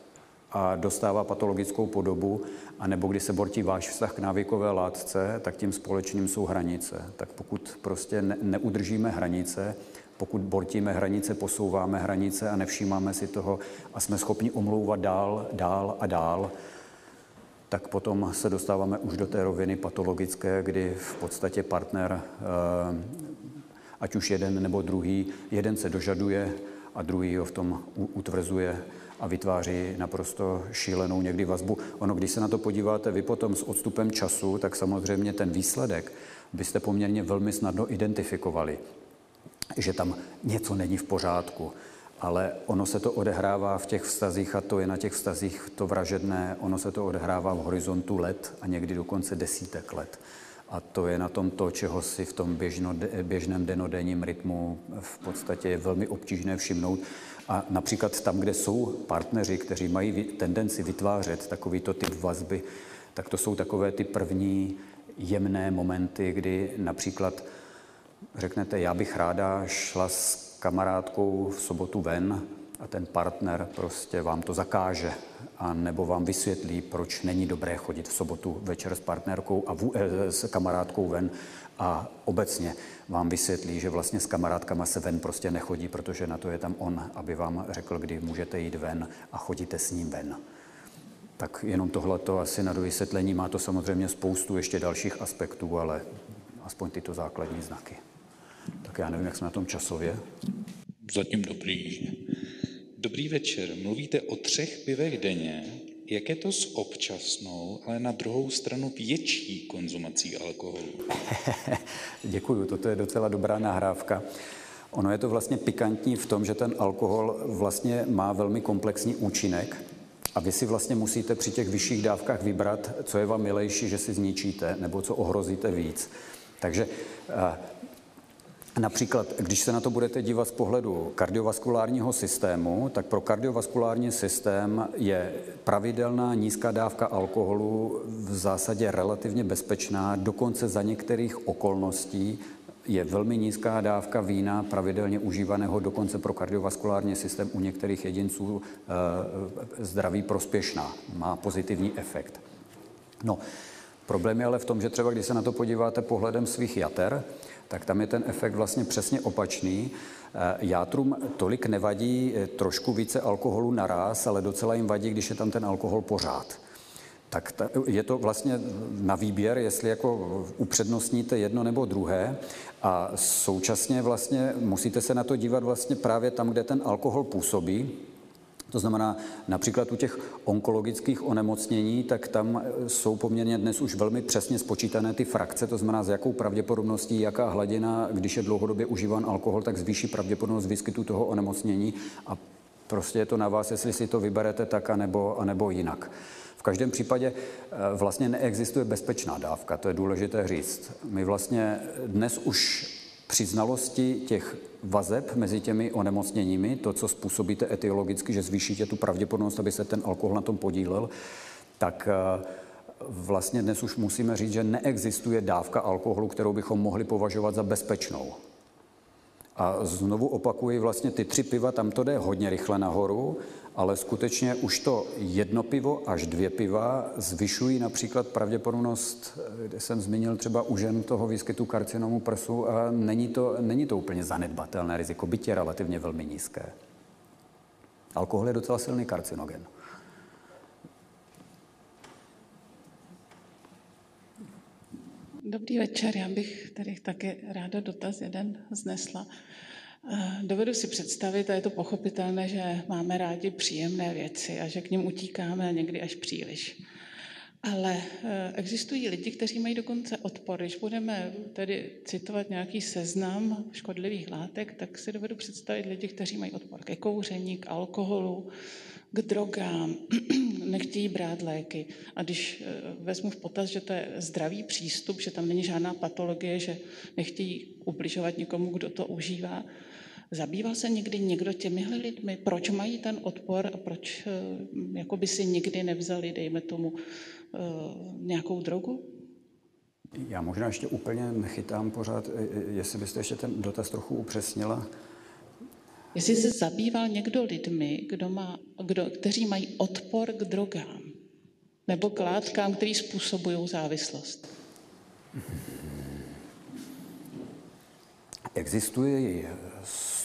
a dostává patologickou podobu, anebo kdy se bortí váš vztah k návykové látce, tak tím společným jsou hranice. Tak pokud prostě ne- neudržíme hranice, pokud bortíme hranice, posouváme hranice a nevšímáme si toho a jsme schopni omlouvat dál, dál a dál, tak potom se dostáváme už do té roviny patologické, kdy v podstatě partner, eh, ať už jeden nebo druhý, jeden se dožaduje a druhý ho v tom utvrzuje a vytváří naprosto šílenou někdy vazbu. Ono, když se na to podíváte vy potom s odstupem času, tak samozřejmě ten výsledek byste poměrně velmi snadno identifikovali, že tam něco není v pořádku ale ono se to odehrává v těch vztazích a to je na těch vztazích to vražedné, ono se to odehrává v horizontu let a někdy dokonce desítek let. A to je na tom to, čeho si v tom běžno, běžném denodenním rytmu v podstatě je velmi obtížné všimnout. A například tam, kde jsou partneři, kteří mají tendenci vytvářet takovýto typ vazby, tak to jsou takové ty první jemné momenty, kdy například řeknete, já bych ráda šla s kamarádkou v sobotu ven a ten partner prostě vám to zakáže a nebo vám vysvětlí, proč není dobré chodit v sobotu večer s partnerkou a v, e, s kamarádkou ven a obecně vám vysvětlí, že vlastně s kamarádkama se ven prostě nechodí, protože na to je tam on, aby vám řekl, kdy můžete jít ven a chodíte s ním ven. Tak jenom tohleto asi na dovysvětlení má to samozřejmě spoustu ještě dalších aspektů, ale aspoň tyto základní znaky. Tak já nevím, jak jsme na tom časově. Zatím dobrý. Dobrý večer. Mluvíte o třech pivech denně. Jak je to s občasnou, ale na druhou stranu větší konzumací alkoholu? Děkuju, toto je docela dobrá nahrávka. Ono je to vlastně pikantní v tom, že ten alkohol vlastně má velmi komplexní účinek a vy si vlastně musíte při těch vyšších dávkách vybrat, co je vám milejší, že si zničíte, nebo co ohrozíte víc. Takže eh, Například, když se na to budete dívat z pohledu kardiovaskulárního systému, tak pro kardiovaskulární systém je pravidelná nízká dávka alkoholu v zásadě relativně bezpečná, dokonce za některých okolností je velmi nízká dávka vína pravidelně užívaného dokonce pro kardiovaskulární systém u některých jedinců e, zdraví prospěšná, má pozitivní efekt. No, problém je ale v tom, že třeba když se na to podíváte pohledem svých jater, tak tam je ten efekt vlastně přesně opačný. Eh, játrům tolik nevadí eh, trošku více alkoholu naraz, ale docela jim vadí, když je tam ten alkohol pořád. Tak ta, je to vlastně na výběr, jestli jako upřednostníte jedno nebo druhé a současně vlastně musíte se na to dívat vlastně právě tam, kde ten alkohol působí, to znamená, například u těch onkologických onemocnění, tak tam e, jsou poměrně dnes už velmi přesně spočítané ty frakce, to znamená, s jakou pravděpodobností, jaká hladina, když je dlouhodobě užíván alkohol, tak zvýší pravděpodobnost výskytu toho onemocnění a prostě je to na vás, jestli si to vyberete tak, anebo, anebo jinak. V každém případě e, vlastně neexistuje bezpečná dávka, to je důležité říct. My vlastně dnes už při znalosti těch vazeb mezi těmi onemocněními, to, co způsobíte etiologicky, že zvýšíte tu pravděpodobnost, aby se ten alkohol na tom podílel, tak eh, vlastně dnes už musíme říct, že neexistuje dávka alkoholu, kterou bychom mohli považovat za bezpečnou. A znovu opakuji, vlastně ty tři piva, tam to jde hodně rychle nahoru, ale skutečně už to jedno pivo až dvě piva zvyšují například pravděpodobnost, kde jsem zmínil třeba u žen toho výskytu karcinomu prsu a není to, není to úplně zanedbatelné riziko, byť je relativně velmi nízké. Alkohol je docela silný karcinogen. Dobrý večer, já bych tady také ráda dotaz jeden znesla. Eh, dovedu si představit, a je to pochopitelné, že máme rádi příjemné věci a že k ním utíkáme někdy až příliš. Ale eh, existují lidi, kteří mají dokonce odpor. Když budeme tedy citovat nějaký seznam škodlivých látek, tak si dovedu představit lidi, kteří mají odpor ke kouření, k alkoholu, k drogám, nechtějí brát léky. A když eh, vezmu v potaz, že to je zdravý přístup, že tam není žádná patologie, že nechtějí ubližovat nikomu, kdo to užívá, Zabýval se někdy někdo těmihle lidmi? Proč mají ten odpor a proč eh, jako by si nikdy nevzali, dejme tomu, eh, nějakou drogu? Já možná ještě úplně nechytám pořád, jestli byste ještě ten dotaz trochu upřesnila. Jestli se zabýval někdo lidmi, kdo má, kdo, kteří mají odpor k drogám nebo k látkám, které způsobují závislost. Existuje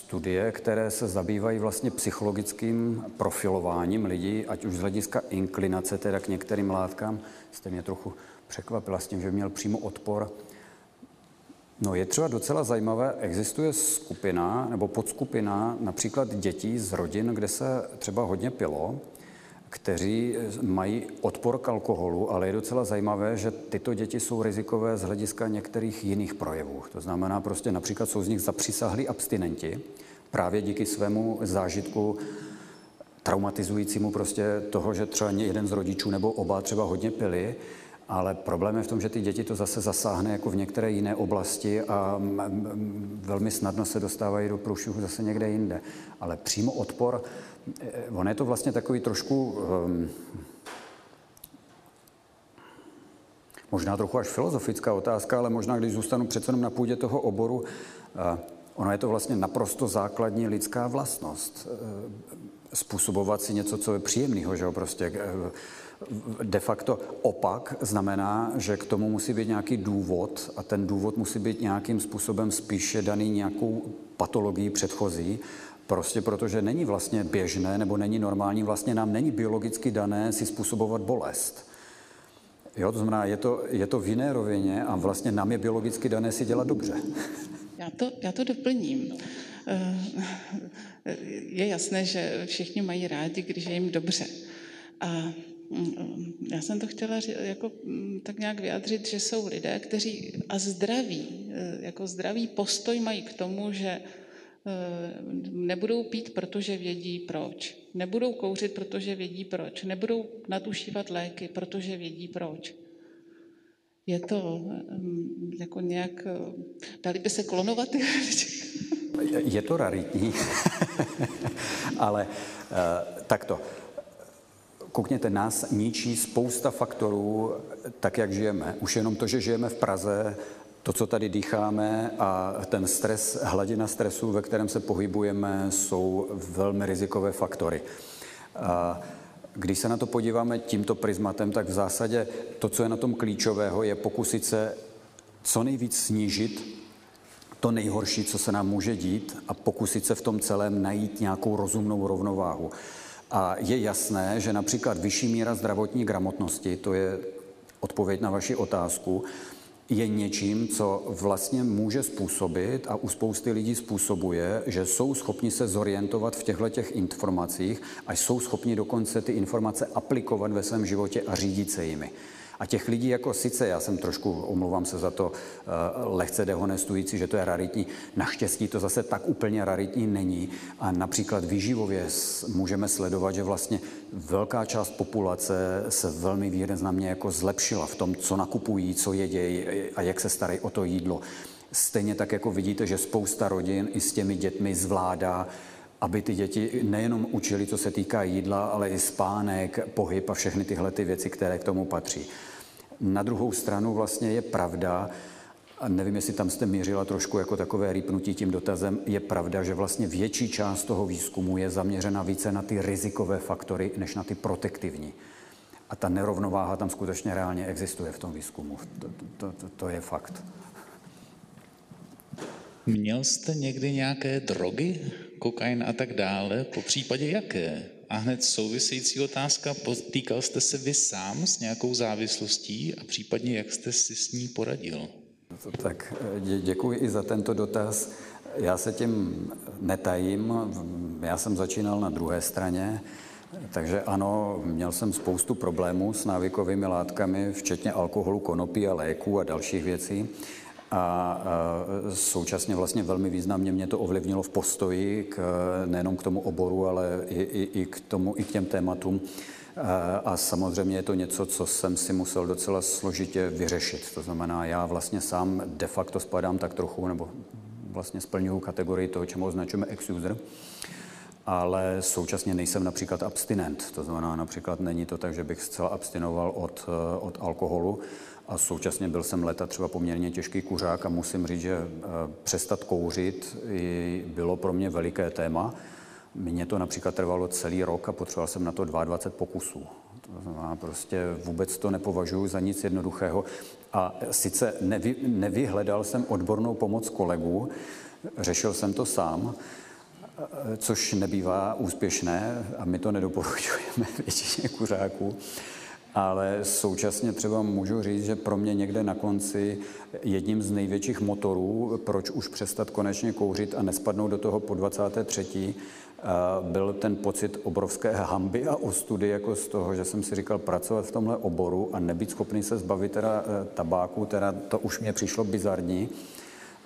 studie, které se zabývají vlastně psychologickým profilováním lidí, ať už z hlediska inklinace teda k některým látkám. Jste mě trochu překvapila s tím, že měl přímo odpor No je třeba docela zajímavé, existuje skupina nebo podskupina například dětí z rodin, kde se třeba hodně pilo, kteří mají odpor k alkoholu, ale je docela zajímavé, že tyto děti jsou rizikové z hlediska některých jiných projevů. To znamená prostě například jsou z nich zapřisahlí abstinenti právě díky svému zážitku traumatizujícímu prostě toho, že třeba jeden z rodičů nebo oba třeba hodně pili, ale problém je v tom, že ty děti to zase zasáhne jako v některé jiné oblasti a velmi snadno se dostávají do průšvihu zase někde jinde. Ale přímo odpor, eh, on je to vlastně takový trošku um, možná trochu až filozofická otázka, ale možná, když zůstanu přece jenom na půdě toho oboru, uh, ono je to vlastně naprosto základní lidská vlastnost. Uh, způsobovat si něco, co je příjemného, že jo, prostě de facto opak znamená, že k tomu musí být nějaký důvod a ten důvod musí být nějakým způsobem spíše daný nějakou patologii předchozí, prostě protože není vlastně běžné nebo není normální, vlastně nám není biologicky dané si způsobovat bolest. Jo, to znamená, je to, je to v jiné rovině a vlastně nám je biologicky dané si dělat dobře. Já to, já to doplním. Eh, je jasné, že všichni mají rádi, když je jim dobře. A Mm, já jsem to chtěla jako mm, tak nějak vyjádřit, že jsou lidé, kteří a zdraví, eh, jako zdravý postoj mají k tomu, že nebudou pít, protože vědí proč. Nebudou kouřit, protože vědí proč. Nebudou nadušívat léky, protože vědí proč. Je to mm, jako nějak, eh, dali by se klonovat Je to raritní, ale takto koukněte, nás ničí spousta faktorů, tak jak žijeme. Už jenom to, že žijeme v Praze, to, co tady dýcháme a ten stres, hladina stresu, ve kterém se pohybujeme, jsou velmi rizikové faktory. A když se na to podíváme tímto prismatem, tak v zásadě to, co je na tom klíčového, je pokusit se co nejvíc snížit to nejhorší, co se nám může dít a pokusit se v tom celém najít nějakou rozumnou rovnováhu. A je jasné, že například vyšší míra zdravotní gramotnosti, to je odpověď na vaši otázku, je něčím, co vlastně může způsobit a u spousty lidí způsobuje, že jsou schopni se zorientovat v těchto těch informacích a jsou schopni dokonce ty informace aplikovat ve svém životě a řídit se jimi. A těch lidí jako sice, já jsem trošku, omlouvám se za to, eh, lehce dehonestující, že to je raritní, naštěstí to zase tak úplně raritní není. A například výživově můžeme sledovat, že vlastně velká část populace se velmi výrazně jako zlepšila v tom, co nakupují, co jedějí a jak se starají o to jídlo. Stejně tak, jako vidíte, že spousta rodin i s těmi dětmi zvládá aby ty děti nejenom učili, co se týká jídla, ale i spánek, pohyb a všechny tyhle ty věci, které k tomu patří. Na druhou stranu vlastně je pravda, a nevím, jestli tam jste mířila trošku jako takové rýpnutí tím dotazem, je pravda, že vlastně větší část toho výzkumu je zaměřena více na ty rizikové faktory, než na ty protektivní. A ta nerovnováha tam skutečně reálně existuje v tom výzkumu. To, to, to, to je fakt. Měl jste někdy nějaké drogy, kokain a tak dále, po případě jaké? A hned související otázka, potýkal jste se vy sám s nějakou závislostí a případně jak jste si s ní poradil? Tak děkuji i za tento dotaz. Já se tím netajím. Já jsem začínal na druhé straně, takže ano, měl jsem spoustu problémů s návykovými látkami, včetně alkoholu, konopí a léků a dalších věcí a současně vlastně velmi významně mě to ovlivnilo v postoji k, nejenom k tomu oboru, ale i, i, i, k tomu, i k těm tématům. A samozřejmě je to něco, co jsem si musel docela složitě vyřešit. To znamená, já vlastně sám de facto spadám tak trochu, nebo vlastně splňuju kategorii toho, čemu označujeme ex-user, ale současně nejsem například abstinent. To znamená, například není to tak, že bych zcela abstinoval od, od alkoholu, a současně byl jsem leta třeba poměrně těžký kuřák a musím říct, že eh, přestat kouřit bylo pro mě veliké téma. Mně to například trvalo celý rok a potřeboval jsem na to 22 pokusů. Znamená, prostě vůbec to nepovažuji za nic jednoduchého. A sice nevy, nevyhledal jsem odbornou pomoc kolegů, řešil jsem to sám, eh, což nebývá úspěšné a my to nedoporučujeme většině kuřáků ale současně třeba můžu říct, že pro mě někde na konci jedním z největších motorů, proč už přestat konečně kouřit a nespadnout do toho po 23. byl ten pocit obrovské hamby a ostudy jako z toho, že jsem si říkal pracovat v tomhle oboru a nebýt schopný se zbavit teda e, tabáku, teda to už mě přišlo bizarní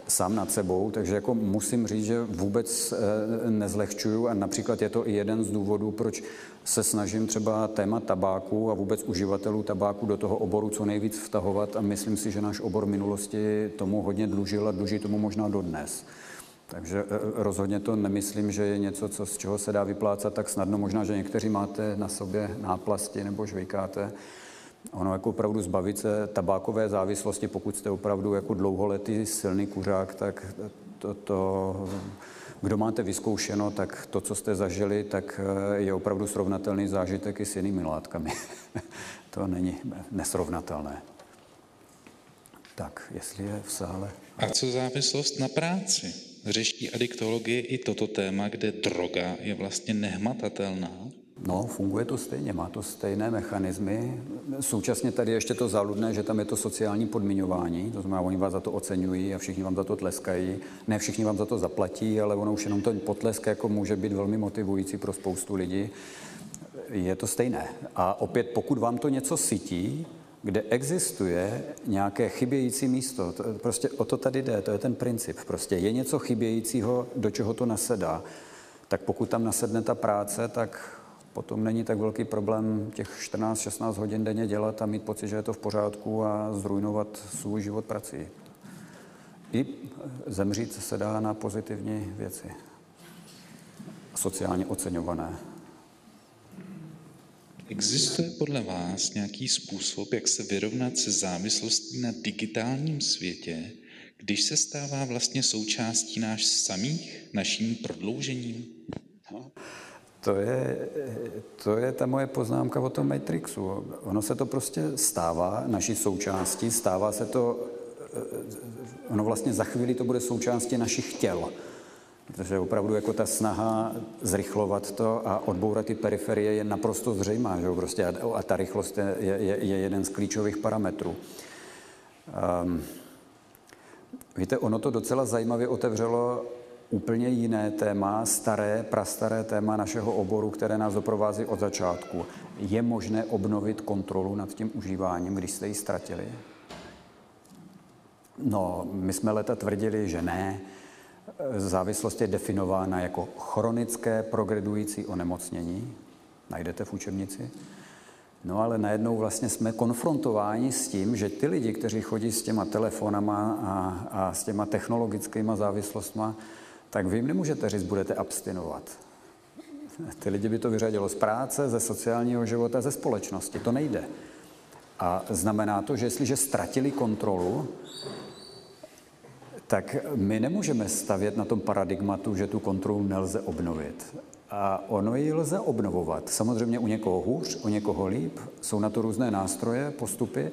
sám nad sebou, takže jako musím říct, že vůbec eh, nezlehčuju a například je to i jeden z důvodů, proč se snažím třeba téma tabáku a vůbec uživatelů tabáku do toho oboru co nejvíc vtahovat a myslím si, že náš obor minulosti tomu hodně dlužil a dluží tomu možná dodnes. Takže eh, rozhodně to nemyslím, že je něco, co, z čeho se dá vyplácat tak snadno. Možná, že někteří máte na sobě náplasti nebo žvejkáte. Ono jako opravdu zbavit se tabákové závislosti, pokud jste opravdu jako dlouholetý silný kuřák, tak to, to kdo máte vyzkoušeno, tak to, co jste zažili, tak eh, je opravdu srovnatelný zážitek i s jinými látkami. to není nesrovnatelné. Tak, jestli je v sále. A co závislost na práci? Řeší adiktologie i toto téma, kde droga je vlastně nehmatatelná? No, funguje to stejně, má to stejné mechanismy. Současně tady ještě to záludné, že tam je to sociální podmiňování, to znamená, oni vás za to oceňují a všichni vám za to tleskají. Ne všichni vám za to zaplatí, ale ono už jenom ten potlesk jako může být velmi motivující pro spoustu lidí. Je to stejné. A opět, pokud vám to něco sytí, kde existuje nějaké chybějící místo, to, prostě o to tady jde, to je ten princip. Prostě je něco chybějícího, do čeho to nasedá. Tak pokud tam nasedne ta práce, tak potom není tak velký problém těch 14-16 hodin denně dělat a mít pocit, že je to v pořádku a zrujnovat svůj život prací. I zemřít se dá na pozitivní věci. Sociálně oceňované. Existuje podle vás nějaký způsob, jak se vyrovnat se závislostí na digitálním světě, když se stává vlastně součástí náš samých, naším prodloužením? No. To je, to je ta moje poznámka o tom Matrixu. Ono se to prostě stává naší součástí, stává se to, ono vlastně za chvíli to bude součástí našich těl. Protože opravdu jako ta snaha zrychlovat to a odbourat ty periferie je naprosto zřejmá. Že? Prostě a, ta rychlost je, je, je jeden z klíčových parametrů. Um, víte, ono to docela zajímavě otevřelo úplně jiné téma, staré, prastaré téma našeho oboru, které nás doprovází od začátku. Je možné obnovit kontrolu nad tím užíváním, když jste ji ztratili? No, my jsme leta tvrdili, že ne. Závislost je definována jako chronické progredující onemocnění. Najdete v učebnici. No ale najednou vlastně jsme konfrontováni s tím, že ty lidi, kteří chodí s těma telefonama a, a s těma technologickými závislostma, tak vy jim nemůžete říct, budete abstinovat. Ty lidi by to vyřadilo z práce, ze sociálního života, ze společnosti. To nejde. A znamená to, že jestliže ztratili kontrolu, tak my nemůžeme stavět na tom paradigmatu, že tu kontrolu nelze obnovit. A ono ji lze obnovovat. Samozřejmě u někoho hůř, u někoho líp, jsou na to různé nástroje, postupy,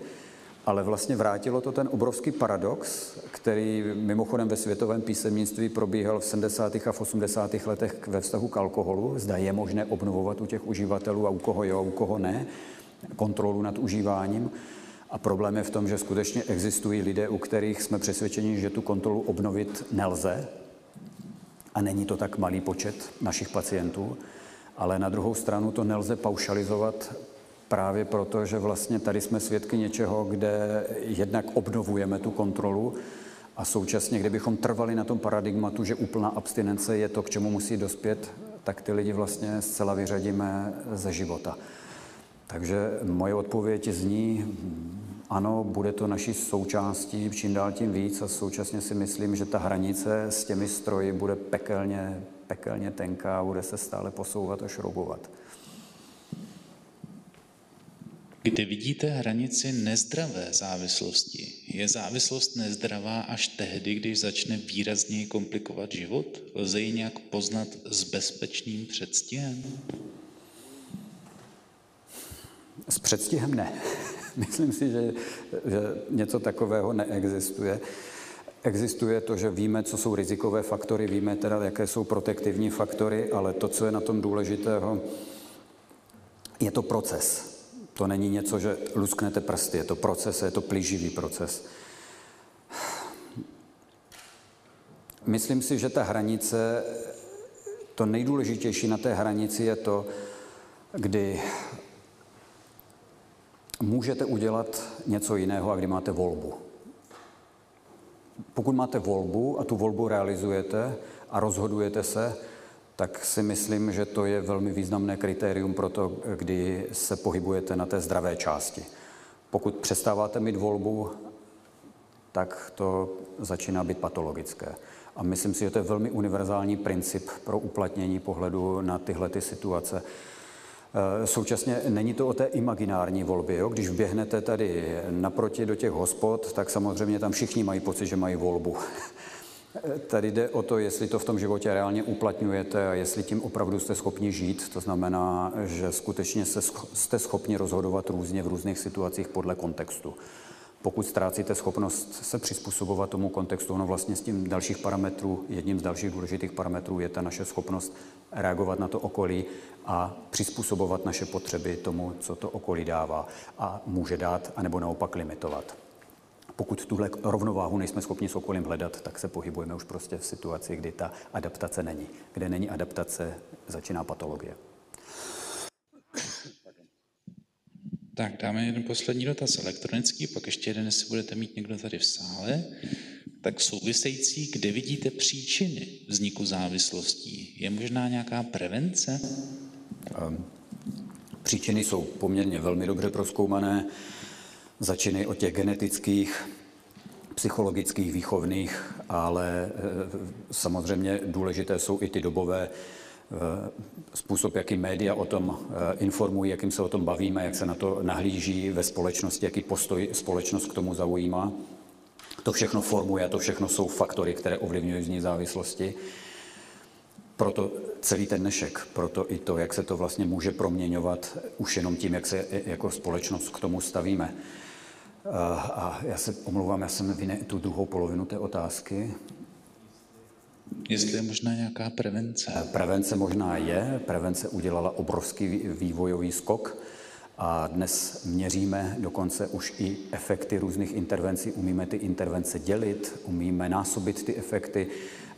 ale vlastně vrátilo to ten obrovský paradox, který mimochodem ve světovém písemnictví probíhal v 70. a v 80. letech ve vztahu k alkoholu. Zda je možné obnovovat u těch uživatelů a u koho jo, u koho ne, kontrolu nad užíváním. A problém je v tom, že skutečně existují lidé, u kterých jsme přesvědčeni, že tu kontrolu obnovit nelze. A není to tak malý počet našich pacientů. Ale na druhou stranu to nelze paušalizovat právě proto, že vlastně tady jsme svědky něčeho, kde jednak obnovujeme tu kontrolu a současně, kdybychom trvali na tom paradigmatu, že úplná abstinence je to, k čemu musí dospět, tak ty lidi vlastně zcela vyřadíme ze života. Takže moje odpověď zní, ano, bude to naší součástí čím dál tím víc a současně si myslím, že ta hranice s těmi stroji bude pekelně, pekelně tenká a bude se stále posouvat a šroubovat. Kde vidíte hranici nezdravé závislosti? Je závislost nezdravá až tehdy, když začne výrazněji komplikovat život? Lze ji nějak poznat s bezpečným předstihem? S předstihem ne. Myslím si, že, že něco takového neexistuje. Existuje to, že víme, co jsou rizikové faktory, víme teda, jaké jsou protektivní faktory, ale to, co je na tom důležitého, je to proces. To není něco, že lusknete prsty, je to proces, je to plíživý proces. Myslím si, že ta hranice, to nejdůležitější na té hranici je to, kdy můžete udělat něco jiného a kdy máte volbu. pokud máte volbu a tu volbu realizujete a rozhodujete se, tak si myslím, že to je velmi významné kritérium pro to, kdy se pohybujete na té zdravé části. Pokud přestáváte mít volbu, tak to začíná být patologické. A myslím si, že to je velmi univerzální princip pro uplatnění pohledu na tyhle ty situace. E, současně není to o té imaginární volbě. Jo? Když běhnete tady naproti do těch hospod, tak samozřejmě tam všichni mají pocit, že mají volbu. Tady jde o to, jestli to v tom životě reálně uplatňujete a jestli tím opravdu jste schopni žít. To znamená, že skutečně jste schopni rozhodovat různě v různých situacích podle kontextu pokud ztrácíte schopnost se přizpůsobovat tomu kontextu, no vlastně s tím dalších parametrů, jedním z dalších důležitých parametrů je ta naše schopnost reagovat na to okolí a přizpůsobovat naše potřeby tomu, co to okolí dává a může dát, anebo naopak limitovat. Pokud tuhle rovnováhu nejsme schopni s okolím hledat, tak se pohybujeme už prostě v situaci, kdy ta adaptace není. Kde není adaptace, začíná patologie. Tak, dáme jeden poslední dotaz elektronický, pak ještě jeden, jestli budete mít někdo tady v sále. Tak související, kde vidíte příčiny vzniku závislostí? Je možná nějaká prevence? Um, příčiny jsou poměrně velmi dobře proskoumané. Začínají od těch genetických, psychologických, výchovných, ale e, samozřejmě důležité jsou i ty dobové Eh, způsob, jaký média o tom eh, informují, jakým se o tom bavíme, jak se na to nahlíží ve společnosti, jaký postoj společnost k tomu zaujímá. To všechno formuje, to všechno jsou faktory, které ovlivňují zní závislosti. Proto celý ten dnešek, proto i to, jak se to vlastně může proměňovat už jenom tím, jak se jako společnost k tomu stavíme. Eh, a já se omlouvám, já jsem vyne tu druhou polovinu té otázky. Jestli je možná nějaká prevence? Eh, prevence možná je. Prevence udělala obrovský vývojový skok a dnes měříme dokonce už i efekty různých intervencí. Umíme ty intervence dělit, umíme násobit ty efekty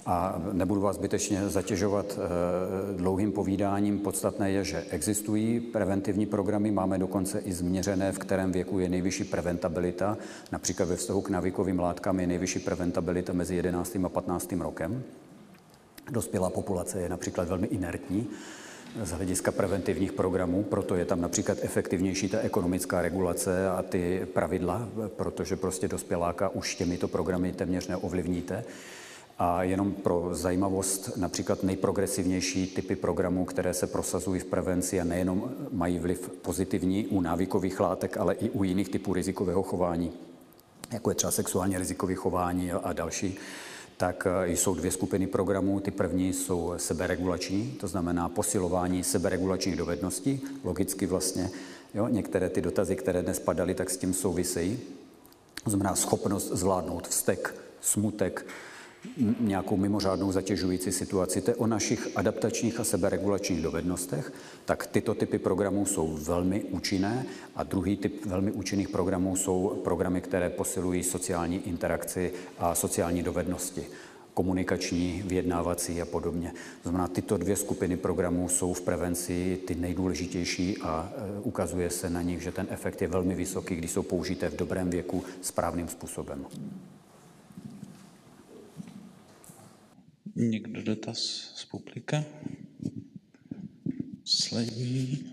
a nebudu vás zbytečně zatěžovat eh, dlouhým povídáním. Podstatné je, že existují preventivní programy, máme dokonce i změřené, v kterém věku je nejvyšší preventabilita. Například ve vztahu k navikovým látkám je nejvyšší preventabilita mezi 11. a 15. rokem. Dospělá populace je například velmi inertní z hlediska preventivních programů, proto je tam například efektivnější ta ekonomická regulace a ty pravidla, protože prostě dospěláka už těmito programy téměř neovlivníte. A jenom pro zajímavost, například nejprogresivnější typy programů, které se prosazují v prevenci a nejenom mají vliv pozitivní u návykových látek, ale i u jiných typů rizikového chování, jako je třeba sexuálně rizikové chování a další, tak eh, jsou dvě skupiny programů. Ty první jsou seberegulační, to znamená posilování seberegulačních dovedností, logicky vlastně. Jo, některé ty dotazy, které dnes padaly, tak s tím souvisejí. To znamená schopnost zvládnout vztek, smutek, nějakou mimořádnou zatěžující situaci, to je o našich adaptačních a seberegulačních dovednostech, tak tyto typy programů jsou velmi účinné a druhý typ velmi účinných programů jsou programy, které posilují sociální interakci a sociální dovednosti komunikační, vyjednávací a podobně. To znamená, tyto dvě skupiny programů jsou v prevenci ty nejdůležitější a e, ukazuje se na nich, že ten efekt je velmi vysoký, když jsou použité v dobrém věku správným způsobem. Někdo dotaz z publika? Poslední.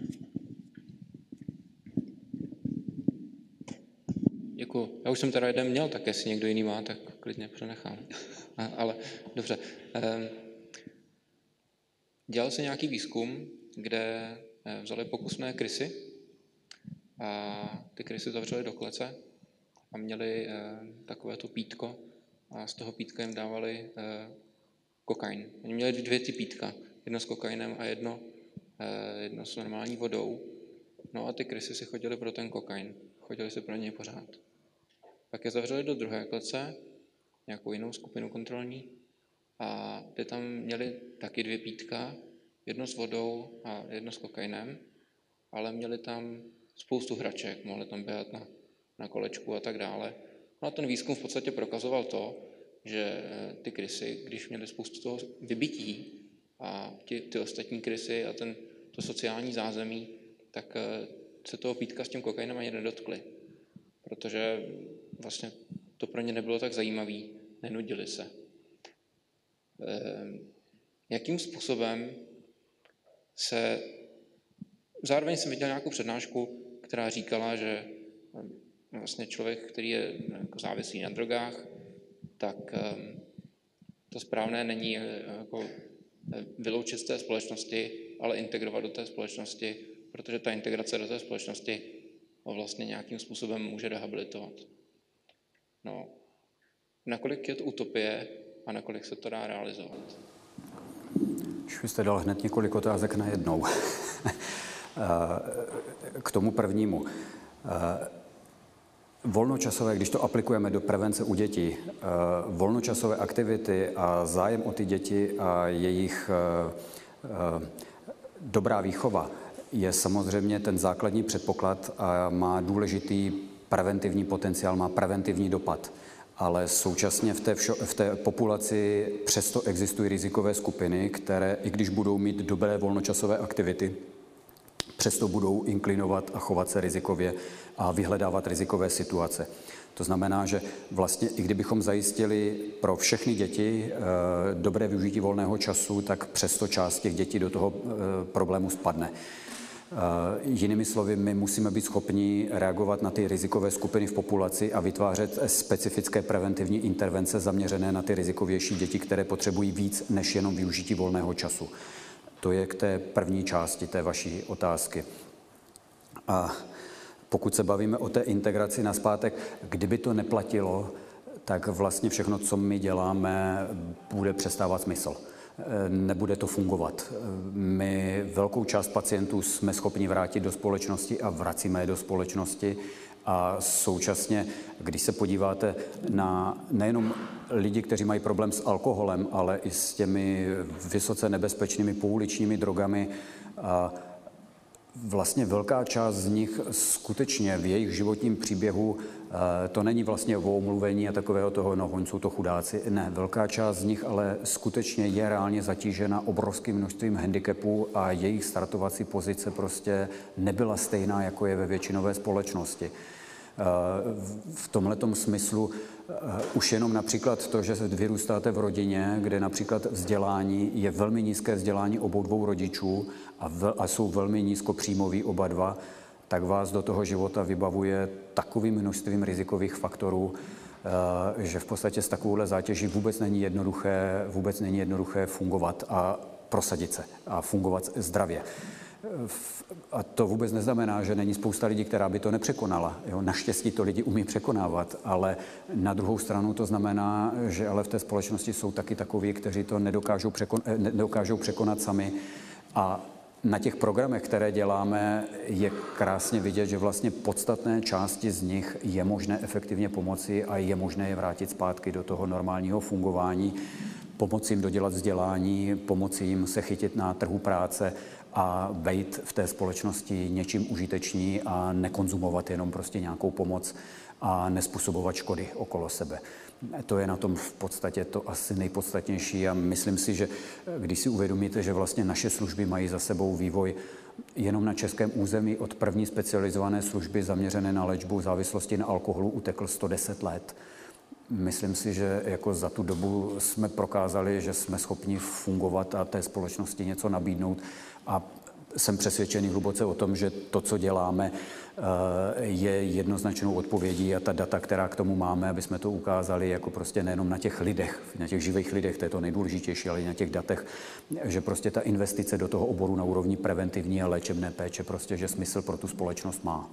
Děkuji. Já už jsem teda jeden měl, tak jestli někdo jiný má, tak klidně přenechám. Ale dobře. Ehm, dělal se nějaký výzkum, kde eh, vzali pokusné krysy a ty krysy zavřeli do klece a měli eh, takové to pítko a z toho pítka jim dávali eh, kokain. Oni měli dvě ty pítka, jedno s kokainem a jedno, eh, jedno s normální vodou. No a ty krysy si chodili pro ten kokain. Chodili si pro něj pořád. Pak je zavřeli do druhé klece, nějakou jinou skupinu kontrolní, a ty tam měli taky dvě pítka, jedno s vodou a jedno s kokainem, ale měli tam spoustu hraček, mohli tam běhat na, na kolečku a tak dále. No a ten výzkum v podstatě prokazoval to, že eh, ty krysy, když měly spoustu toho vybití a ty, ty ostatní krysy a ten, to sociální zázemí, tak eh, se toho pítka s tím kokainem ani nedotkli. Protože vlastně to pro ně nebylo tak zajímavé nenudili se. Ehm, jakým způsobem se... Zároveň jsem viděl nějakou přednášku, která říkala, že vlastně člověk, který je jako závislý na drogách, tak ehm, to správné není eh, jako eh, vyloučit z té společnosti, ale integrovat do té společnosti, protože ta integrace do té společnosti ho vlastně nějakým způsobem může rehabilitovat. No, nakolik je to utopie a nakolik se to dá realizovat? Už jste dal hned několik otázek na jednou. K tomu prvnímu. Volnočasové, když to aplikujeme do prevence u dětí, volnočasové aktivity a zájem o ty děti a jejich dobrá výchova je samozřejmě ten základní předpoklad a má důležitý preventivní potenciál, má preventivní dopad. Ale současně v té, všo, v té populaci přesto existují rizikové skupiny, které, i když budou mít dobré volnočasové aktivity, přesto budou inklinovat a chovat se rizikově a vyhledávat rizikové situace. To znamená, že vlastně i kdybychom zajistili pro všechny děti e, dobré využití volného času, tak přesto část těch dětí do toho e, problému spadne. Eh, jinými slovy, my musíme být schopni reagovat na ty rizikové skupiny v populaci a vytvářet specifické preventivní intervence zaměřené na ty rizikovější děti, které potřebují víc než jenom využití volného času. To je k té první části té vaší otázky. A pokud se bavíme o té integraci na zpátek, kdyby to neplatilo, tak vlastně všechno, co my děláme, bude přestávat smysl nebude to fungovat. My velkou část pacientů jsme schopni vrátit do společnosti a vracíme je do společnosti. A současně, když se podíváte na nejenom lidi, kteří mají problém s alkoholem, ale i s těmi vysoce nebezpečnými pouličními drogami, a vlastně velká část z nich skutečně v jejich životním příběhu to není vlastně o omluvení a takového toho, no oni jsou to chudáci. Ne, velká část z nich ale skutečně je reálně zatížena obrovským množstvím handicapů a jejich startovací pozice prostě nebyla stejná, jako je ve většinové společnosti. Eh, v tomhle smyslu eh, už jenom například to, že vyrůstáte v rodině, kde například vzdělání je velmi nízké vzdělání obou dvou rodičů a, v, a jsou velmi nízkopříjmoví oba dva, tak vás do toho života vybavuje takovým množstvím rizikových faktorů, eh, že v podstatě s takovouhle zátěží vůbec není jednoduché, vůbec není jednoduché fungovat a prosadit se a fungovat zdravě. A to vůbec neznamená, že není spousta lidí, která by to nepřekonala. Jo, naštěstí to lidi umí překonávat, ale na druhou stranu to znamená, že ale v té společnosti jsou taky takoví, kteří to nedokážou, překon, eh, nedokážou překonat sami a na těch programech, které děláme, je krásně vidět, že vlastně podstatné části z nich je možné efektivně pomoci a je možné je vrátit zpátky do toho normálního fungování, pomoci jim dodělat vzdělání, pomoci jim se chytit na trhu práce a být v té společnosti něčím užiteční a nekonzumovat jenom prostě nějakou pomoc a nespůsobovat škody okolo sebe. To je na tom v podstatě to asi nejpodstatnější a myslím si, že když si uvědomíte, že vlastně naše služby mají za sebou vývoj jenom na českém území od první specializované služby zaměřené na léčbu závislosti na alkoholu utekl 110 let. Myslím si, že jako za tu dobu jsme prokázali, že jsme schopni fungovat a té společnosti něco nabídnout a jsem přesvědčený hluboce o tom, že to, co děláme, eh, je jednoznačnou odpovědí a ta data, která k tomu máme, aby jsme to ukázali jako prostě nejenom na těch lidech, na těch živých lidech, to je to nejdůležitější, ale i na těch datech, že prostě ta investice do toho oboru na úrovni preventivní a léčebné péče prostě, že smysl pro tu společnost má.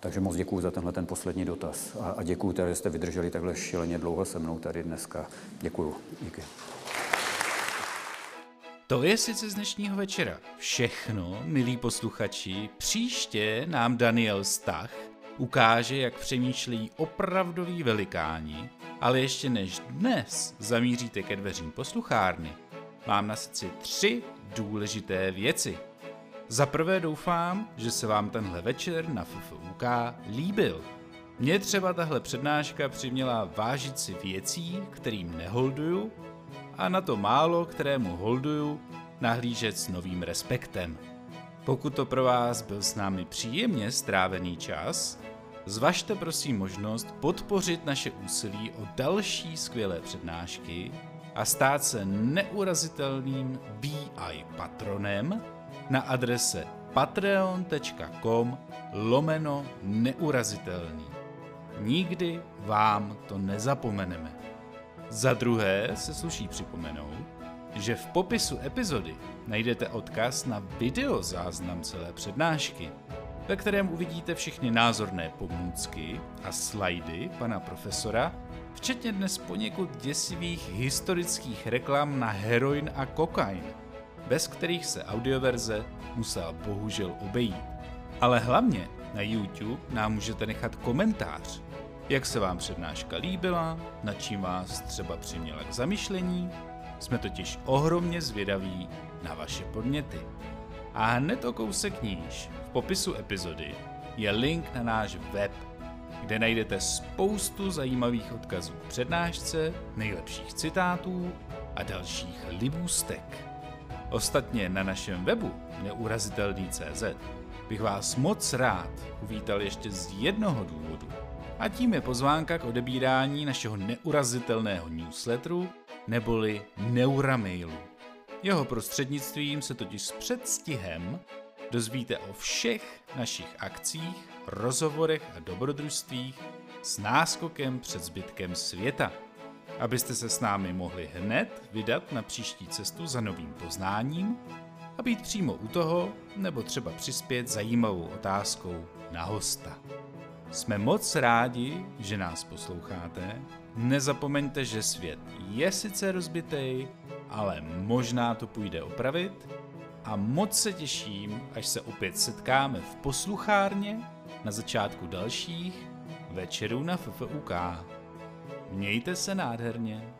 Takže moc děkuji za tenhle ten poslední dotaz a, a děkuji, že jste vydrželi takhle šileně dlouho se mnou tady dneska. Děkuji. Díky. To je sice z dnešního večera všechno, milí posluchači. Příště nám Daniel Stach ukáže, jak přemýšlejí opravdoví velikáni, ale ještě než dnes zamíříte ke dveřím posluchárny, mám na srdci tři důležité věci. Za prvé doufám, že se vám tenhle večer na FFUK líbil. Mně třeba tahle přednáška přiměla vážit si věcí, kterým neholduju a na to málo, kterému holduju, nahlížet s novým respektem. Pokud to pro vás byl s námi příjemně strávený čas, Zvažte prosím možnost podpořit naše úsilí o další skvělé přednášky a stát se neurazitelným BI patronem na adrese patreon.com lomeno neurazitelný. Nikdy vám to nezapomeneme. Za druhé se sluší připomenout, že v popisu epizody najdete odkaz na videozáznam celé přednášky, ve kterém uvidíte všechny názorné pomůcky a slajdy pana profesora, včetně dnes poněkud děsivých historických reklam na heroin a kokain, bez kterých se audioverze musela bohužel obejít. Ale hlavně na YouTube nám můžete nechat komentář, jak se vám přednáška líbila, na čím vás třeba přiměla k zamyšlení. Jsme totiž ohromně zvědaví na vaše podněty. A hned o kousek níž, v popisu epizody, je link na náš web, kde najdete spoustu zajímavých odkazů k přednášce, nejlepších citátů a dalších libůstek. Ostatně na našem webu neurazitelný.cz bych vás moc rád uvítal ještě z jednoho důvodu. A tím je pozvánka k odebírání našeho neurazitelného newsletteru neboli Neuramailu. Jeho prostřednictvím se totiž s předstihem dozvíte o všech našich akcích, rozhovorech a dobrodružstvích s náskokem před zbytkem světa. Abyste se s námi mohli hned vydat na příští cestu za novým poznáním a být přímo u toho, nebo třeba přispět zajímavou otázkou na hosta. Jsme moc rádi, že nás posloucháte. Nezapomeňte, že svět je sice rozbitý, ale možná to půjde opravit. A moc se těším, až se opět setkáme v posluchárně na začátku dalších večerů na FFUK. Mějte se nádherně.